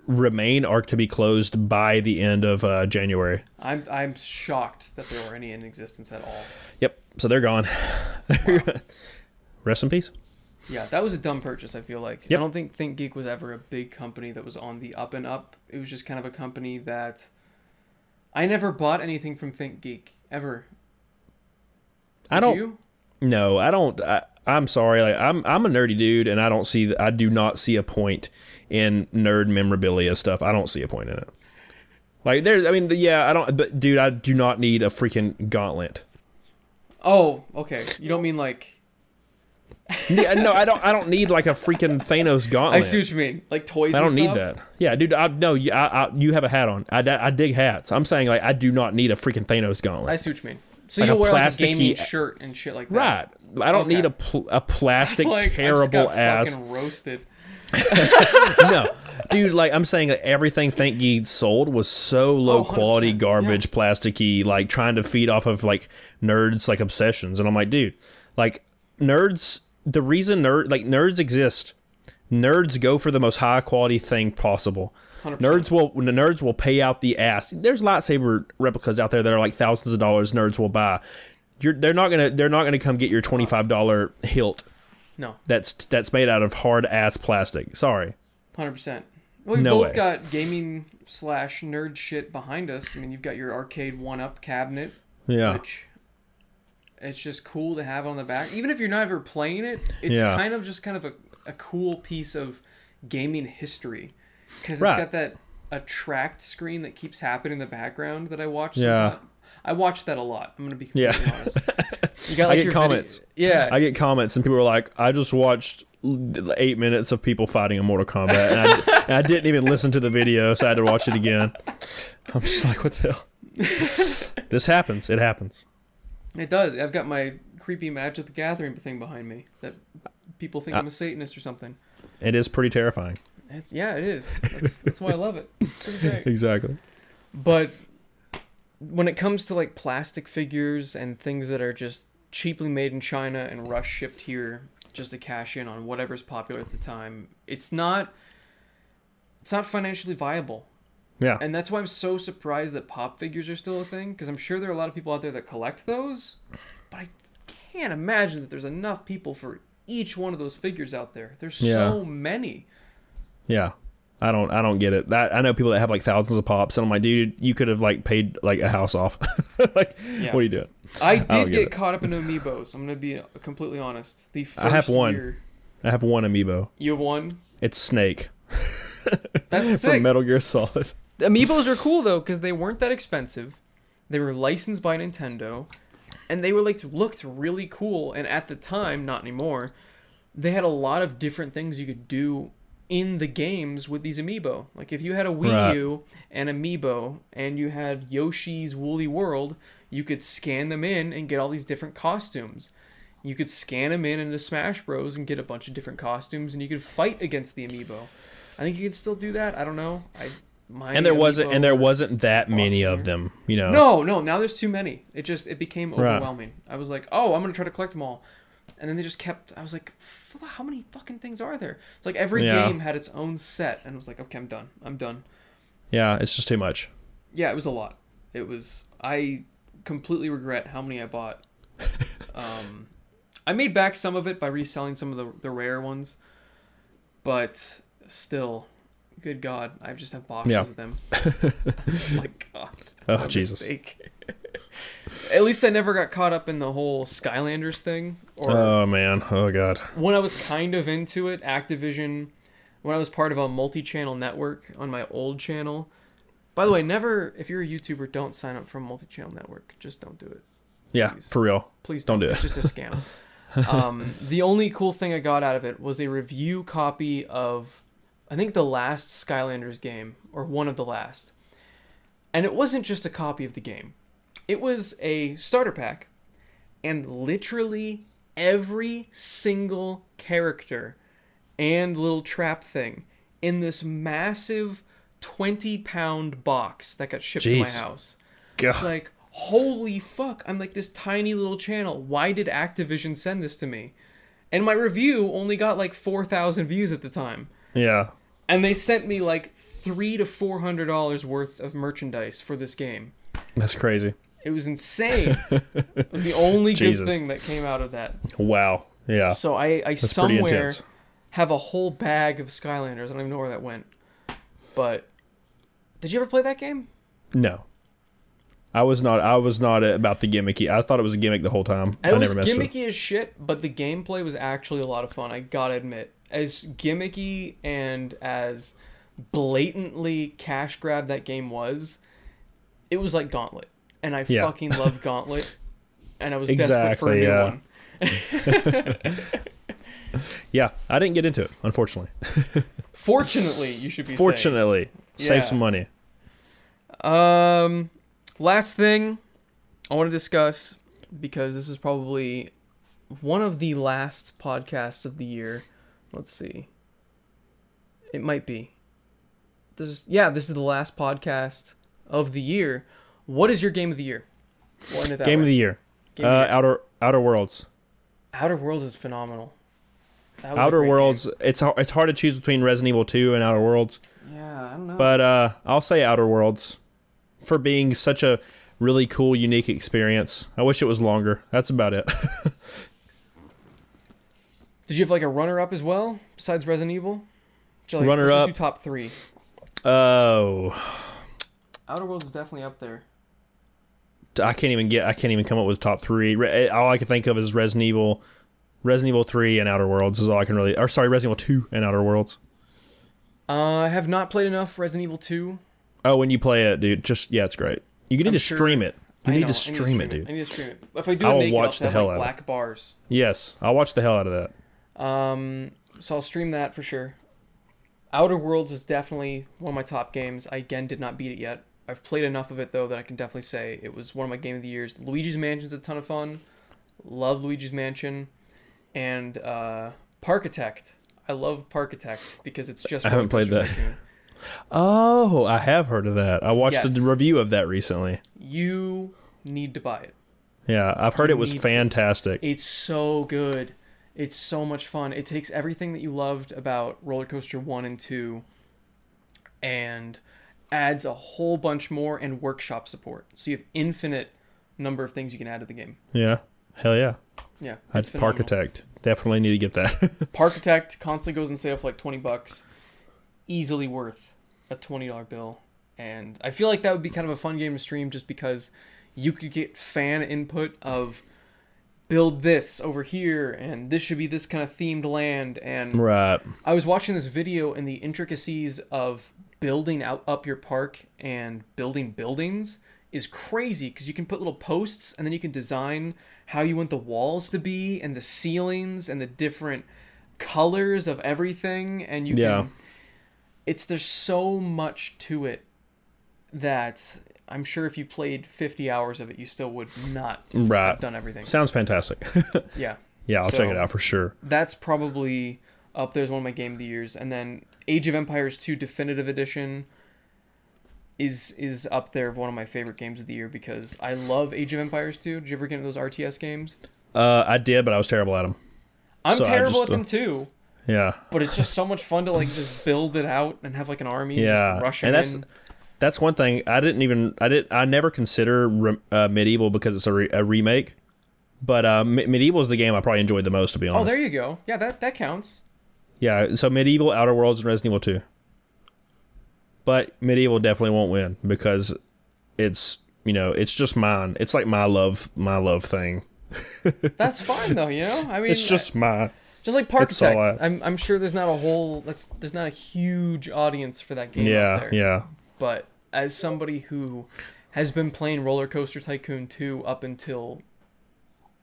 remain are to be closed by the end of uh, January. I'm I'm shocked that there were any in existence at all. Yep, so they're gone. Rest in peace. Yeah, that was a dumb purchase. I feel like Yep. I don't think Think Geek was ever a big company that was on the up and up. It was just kind of a company that I never bought anything from Think Geek ever. I don't. You? No, I don't. I, I'm sorry. Like I'm, I'm a nerdy dude, and I don't see. I do not see a point in nerd memorabilia stuff. I don't see a point in it. Like there's. I mean, yeah. I don't. But dude, I do not need a freaking gauntlet. Oh, okay. You don't mean like Yeah, no, I don't. I don't need like a freaking Thanos gauntlet. I see what you mean, like toys. I don't need that. Yeah, dude. I, no, you, I, I, you have a hat on. I, I dig hats. I'm saying like I do not need a freaking Thanos gauntlet. I see what you mean. So Like you wear like a gaming shirt and shit like that. right. I don't Okay. need a pl- a plastic like, terrible ass. fucking roasted. no, dude. Like I'm saying, like, everything Think Geek sold was so low Oh, 100%, quality, yeah. garbage, plasticky, like trying to feed off of like nerds like obsessions. And I'm like, dude, like nerds. The reason nerd like nerds exist, nerds go for the most high quality thing possible. 100%. Nerds will the nerds will pay out the ass. There's lightsaber replicas out there that are like thousands of dollars. Nerds will buy. You're, they're not gonna they're not gonna come get your twenty five dollar hilt No, that's that's made out of hard ass plastic. Sorry. hundred percent. Well, we No both way. got gaming slash nerd shit behind us. I mean, you've got your arcade one up cabinet, Yeah. which it's just cool to have on the back. Even if you're not ever playing it, it's Yeah. kind of just kind of a, a cool piece of gaming history because Right. it's got that attract screen that keeps happening in the background that I watch. Yeah. sometime. I watch that a lot. I'm gonna be Yeah. completely honest. You got I get your comments. Video. Yeah, I get comments and people are like, "I just watched eight minutes of people fighting in Mortal Kombat, and I, and I didn't even listen to the video, so I had to watch it again." I'm just like, "What the hell?" this happens. It happens. It does. I've got my creepy Magic the Gathering thing behind me that people think Uh, I'm a Satanist or something. It is pretty terrifying. It's yeah, it is. That's, that's why I love it. It's pretty great. Exactly. But when it comes to like plastic figures and things that are just cheaply made in China and rush shipped here just to cash in on whatever's popular at the time, it's not it's not financially viable. Yeah. And that's why I'm so surprised that pop figures are still a thing because I'm sure there are a lot of people out there that collect those, but I can't imagine that there's enough people for each one of those figures out there. There's so many. Yeah. I don't. I don't get it. That I know people that have like thousands of pops, and I'm like, dude, you could have like paid like a house off. like, Yeah. what are you doing? I don't did get get caught up in amiibos. I'm gonna be completely honest. The first I have one. year, I have one amiibo. you have one. It's Snake That's from. Metal Gear Solid. The amiibos are cool though because they weren't that expensive. They were licensed by Nintendo, and they were like looked really cool. And at the time, not anymore, they had a lot of different things you could do in the games with these amiibo. Like if you had a Wii Right. U and amiibo, and you had Yoshi's Woolly World, you could scan them in and get all these different costumes. You could scan them in into Smash Bros and get a bunch of different costumes, and you could fight against the amiibo. I think you could still do that. I don't know. I my and there wasn't and there wasn't that many Box of them you know no, no. Now there's too many. It just it became Right. overwhelming. I was like, oh, I'm gonna try to collect them all, and then they just kept. I was like, "F- how many fucking things are there? It's like every Yeah. game had its own set, and I was like, okay, I'm done. I'm done. yeah it's just too much Yeah, it was a lot. It was. I completely regret how many I bought. um, I made back some of it by reselling some of the the rare ones, but still, good God, I just have boxes Yeah. of them. oh my God. oh jesus mistake. At least I never got caught up in the whole Skylanders thing. Or oh man oh god when I was kind of into it, Activision, when I was part of a multi-channel network on my old channel. By the way, never if you're a YouTuber, don't sign up for a multi-channel network. Just don't do it. yeah Please. for real Please Don't don't. do It's just a scam. um, the only cool thing I got out of it was a review copy of, I think the last Skylanders game or one of the last, and it wasn't just a copy of the game. It was a starter pack, and literally every single character and little trap thing in this massive 20 pound box that got shipped to my house. God. Like holy fuck i'm like this tiny little channel. Why did activision send this to me? And my review only got like 4000 views at the time. Yeah. And they sent me like three to four hundred dollars worth of merchandise for this game. That's crazy it was insane it was the only Jesus. good thing that came out of that wow Yeah, So I, I that's somewhere have a whole bag of Skylanders. I don't even know where that went. But did you ever play that game? No, I was not. I was not about the gimmicky. I thought it was a gimmick the whole time. I It was messed with. gimmicky as shit, but the gameplay was actually a lot of fun. I gotta admit, as gimmicky and as blatantly cash grab that game was, it was like Gauntlet, and I Yeah. fucking love Gauntlet, and I was desperate for a Exactly, new yeah. one. Yeah, I didn't get into it, unfortunately. Fortunately, you should be saying. Fortunately, Yeah. save some money. Um, last thing I want to discuss because this is probably one of the last podcasts of the year. Let's see. It might be. This is yeah. This is the last podcast of the year. What is your game of the year? We'll end it that Game of the year. Game uh, of the year. Outer Outer Worlds. Outer Worlds is phenomenal. That was Outer great Worlds. It's it's hard to choose between Resident Evil 2 and Outer Worlds. Yeah, I don't know. but uh, I'll say Outer Worlds for being such a really cool, unique experience. I wish it was longer. That's about it. Did you have like a runner up as well besides Resident Evil? Did you, like, runner up. top three. Oh, Outer Worlds is definitely up there. I can't even get. I can't even come up with top three. Re- All I can think of is Resident Evil, Resident Evil 3 and Outer Worlds is all I can really. Or sorry, Resident Evil 2 and Outer Worlds. Uh, I have not played enough Resident Evil 2. Oh, when you play it, dude, just yeah, it's great. You need I'm to sure- stream it. You I need know, to I stream it, I dude. need to stream it. If I do, I will naked, watch the have, hell like, out of black bars. Yes, I'll watch the hell out of that. Um, so I'll stream that for sure. Outer Worlds is definitely one of my top games. I again did not beat it yet. I've played enough of it though that I can definitely say it was one of my game of the years. Luigi's Mansion's a ton of fun. Love Luigi's Mansion, and uh, Parkitect. I love Parkitect because it's just. I haven't played that. Oh, I have heard of that. I watched Yes. a review of that recently. You need to buy it. Yeah, I've heard You it was need to. fantastic. It's so good. It's so much fun. It takes everything that you loved about Roller Coaster 1 and 2 and adds a whole bunch more and workshop support. So you have infinite number of things you can add to the game. Yeah, hell yeah. Yeah. That's phenomenal. Parkitect. Definitely need to get that. Parkitect constantly goes on sale for like 20 bucks. Easily worth a $20 bill. And I feel like that would be kind of a fun game to stream just because you could get fan input of build this over here and this should be this kind of themed land and right. I was watching this video and the intricacies of building out up your park and building buildings is crazy because you can put little posts and then you can design how you want the walls to be and the ceilings and the different colors of everything and you Yeah. can it's there's so much to it that I'm sure if you played 50 hours of it you still would not Right. have done everything. Sounds fantastic. Yeah. yeah, I'll check it out for sure. that's probably up there as one of my game of the years. And then Age of Empires 2 Definitive Edition is is up there of one of my favorite games of the year because I love Age of Empires 2. Did you ever get into those RTS games? Uh, I did, but I was terrible at them. I'm So terrible just, at them too, Yeah, but it's just so much fun to like just build it out and have like an army Yeah, and just rush and that's- in. that's one thing. I didn't even. I did. I never consider re- uh, MediEvil because it's a, re- a remake. But uh, Me- MediEvil is the game I probably enjoyed the most, to be honest. Oh, there you go. Yeah, that that counts. Yeah, so MediEvil, Outer Worlds, and Resident Evil Two. But MediEvil definitely won't win because it's you know it's just mine. It's like my love, my love thing. That's fine though, you know. I mean, It's just my. just like all Parkitect. I- I'm I'm sure there's not a whole that's there's not a huge audience for that game out Yeah, there. yeah. but as somebody who has been playing Roller Coaster Tycoon 2 up until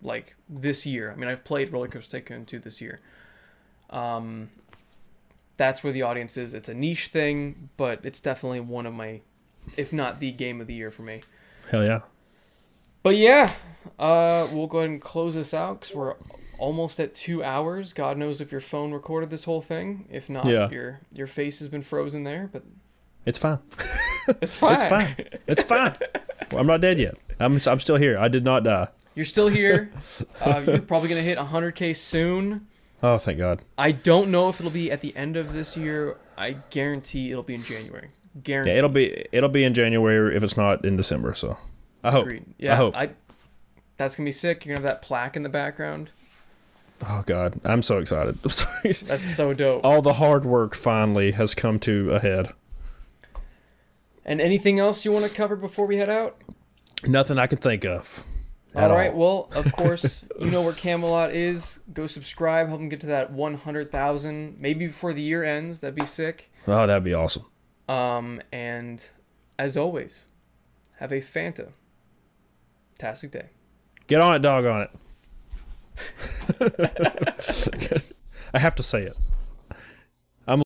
like this year. I mean, I've played Roller Coaster Tycoon 2 this year. Um that's where the audience is. It's a niche thing, but it's definitely one of my if not the game of the year for me. Hell yeah. But yeah, uh, we'll go ahead and close this out because we're almost at two hours. God knows if your phone recorded this whole thing. If not, Yeah. your your face has been frozen there. But It's fine. it's fine. It's fine. It's fine. I'm not dead yet. I'm I'm still here. I did not die. You're still here. Uh, you're probably gonna hit 100k soon. Oh, thank God. I don't know if it'll be at the end of this year. I guarantee it'll be in January. Guarantee. Yeah, it'll be it'll be in January if it's not in December. So I hope. Agreed. Yeah, I hope. I, that's gonna be sick. You're gonna have that plaque in the background. Oh God, I'm so excited. That's so dope. All the hard work finally has come to a head. And anything else you want to cover before we head out? Nothing I can think of. All right. Well, of course, you know where Camelot is. Go subscribe. Help them get to that 100,000. Maybe before the year ends. That'd be sick. Oh, that'd be awesome. Um, and as always, have a Fanta fantastic day. Get on it, dog on it. I have to say it.